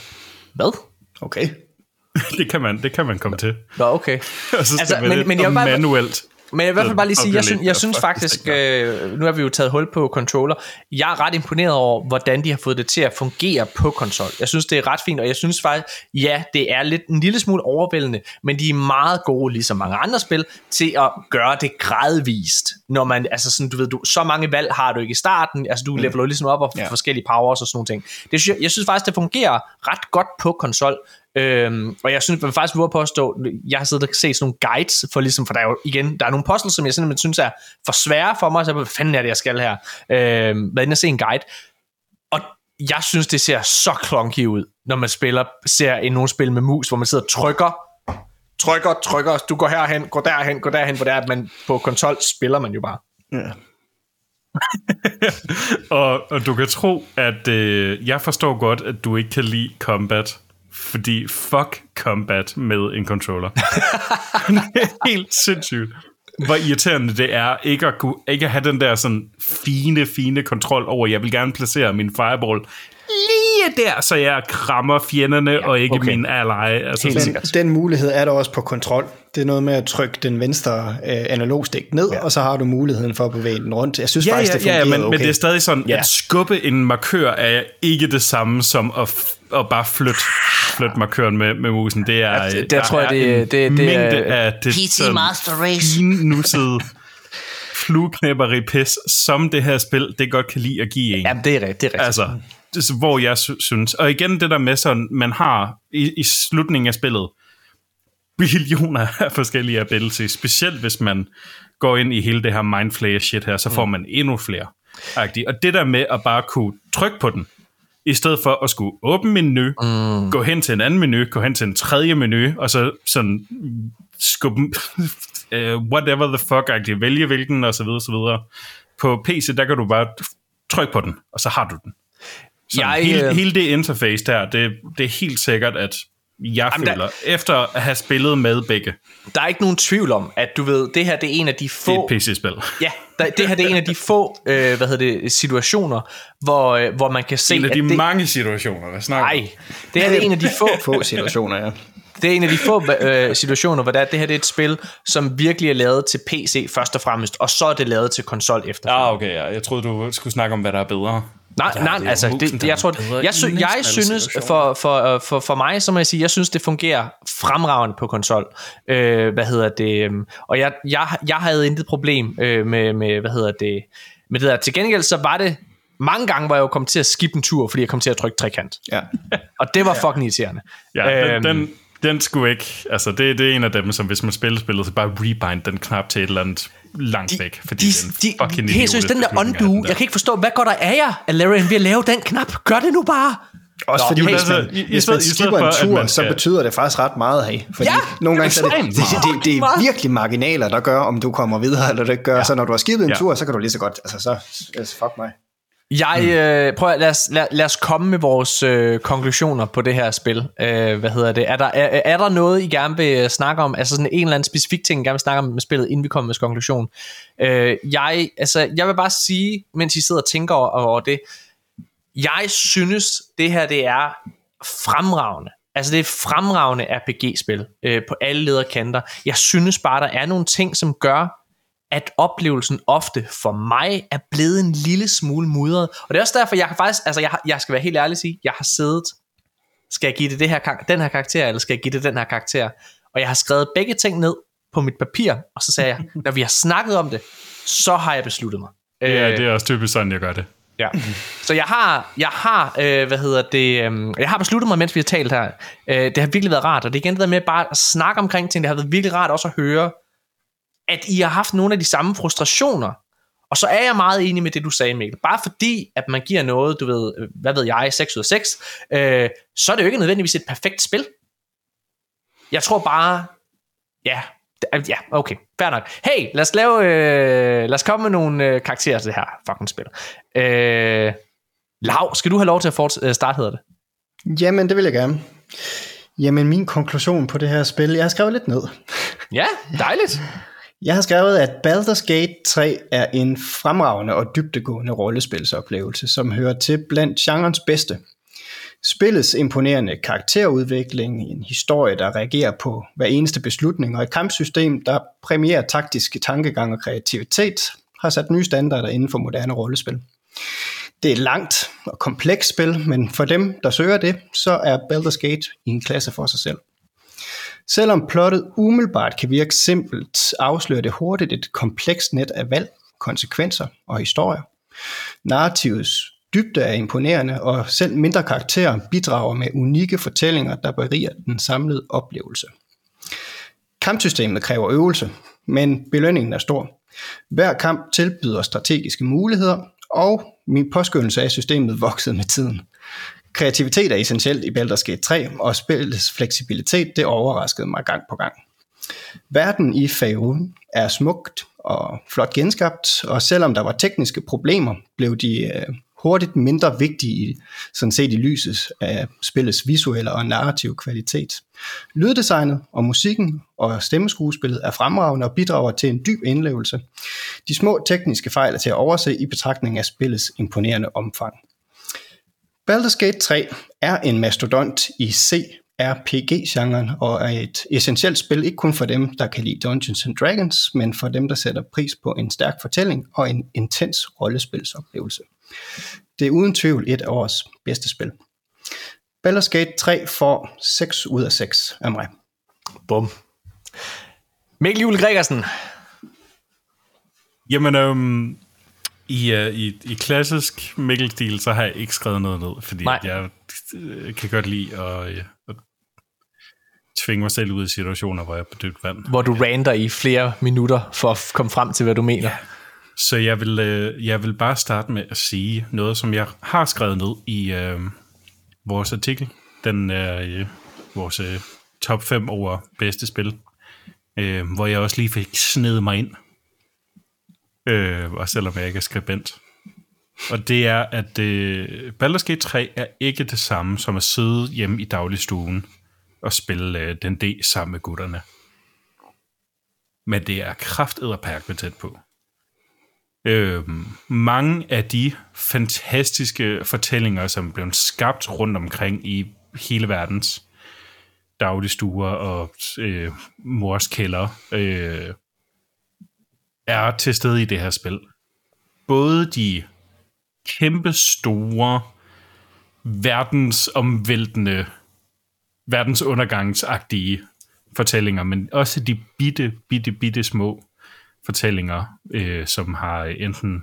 Hvad? Okay. det, kan man, det kan man komme til. Nå, okay. Og så skal Altså, man men- men, jeg bare- manuelt Men jeg vil i hvert fald bare lige sige, jeg, synes, jeg synes faktisk, øh, nu har vi jo taget hul på controller, jeg er ret imponeret over, hvordan de har fået det til at fungere på konsol. Jeg synes, det er ret fint, og jeg synes faktisk, ja, det er lidt en lille smule overvældende, men de er meget gode, ligesom mange andre spil, til at gøre det gradvist. Når man, altså sådan, du ved, du, så mange valg har du ikke i starten, altså du leveler jo ligesom op og Ja. forskellige powers og sådan nogle ting. Det synes jeg, jeg synes faktisk, det fungerer ret godt på konsol, Øhm, og jeg synes, jeg vil faktisk våge påstå, jeg har siddet og set sådan nogle guides, for ligesom, for der er jo igen, der er nogle puzzles, som jeg simpelthen synes er for svære for mig, så hvad fanden er det, jeg skal her? Øhm, hvad inde og se en guide. Og jeg synes, det ser så clunky ud, når man spiller, ser i nogle spil med mus, hvor man sidder og trykker, trykker, trykker, du går herhen, går derhen, går derhen, hvor det er, at man på konsol spiller man jo bare. Ja. Og, og du kan tro, at øh, jeg forstår godt, at du ikke kan lide combat, fordi fuck combat med en controller. det er helt sindssygt, hvor irriterende det er ikke at, kunne, ikke at have den der sådan fine, fine kontrol over, jeg vil gerne placere min fireball lige der, så jeg krammer fjenderne ja, og ikke okay. min ally. Altså, Helt sådan-. Den, mulighed er der også på kontrol. Det er noget med at trykke den venstre øh, analogstik ned, ja. og så har du muligheden for at bevæge den rundt. Jeg synes Ja, faktisk, ja, det ja, fungerer men, okay. men det er stadig sådan, Ja. at skubbe en markør er ikke det samme som at, at bare flytte, flytte markøren med, med musen. Det er, Ja, det- der der tror jeg, er det- det- det er- mængde af det PC sådan Master Race. finnussede flueknæpperi pis, som det her spil, det godt kan lide at give en. Jamen, det er rigtigt, det er rigtigt. Altså, det er hvor jeg sy- synes. Og igen det der med sådan, man har i, i slutningen af spillet billioner af forskellige abilities, specielt hvis man går ind i hele det her mindflayer shit her, så får man endnu flere. Og det der med at bare kunne trykke på den, i stedet for at skulle åbne menu, mm. gå hen til en anden menu, gå hen til en tredje menu, og så sådan skubbe, uh, whatever the fuck, vælge hvilken, og så videre, så videre. På PC, der kan du bare trykke på den, og så har du den. Så Jeg, hele, øh, hele det interface der, det, det er helt sikkert, at jeg Jamen, der- føler, efter at have spillet med begge, Der er ikke nogen tvivl om, at du ved, det her det er en af de det få... er et PC-spil. Ja, der, det her det er en af de få, øh, hvad hedder det, situationer, hvor, øh, hvor man kan se, En af at de det, mange situationer, hvad snakker Nej, det her det er en af de få, Få situationer, ja. det er en af de få øh, situationer, hvor det, er, det her det er et spil, som virkelig er lavet til PC først og fremmest, og så er det lavet til konsol efter. Ah, okay, ja. Jeg troede, du skulle snakke om, hvad der er bedre. Nej, Ja, nej, det altså, det, jeg tror, jeg, sy, jeg synes, for, for, for, for mig, så må jeg sige, jeg synes, det fungerer fremragende på konsol. Øh, hvad hedder det? øhm, Og jeg, jeg, jeg havde intet problem øh, med, med, hvad hedder det, med det der. Til gengæld, så var det mange gange, hvor jeg jo kom til at skippe en tur, fordi jeg kom til at trykke trekant. ja. Og det var fucking irriterende. Ja, Øhm, den, den, den skulle ikke... Altså, det, det er en af dem, som hvis man spiller spillet, så bare rebind den knap til et eller andet langt væk, fordi de, det er en de, fucking de, helt seriøst, den der undo, den jeg kan ikke forstå, hvad går der af jer, Alarian, ved at lave den knap? Gør det nu bare! Også Nå, fordi, hvis altså, man, i- i hvis man skipper en at tur, man så betyder det faktisk ret meget, hey. Fordi Ja, nogle gange så er det, det, det, det, det er virkelig marginaler, der gør, om du kommer videre eller det ikke gør. Ja. Så når du har skippet en Ja. tur, så kan du lige så godt, altså så, altså, fuck mig. Jeg, øh, prøv at, lad, os, lad, lad os komme med vores øh, konklusioner på det her spil. Øh, hvad hedder det? Er der, er, er der noget, I gerne vil snakke om? Altså sådan en eller anden specifik ting, I gerne vil snakke om med spillet, inden vi kommer med konklusion? Øh, jeg, altså, jeg vil bare sige, mens I sidder og tænker over, over det, jeg synes, det her det er fremragende. Altså det er et fremragende RPG-spil øh, på alle lederkanter. Jeg synes bare, der er nogle ting, som gør, at oplevelsen ofte for mig er blevet en lille smule mudret. Og det er også derfor, jeg kan faktisk, altså jeg, jeg skal være helt ærlig og sige, jeg har siddet, skal jeg give det, det her, den her karakter, eller skal jeg give det den her karakter? Og jeg har skrevet begge ting ned på mit papir, og så sagde jeg, når vi har snakket om det, så har jeg besluttet mig. Ja, Øh, det er også typisk sådan, jeg gør det. Ja. Så jeg har, jeg har, øh, hvad hedder det, øh, jeg har besluttet mig, mens vi har talt her. Øh, det har virkelig været rart, og det er igen det der med bare at snakke omkring ting. Det har været virkelig rart også at høre, at I har haft nogle af de samme frustrationer. Og så er jeg meget enig med det, du sagde, Mikkel. Bare fordi, at man giver noget, du ved, hvad ved jeg, 6 ud af 6, øh, så er det jo ikke nødvendigvis et perfekt spil. Jeg tror bare, ja, ja, okay, fair nok. Hey, lad os lave, øh, lad os komme med nogle øh, karakterer til det her fucking spil. Øh, Lav, skal du have lov til at forts- øh, starte, hedder det? Jamen, det vil jeg gerne. Jamen, min konklusion på det her spil, jeg har skrevet lidt ned. Ja, dejligt. Jeg har skrevet, at Baldur's Gate 3 er en fremragende og dybdegående rollespilsoplevelse, som hører til blandt genrens bedste. Spillets imponerende karakterudvikling, en historie, der reagerer på hver eneste beslutning, og et kampsystem, der præmierer taktiske tankegang og kreativitet, har sat nye standarder inden for moderne rollespil. Det er et langt og komplekst spil, men for dem, der søger det, så er Baldur's Gate i en klasse for sig selv. Selvom plottet umiddelbart kan virke simpelt, afslører det hurtigt et komplekst net af valg, konsekvenser og historier. Narrativets dybde er imponerende, og selv mindre karakterer bidrager med unikke fortællinger, der beriger den samlede oplevelse. Kampsystemet kræver øvelse, men belønningen er stor. Hver kamp tilbyder strategiske muligheder, og min påskyndelse af systemet voksede med tiden. Kreativitet er essentielt i Baldur's Gate 3, og spillets fleksibilitet det overraskede mig gang på gang. Verden i Faerun er smukt og flot genskabt, og selvom der var tekniske problemer, blev de øh, hurtigt mindre vigtige, sådan set i lyset af spillets visuelle og narrative kvalitet. Lyddesignet og musikken og stemmeskuespillet er fremragende og bidrager til en dyb indlevelse. De små tekniske fejl er til at overse i betragtning af spillets imponerende omfang. Baldur's Gate 3 er en mastodont i CRPG-genren og er et essentielt spil ikke kun for dem, der kan lide Dungeons and Dragons, men for dem, der sætter pris på en stærk fortælling og en intens rollespilsoplevelse. Det er uden tvivl et af årets bedste spil. Baldur's Gate 3 får 6 ud af 6 af mig. Bum. Mikkel Juhl Gregersen. Jamen, øhm, i, uh, i, i klassisk Mikkel-stil, så har jeg ikke skrevet noget ned, fordi Nej. jeg øh, kan godt lide at, øh, at tvinge mig selv ud i situationer, hvor jeg er på dybt vand. Hvor du rander i flere minutter for at komme frem til, hvad du mener. Så jeg vil, øh, jeg vil bare starte med at sige noget, som jeg har skrevet ned i øh, vores artikel. Den er øh, vores øh, top 5 over bedste spil, øh, hvor jeg også lige fik snedet mig ind, øh, og selvom jeg ikke er skribent. Og det er, at øh, Baldur's Gate 3 er ikke det samme som at sidde hjemme i dagligstuen og spille øh, den D sammen med gutterne. Men det er kraftet med tæt på. Øh, mange af de fantastiske fortællinger, som blev skabt rundt omkring i hele verdens dagligstuer og øh, mors kælder, øh, er til stede i det her spil. Både de kæmpe store, verdensomvæltende, verdensundergangsagtige fortællinger, men også de bitte, bitte, bitte små fortællinger, øh, som har enten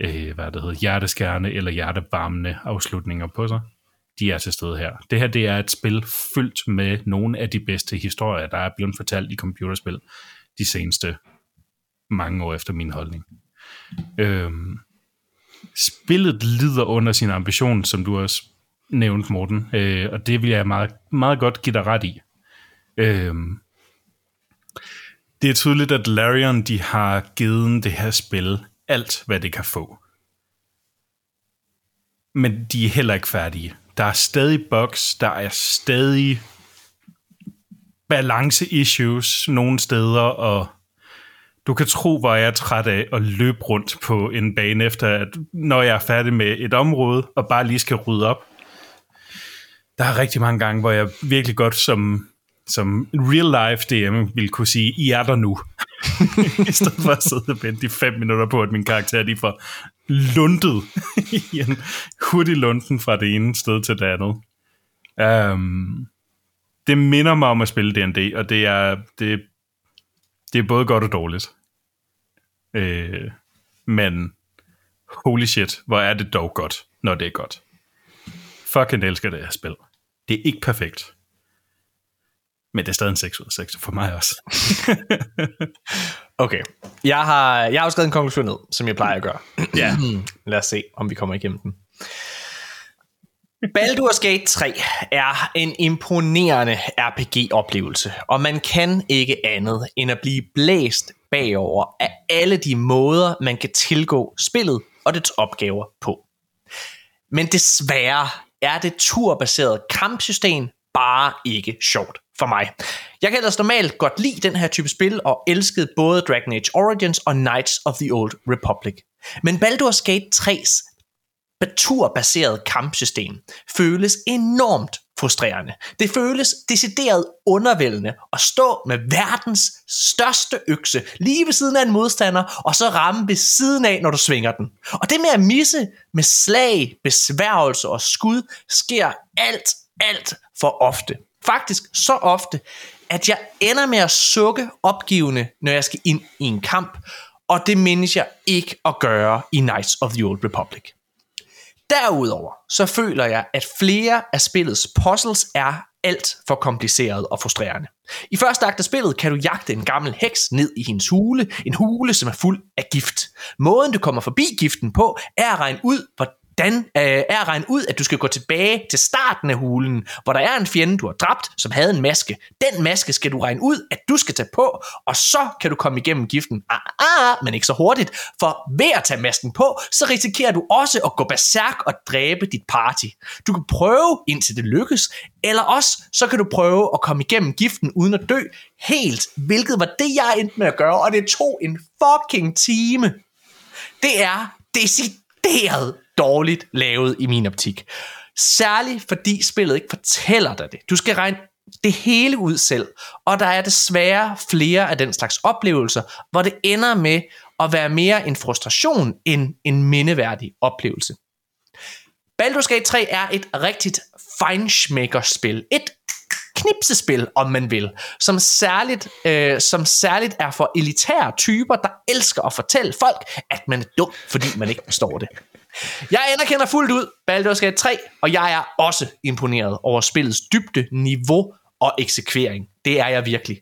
øh, hvad det hedder, hjerteskærende eller hjertevarmende afslutninger på sig. De er til stede her. Det her det er et spil fyldt med nogle af de bedste historier, der er blevet fortalt i computerspil de seneste mange år efter min holdning. Øhm, spillet lider under sin ambition, som du også nævnte, Morten, øh, og det vil jeg meget, meget godt give dig ret i. Øhm, det er tydeligt, at Larian de har givet det her spil alt, hvad det kan få. Men de er heller ikke færdige. Der er stadig bugs, der er stadig balance-issues nogle steder, og du kan tro, hvor jeg er træt af at løbe rundt på en bane, efter at når jeg er færdig med et område, og bare lige skal rydde op. Der er rigtig mange gange, hvor jeg virkelig godt som som real life DM vil kunne sige, I er der nu. I stedet for at sidde og vente i fem minutter på, at min karakter lige får lundet i en hurtig lunden fra det ene sted til det andet. Um, det minder mig om at spille D&D, og det er, det, det er både godt og dårligt. Uh, men holy shit, hvor er det dog godt, når det er godt. Fucking elsker det her spil. Det er ikke perfekt. Men det er stadig en 6 ud af 6 for mig også. okay. Jeg har, jeg har jo skrevet en konklusion ned, som jeg plejer at gøre. ja. Lad os se, om vi kommer igennem den. Baldur's Gate 3 er en imponerende RPG-oplevelse, og man kan ikke andet end at blive blæst bagover af alle de måder, man kan tilgå spillet og dets opgaver på. Men desværre er det turbaserede kampsystem bare ikke sjovt for mig. Jeg kan ellers normalt godt lide den her type spil, og elskede både Dragon Age Origins og Knights of the Old Republic. Men Baldur's Gate 3's turbaseret kampsystem føles enormt frustrerende. Det føles decideret undervældende at stå med verdens største økse lige ved siden af en modstander, og så ramme ved siden af, når du svinger den. Og det med at misse med slag, besværgelse og skud sker alt, alt for ofte. Faktisk så ofte, at jeg ender med at sukke opgivende, når jeg skal ind i en kamp, og det mindes jeg ikke at gøre i Knights of the Old Republic. Derudover så føler jeg, at flere af spillets puzzles er alt for kompliceret og frustrerende. I første akt af spillet kan du jagte en gammel heks ned i hendes hule, en hule, som er fuld af gift. Måden du kommer forbi giften på, er at regne ud, hvor hvordan øh, er at regne ud, at du skal gå tilbage til starten af hulen, hvor der er en fjende, du har dræbt, som havde en maske. Den maske skal du regne ud, at du skal tage på, og så kan du komme igennem giften. Ah, ah, men ikke så hurtigt, for ved at tage masken på, så risikerer du også at gå berserk og dræbe dit party. Du kan prøve, indtil det lykkes, eller også så kan du prøve at komme igennem giften uden at dø helt, hvilket var det, jeg endte med at gøre, og det tog en fucking time. Det er decideret dårligt lavet i min optik. Særligt fordi spillet ikke fortæller dig det. Du skal regne det hele ud selv, og der er desværre flere af den slags oplevelser, hvor det ender med at være mere en frustration end en mindeværdig oplevelse. Baldur's Gate 3 er et rigtigt feinschmecker-spil. Et knipsespil, om man vil, som særligt, øh, som særligt er for elitære typer, der elsker at fortælle folk, at man er dum, fordi man ikke forstår det. Jeg anerkender fuldt ud Baldur's Gate 3, og jeg er også imponeret over spillets dybde, niveau og eksekvering. Det er jeg virkelig.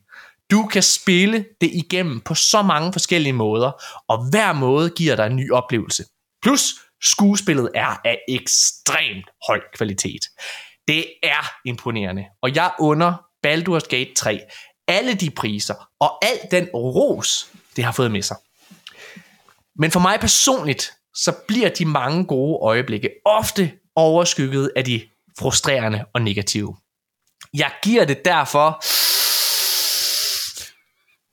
Du kan spille det igennem på så mange forskellige måder, og hver måde giver dig en ny oplevelse. Plus, skuespillet er af ekstremt høj kvalitet. Det er imponerende, og jeg under Baldur's Gate 3 alle de priser og al den ros, det har fået med sig. Men for mig personligt, så bliver de mange gode øjeblikke ofte overskygget af de frustrerende og negative. Jeg giver det derfor...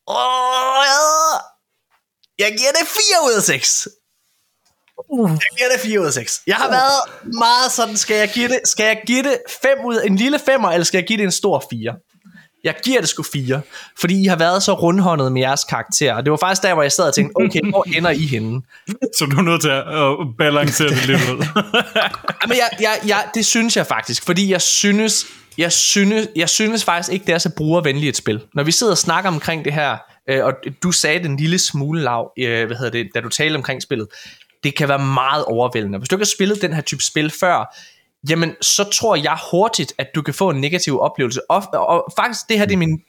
Oh, jeg giver det 4 ud af 6. Uh. Jeg giver det 4 ud af 6. Jeg har været meget sådan, skal jeg give det, skal jeg give det 5 ud, en lille 5'er, eller skal jeg give det en stor 4? Jeg giver det sgu 4, fordi I har været så rundhåndet med jeres karakter. Og det var faktisk der, hvor jeg sad og tænkte, okay, hvor ender I henne? Så du er nødt til at balancere det lidt ud. Jamen, jeg, jeg, jeg, det synes jeg faktisk, fordi jeg synes, jeg synes, jeg synes faktisk ikke, det er så brugervenligt et spil. Når vi sidder og snakker omkring det her, øh, og du sagde den lille smule lav, øh, hvad hedder det, da du talte omkring spillet, det kan være meget overvældende. Hvis du ikke har spillet den her type spil før, jamen så tror jeg hurtigt, at du kan få en negativ oplevelse. Og, og faktisk, det her det er min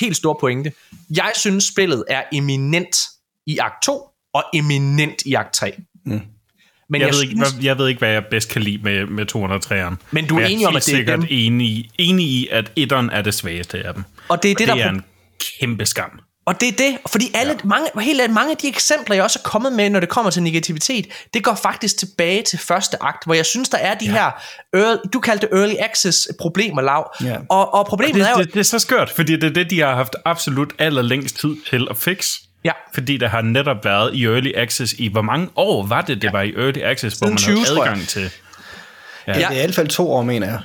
helt store pointe. Jeg synes, spillet er eminent i akt 2, og eminent i akt 3. Mm. Men jeg, jeg, ved synes, ikke, jeg ved ikke, hvad jeg bedst kan lide med, med 203'eren. Men du er enig om, at det er sikkert dem. enig, enig i, at etteren er det svageste af dem. Og det er, det, det der er en kæmpe skam. Og det er det, fordi alle, ja. mange, helt, mange af de eksempler, jeg også er kommet med, når det kommer til negativitet, det går faktisk tilbage til første akt, hvor jeg synes, der er de ja. her, early, du kaldte early access problemer, Lav. Ja. Og, og problemet og det, er jo... Det, det er så skørt, fordi det er det, de har haft absolut allerlængst tid til at fikse. Ja. Fordi der har netop været i early access i, hvor mange år var det, det ja. var i early access, hvor man 20, havde adgang til... Ja. ja, det er i hvert fald to år, mener jeg.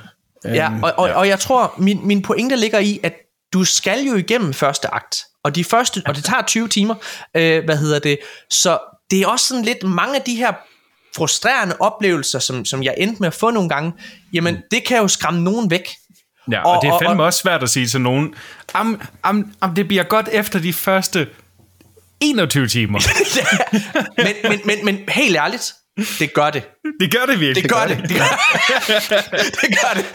Ja, øhm, og, og, og jeg tror, min, min pointe ligger i, at du skal jo igennem første akt, og de første, og det tager 20 timer, øh, hvad hedder det, så det er også sådan lidt mange af de her frustrerende oplevelser, som, som jeg endte med at få nogle gange, jamen det kan jo skræmme nogen væk. Ja, og, og det er fandme og, også svært at sige til nogen, am, am, am, det bliver godt efter de første 21 timer. ja, men, men, men, men helt ærligt, det gør det. Det gør det virkelig. Det gør det. Det, gør, det gør det.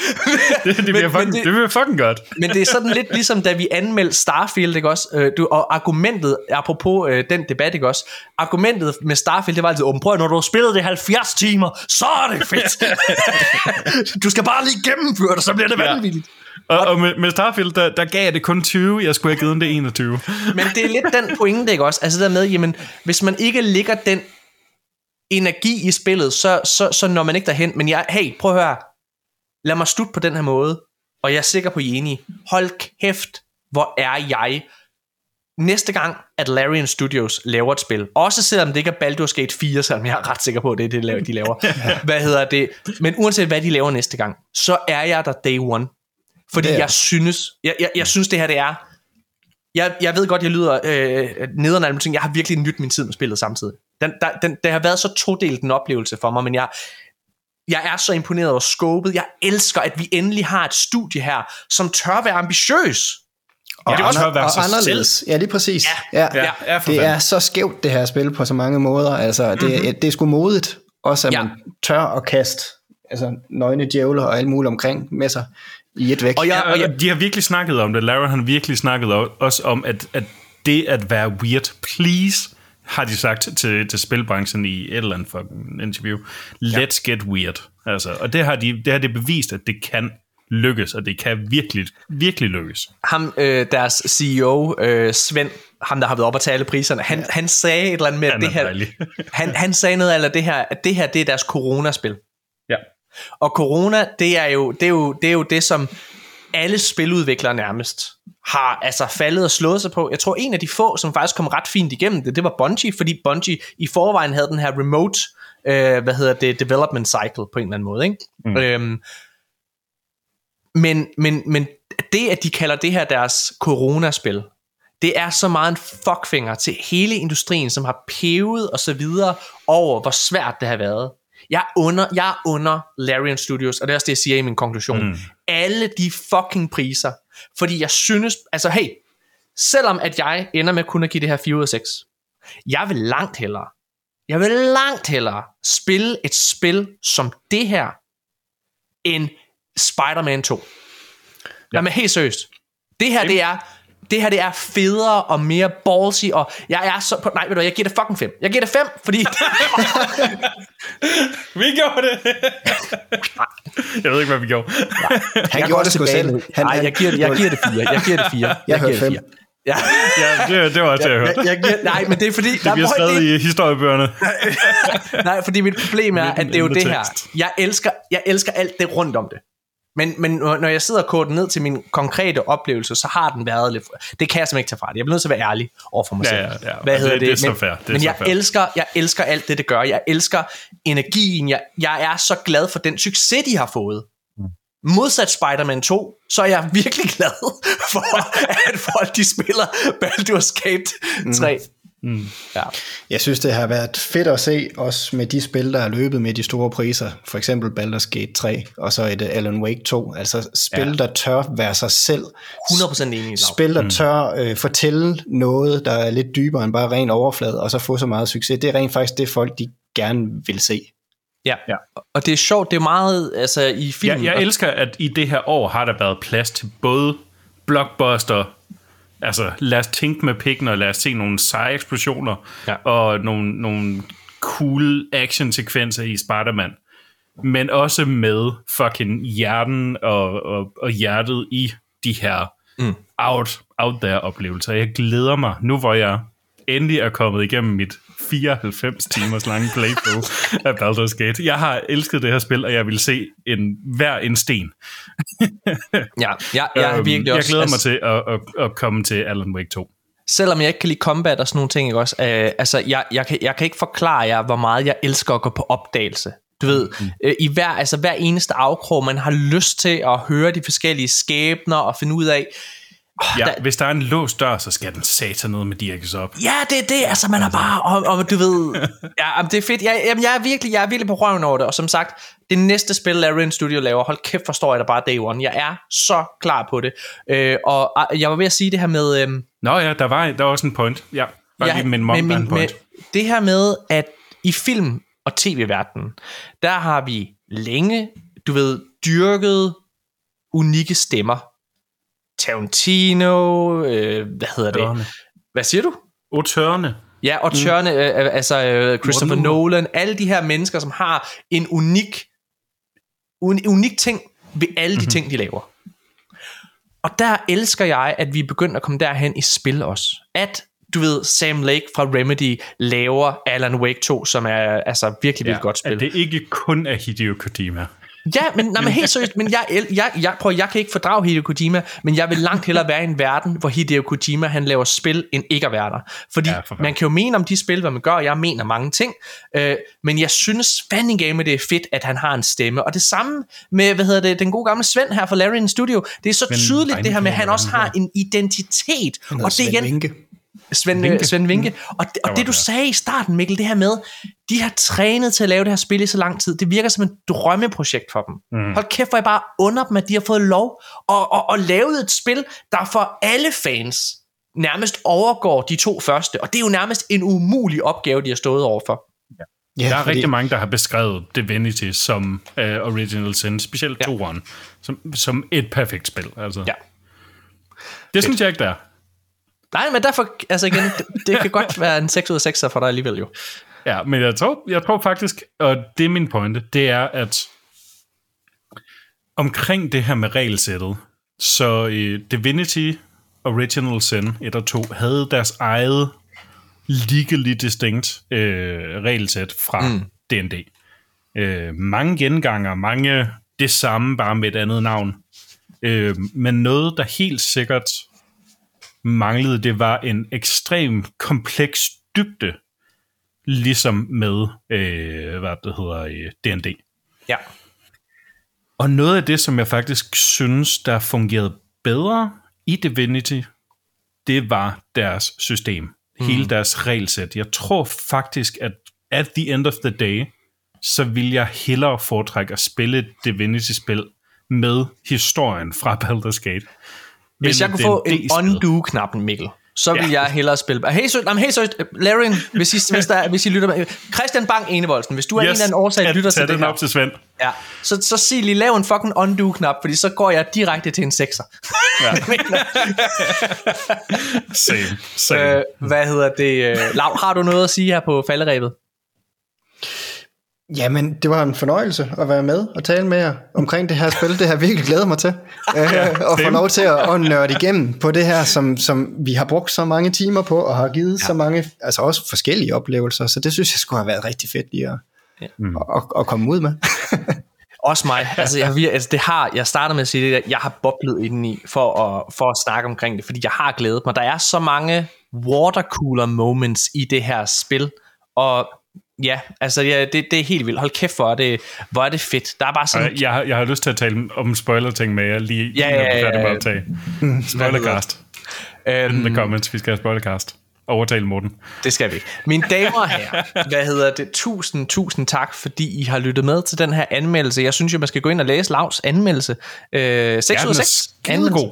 det, det, bliver men, fucking, det, det bliver fucking godt. men det er sådan lidt ligesom, da vi anmeldte Starfield, ikke også? Øh, du, og argumentet, apropos øh, den debat, ikke også? Argumentet med Starfield, det var altid, oh, prøv, når du har spillet det 70 timer, så er det fedt. du skal bare lige gennemføre det, så bliver det vanvittigt. Og, og med, med Starfield, der, der gav jeg det kun 20, jeg skulle have givet det 21. Men det er lidt den pointe, ikke også? Altså der med, jamen, hvis man ikke ligger den energi i spillet, så, så, så når man ikke derhen. Men jeg, hey, prøv at høre. Lad mig slutte på den her måde. Og jeg er sikker på, at I er enige. Hold kæft, hvor er jeg næste gang, at Larian Studios laver et spil, også selvom det ikke er Baldur's Gate 4, selvom jeg er ret sikker på, at det er det, de laver. hvad hedder det? Men uanset hvad de laver næste gang, så er jeg der day one. Fordi jeg synes, jeg, jeg, jeg synes det her det er, jeg, jeg ved godt, jeg lyder øh, nederen af ting, jeg har virkelig nyt min tid med spillet samtidig. Den, der, den, det har været så todelt en oplevelse for mig, men jeg, jeg er så imponeret over skåbet. Jeg elsker, at vi endelig har et studie her, som tør være ambitiøs. Og, ja, det også andre, og anderledes. Selv. Ja, lige præcis. Ja, ja, ja, ja det er så skævt, det her spil på så mange måder. Altså, det, mm-hmm. det er sgu modigt, også at ja. man tør at kaste altså, nøgne djævler og alt muligt omkring med sig i et væk. Og, jeg, og jeg, de har virkelig snakket om det. Larry har virkelig snakket også om, at, at det at være weird, please, har de sagt til, til spilbranchen i et eller andet fucking interview. Let's ja. get weird. Altså, og det har, de, det har de bevist, at det kan lykkes, og det kan virkelig, virkelig lykkes. Ham, øh, deres CEO, øh, Svend, ham der har været op og tale priserne, han, ja. han sagde et eller andet med, at det her, han, han sagde noget af det her, at det her, det er deres coronaspil. Ja. Og corona, det er jo det, er jo, det, er jo det som alle spiludviklere nærmest har altså faldet og slået sig på. Jeg tror, en af de få, som faktisk kom ret fint igennem det, det var Bungie, fordi Bungie i forvejen havde den her remote, øh, hvad hedder det, development cycle på en eller anden måde. Ikke? Mm. Øhm, men, men, men det, at de kalder det her deres coronaspil, det er så meget en fuckfinger til hele industrien, som har pevet og så videre over, hvor svært det har været. Jeg under, jeg under Larian Studios, og det er også det, jeg siger i min konklusion. Mm. Alle de fucking priser. Fordi jeg synes, altså hey, selvom at jeg ender med kun at give det her 4 ud af 6, jeg vil langt hellere, jeg vil langt hellere spille et spil som det her, end Spider-Man 2. Ja. men helt seriøst. Det her, det er, det her det er federe og mere ballsy, og jeg er så på, nej, ved du, jeg giver det fucking 5. Jeg giver det 5, fordi... vi gjorde det! jeg ved ikke, hvad vi gjorde. Han jeg gjorde det sgu selv. Han, nej, jeg giver, det, jeg giver det 4. Jeg giver det 4. Jeg, Jeg giver det fem. 4. Ja. ja, det, det var også det, jeg hørte. Jeg, jeg giver, nej, men det er fordi... Det bliver skrevet i historiebøgerne. Nej, fordi mit problem er, at det er jo det her. Jeg elsker, jeg elsker alt det rundt om det. Men, men når jeg sidder og koder ned til min konkrete oplevelse, så har den været lidt... Det kan jeg simpelthen ikke tage fra det. Jeg bliver nødt til at være ærlig over for mig Ja, selv. ja, ja. Hvad Og hedder det- det? er så men, fair. Det men så jeg fair. elsker, jeg elsker alt det, det gør. Jeg elsker energien. Jeg, jeg er så glad for den succes, de har fået. Modsat Spider-Man 2, så er jeg virkelig glad for, at folk de spiller Baldur's Gate 3. Mm. Ja. Jeg synes, det har været fedt at se, også med de spil, der er løbet med de store priser. For eksempel Baldur's Gate 3, og så et uh, Alan Wake 2. Altså spil, Ja. der tør være sig selv. 100% enig, Lav. Spil, der tør øh, fortælle noget, der er lidt dybere end bare ren overflade, og så få så meget succes. Det er rent faktisk det, folk de gerne vil se. Ja. Ja. Og det er sjovt, det er meget altså, i filmen. Jeg, jeg elsker, at i det her år har der været plads til både blockbuster, altså lad os tænke med pikken, og lad os se nogle seje eksplosioner, Ja. og nogle, nogle cool action-sekvenser i Spider-Man, men også med fucking hjerten og, og, og hjertet i de her mm. out, out there oplevelser. Jeg glæder mig, nu hvor jeg endelig er kommet igennem mit 94 timers lange playthrough af Baldur's Gate. Jeg har elsket det her spil, og jeg vil se en, hver en sten. Ja, jeg, jeg er Øhm, virkelig jeg også... glæder mig altså, til at, at, at komme til Alan Wake 2. Selvom jeg ikke kan lide combat og sådan nogle ting, ikke også? Øh, altså, jeg, jeg, kan, jeg kan ikke forklare jer, hvor meget jeg elsker at gå på opdagelse. Du ved, mm. øh, i hver, altså hver eneste afkrog, man har lyst til at høre de forskellige skæbner og finde ud af, Ja, der- hvis der er en låst dør, så skal den satan noget med dirkes op. Ja, det er det. Altså, man er bare... Og, og du ved... Ja, det er fedt. Jeg, jamen, jeg, er virkelig, jeg er virkelig på røven over det. Og som sagt, det næste spil, Larian Studio laver, hold kæft, forstår jeg da bare day one. Jeg er så klar på det. Øh, og ah, jeg var ved at sige det her med... Øhm, Nå ja, der var, der var også en point. Ja, bare ja, lige er en point. det her med, at i film- og tv-verdenen, der har vi længe, du ved, dyrket unikke stemmer. Tarantino, øh, hvad hedder det? Tørne. Hvad siger du? Autørne. Ja, og Tjørne, mm. øh, altså øh, Christopher Morten. Nolan, alle de her mennesker, som har en unik, un, unik ting ved alle de Mhm. ting, de laver. Og der elsker jeg, at vi er begyndt at komme derhen i spil også. At, du ved, Sam Lake fra Remedy laver Alan Wake 2, som er altså virkelig, virkelig godt spil. At det ikke kun er Hideo Kojima. Ja, men, nej, men helt seriøst, men jeg, jeg, jeg, prøv, jeg kan ikke fordrage Hideo Kojima, men jeg vil langt hellere være i en verden, hvor Hideo Kojima han laver spil, end ikke at være der. Fordi Ja, for man kan jo mene om de spil, hvad man gør, og jeg mener mange ting, øh, men jeg synes fandme game, det er fedt, at han har en stemme. Og det samme med, hvad hedder det, den gode gamle Svend her fra Larian Studio, det er så Men tydeligt det her med, at han også har en identitet. Han Og det er Svend Vinke. Svend Vinke. Vinke. Svend Vinke. Og, det, og det du sagde i starten, Mikkel, det her med, de har trænet til at lave det her spil i så lang tid, det virker som et drømmeprojekt for dem. Mm. Hold kæft, hvor jeg bare under dem, at de har fået lov og, og, og lavet et spil, der for alle fans nærmest overgår de to første. Og det er jo nærmest en umulig opgave, de har stået overfor. Ja, Der er fordi- rigtig mange, der har beskrevet Divinity som uh, Original Sin, specielt Ja. toeren, som, som et perfekt spil. Altså. Ja. Det synes jeg ikke, der er. Nej, men derfor, altså igen, det, det kan godt være en 6 ud af 6 for dig alligevel jo. Ja, men jeg tror, jeg tror faktisk, og det er min pointe, det er, at omkring det her med regelsættet, så uh, Divinity, Original Sin 1 og 2 havde deres eget legally distinct uh, regelsæt fra mm. D&D. Uh, mange genganger, mange det samme, bare med et andet navn. Uh, men noget, der helt sikkert manglede, det var en ekstrem kompleks dybde, ligesom med, øh, hvad det hedder, øh, D&D. Ja. Og noget af det, som jeg faktisk synes, der fungerede bedre i Divinity, det var deres system. Mm. Hele deres regelsæt. Jeg tror faktisk, at at the end of the day, så vil jeg hellere foretrække at spille et Divinity-spil med historien fra Baldur's Gate. Hvis jeg kunne få en undo-knappen, Mikkel, så vil jeg hellere spille... Hey, så, hey, så, Larry, hvis I, hvis, der, hvis I lytter med... Christian Bang Enevoldsen, hvis du af yes, en eller anden årsag lytter til det her, op til Svend. ja, så, så sig lige, lav en fucking undo-knap, fordi så går jeg direkte til en 6'er. Ja. Same, same. øh, hvad hedder det? Øh, Lav, har du noget at sige her på falderæbet? Jamen, det var en fornøjelse at være med og tale med jer omkring det her spil. Det har jeg virkelig glædet mig til. Øh, og få same. lov til at, at nørde igennem på det her, som, som vi har brugt så mange timer på, og har givet ja. så mange, altså også forskellige oplevelser. Så det synes jeg skulle have været rigtig fedt lige at, ja. Mm. at, at, at komme ud med. Også mig. Altså, jeg, vir- altså, det har, jeg starter med at sige det, jeg har boblet indeni for at, for at snakke omkring det, fordi jeg har glædet mig. Der er så mange watercooler moments i det her spil, og ja, altså ja, det, det er helt vildt. Hold kæft, hvor er det, hvor er det fedt. Der er bare sådan... Og jeg, har, jeg har lyst til at tale om spoiler-ting med jer lige, Ja, lige ja, med ja, at optage. Spoilercast. In the comments, vi skal have spoilercast. Overtale Morten. Det skal vi ikke. Mine damer og herrer, hvad hedder det? Tusind, tusind tak, fordi I har lyttet med til den her anmeldelse. Jeg synes jo, man skal gå ind og læse Lavs anmeldelse. Øh, 6 Ja, ud af er 6. skidegod.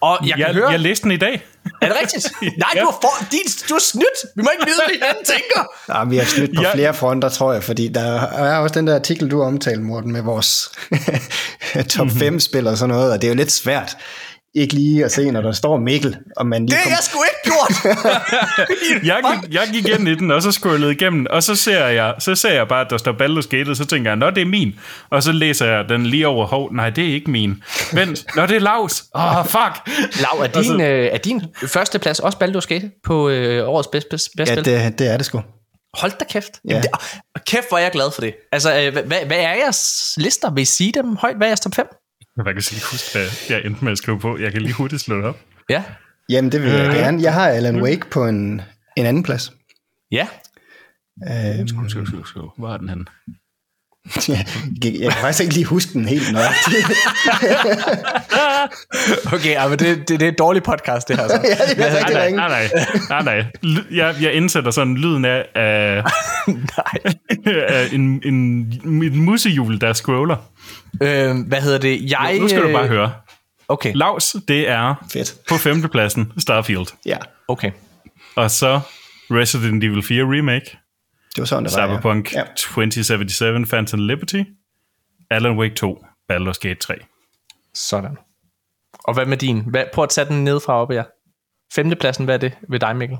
Og jeg kan Jeg, høre... jeg læste den i dag. Er det rigtigt? Nej, Ja. du har, for, din, du har snydt. Vi må ikke vide, hvad hinanden tænker. Ja, vi har snydt på Ja. flere fronter, tror jeg, fordi der er også den der artikel, du omtalte, Morten, med vores top 5 spil og sådan noget, og det er jo lidt svært ikke lige at se, når der står Mikkel, og man lige Det har jeg sgu ikke gjort. Jeg gik, jeg gik ind i den, og så scrollede igennem, og så ser jeg, så ser jeg bare, at der står Baldur's Gate, og så tænker jeg, nå, det er min. Og så læser jeg den lige over, hov, nej, det er ikke min. Vent, nå, det er Lavs. Åh, oh, fuck. Lav, er din, øh, er din første plads også Baldur's Gate på øh, årets bedste bedst, bedst Ja, spil? det, det er det sgu. Hold da kæft. Ja. Jamen, det, kæft, hvor er jeg glad for det. Altså, øh, hvad, hvad er jeres lister? Vil I sige dem højt? Hvad er jeres top 5? Jeg kan lige huske, hvad jeg endte med at skrive på. Jeg kan lige hurtigt slå det op. Ja. Jamen, det vil jeg gerne. Jeg har Alan Wake på en, en anden plads. Ja. Øhm, Skru, skru, skru, skru. Hvor er den henne? jeg, jeg kan faktisk ikke lige huske den helt nøjagtigt. Okay, ja, men det, det, det er et dårligt podcast, det her. Så. ja, det er rigtig Nej, nej, nej, nej, nej. Jeg, jeg indsætter sådan lyden af, af, Nej. af en, en, en musehjul, der scroller. Øh, hvad hedder det? Jeg, Nu skal du bare øh, høre. Okay, Lavs, det er Fedt. på femtepladsen Starfield. Ja, okay. Og så Resident Evil 4 Remake, det var sådan, det var. Cyberpunk Ja. 2077 Phantom Liberty, Alan Wake 2, Baldur's Gate 3. Sådan. Og hvad med din? Hvad, prøv at tage den ned fra op her. Femtepladsen, hvad er det ved dig, Mikkel?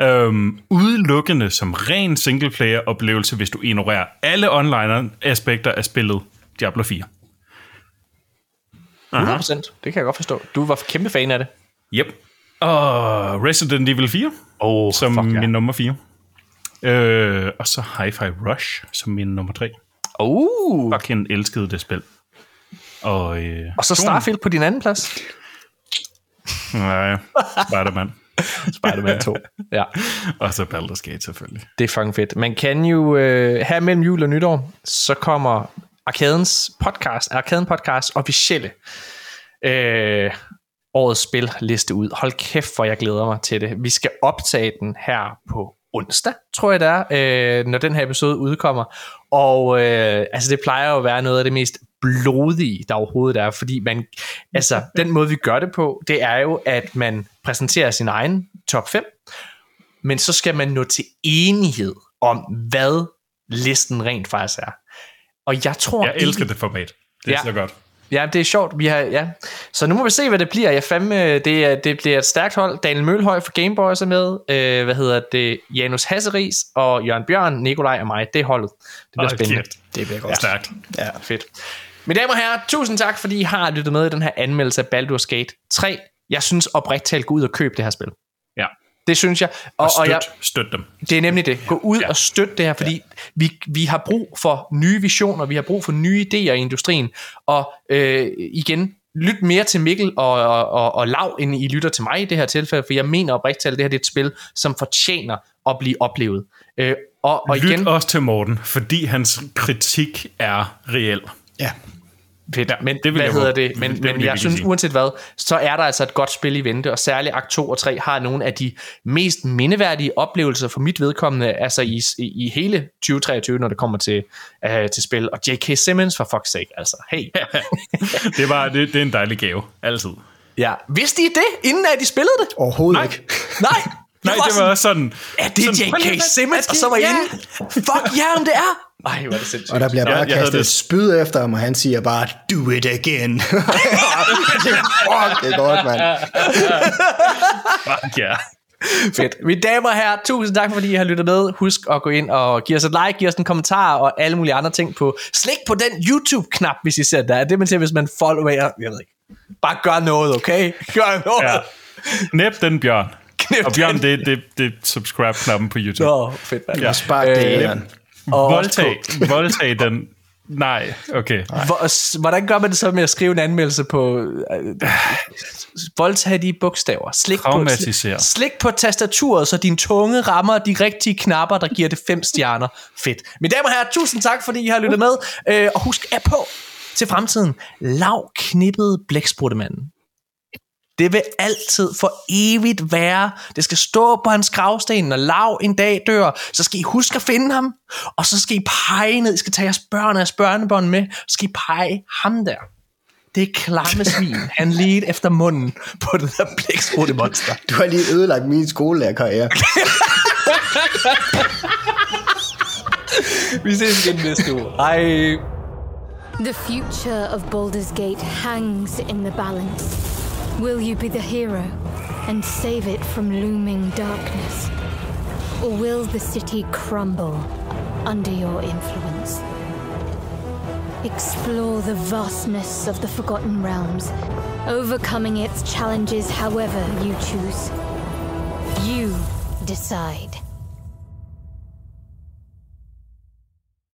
Øhm, udelukkende som ren singleplayer oplevelse, hvis du ignorerer alle online aspekter af spillet Diablo 4. 100%. Det kan jeg godt forstå. Du var kæmpe fan af det. Yep. Og Resident Evil 4 Oh, som fuck ja. min nummer 4. Øh, og så Hi-Fi Rush som min nummer 3. Uh. Fucking elskede det spil. Og, øh, Og så Starfield på din anden plads. Nej, Spider-Man. Spider-Man 2. Ja, Og så Baldur's Gate selvfølgelig. det er fucking fedt. Man kan jo, øh, her mellem jul og nytår, så kommer Arkadens podcast, Arkaden podcast officielle øh, årets spil liste ud. Hold kæft, hvor jeg glæder mig til det. Vi skal optage den her på onsdag, tror jeg det er, øh, når den her episode udkommer. Og øh, altså det plejer jo at være noget af det mest blodige, der overhovedet er, fordi man, altså den måde vi gør det på, det er jo, at man præsenterer sin egen top 5, men så skal man nå til enighed om, hvad listen rent faktisk er. Og jeg tror Jeg elsker ikke- det format. Det er Ja. så godt. Ja, det er sjovt. Vi har, ja. Så nu må vi se, hvad det bliver. Jeg fandme, det, er- det bliver et stærkt hold. Daniel Mølhøj fra Gameboys er med. Øh, hvad hedder det? Janus Hasseris og Jørgen Bjørn, Nikolaj og mig. Det er holdet. Det bliver Hold spændende. kæft. Det bliver godt. Ja. Stærkt. Ja. Fedt. Mine damer og herrer, tusind tak, fordi I har lyttet med i den her anmeldelse af Baldur's Gate 3. Jeg synes oprigtigt talt, gå ud og køb det her spil. Det synes jeg. Og, Og og støt, jeg, støt dem. det er nemlig det. Gå ud ja. og støt det her, fordi ja. vi, vi har brug for nye visioner, vi har brug for nye idéer i industrien, og øh, igen, lyt mere til Mikkel og, og, og, og Lav, end I lytter til mig i det her tilfælde, for jeg mener oprigtigt at det her det er et spil, som fortjener at blive oplevet. Øh, og, og Lyt igen, også til Morten, fordi hans kritik er reel. Ja. Fedt. Men det vil hvad jeg hedder det? Det Men, vil men jeg jeg virkelig synes, sige. uanset hvad, så er der altså et godt spil i vente, og særligt akt 2 og 3 har nogle af de mest mindeværdige oplevelser for mit vedkommende, altså i, i, hele 2023, når det kommer til, uh, til spil. Og J.K. Simmons, for fuck's sake, altså. Hey. Det, var, det, det er en dejlig gave. Altid. Ja. Vidste I det, inden at de spillede det? Overhovedet Nej. ikke. Nej. Nej, det var også sådan... Er det sådan, prøv lige J.K. Simmons, er og det- så var ja. inde? Fuck ja, om det er. Ej, hvor er det sindssygt. Og der bliver Ja, bare havde kastet det. spyd efter ham, og han siger bare, do it again. Fuck, det er godt, mand. Fuck ja. Fedt. Mine damer og herrer, tusind tak, fordi I har lyttet med. Husk at gå ind og give os et like, give os en kommentar og alle mulige andre ting på. Slik på den YouTube-knap, hvis I ser der. Det man siger, hvis man follower. Jeg ved ikke. Bare gør noget, okay? Gør noget. ja. Næb den bjørn. Knip og bjørn, den. det, det, det er subscribe-knappen på YouTube. Nå, fedt, mand. Ja. Spark det, Øh. Og Voldtag, voldtag den... Nej, okay. Hvor, hvordan gør man det så med at skrive en anmeldelse på øh, voldtag de bogstaver? Slik på, slik, slik på tastaturet, så din tunge rammer de rigtige knapper, der giver det fem stjerner. Fedt. Mine damer og herrer, tusind tak, fordi I har lyttet med. Øh, og husk, er på til fremtiden. Lav knippet blækspruttemanden. Det vil altid for evigt være. Det skal stå på hans gravsten, når Lav en dag dør. Så skal I huske at finde ham. Og så skal I pege ned. I skal tage jeres børn og jeres børnebånd med. Så skal I pege ham der. Det er klamme svin. Han ledte efter munden på det der blæksprutte monster. Du har lige ødelagt min skolelærerkarriere. Vi ses igen næste uge. Hej. The future of Baldur's Gate hangs in the balance. Will you be the hero and save it from looming darkness? Or will the city crumble under your influence? Explore the vastness of the Forgotten Realms, overcoming its challenges however you choose. You decide.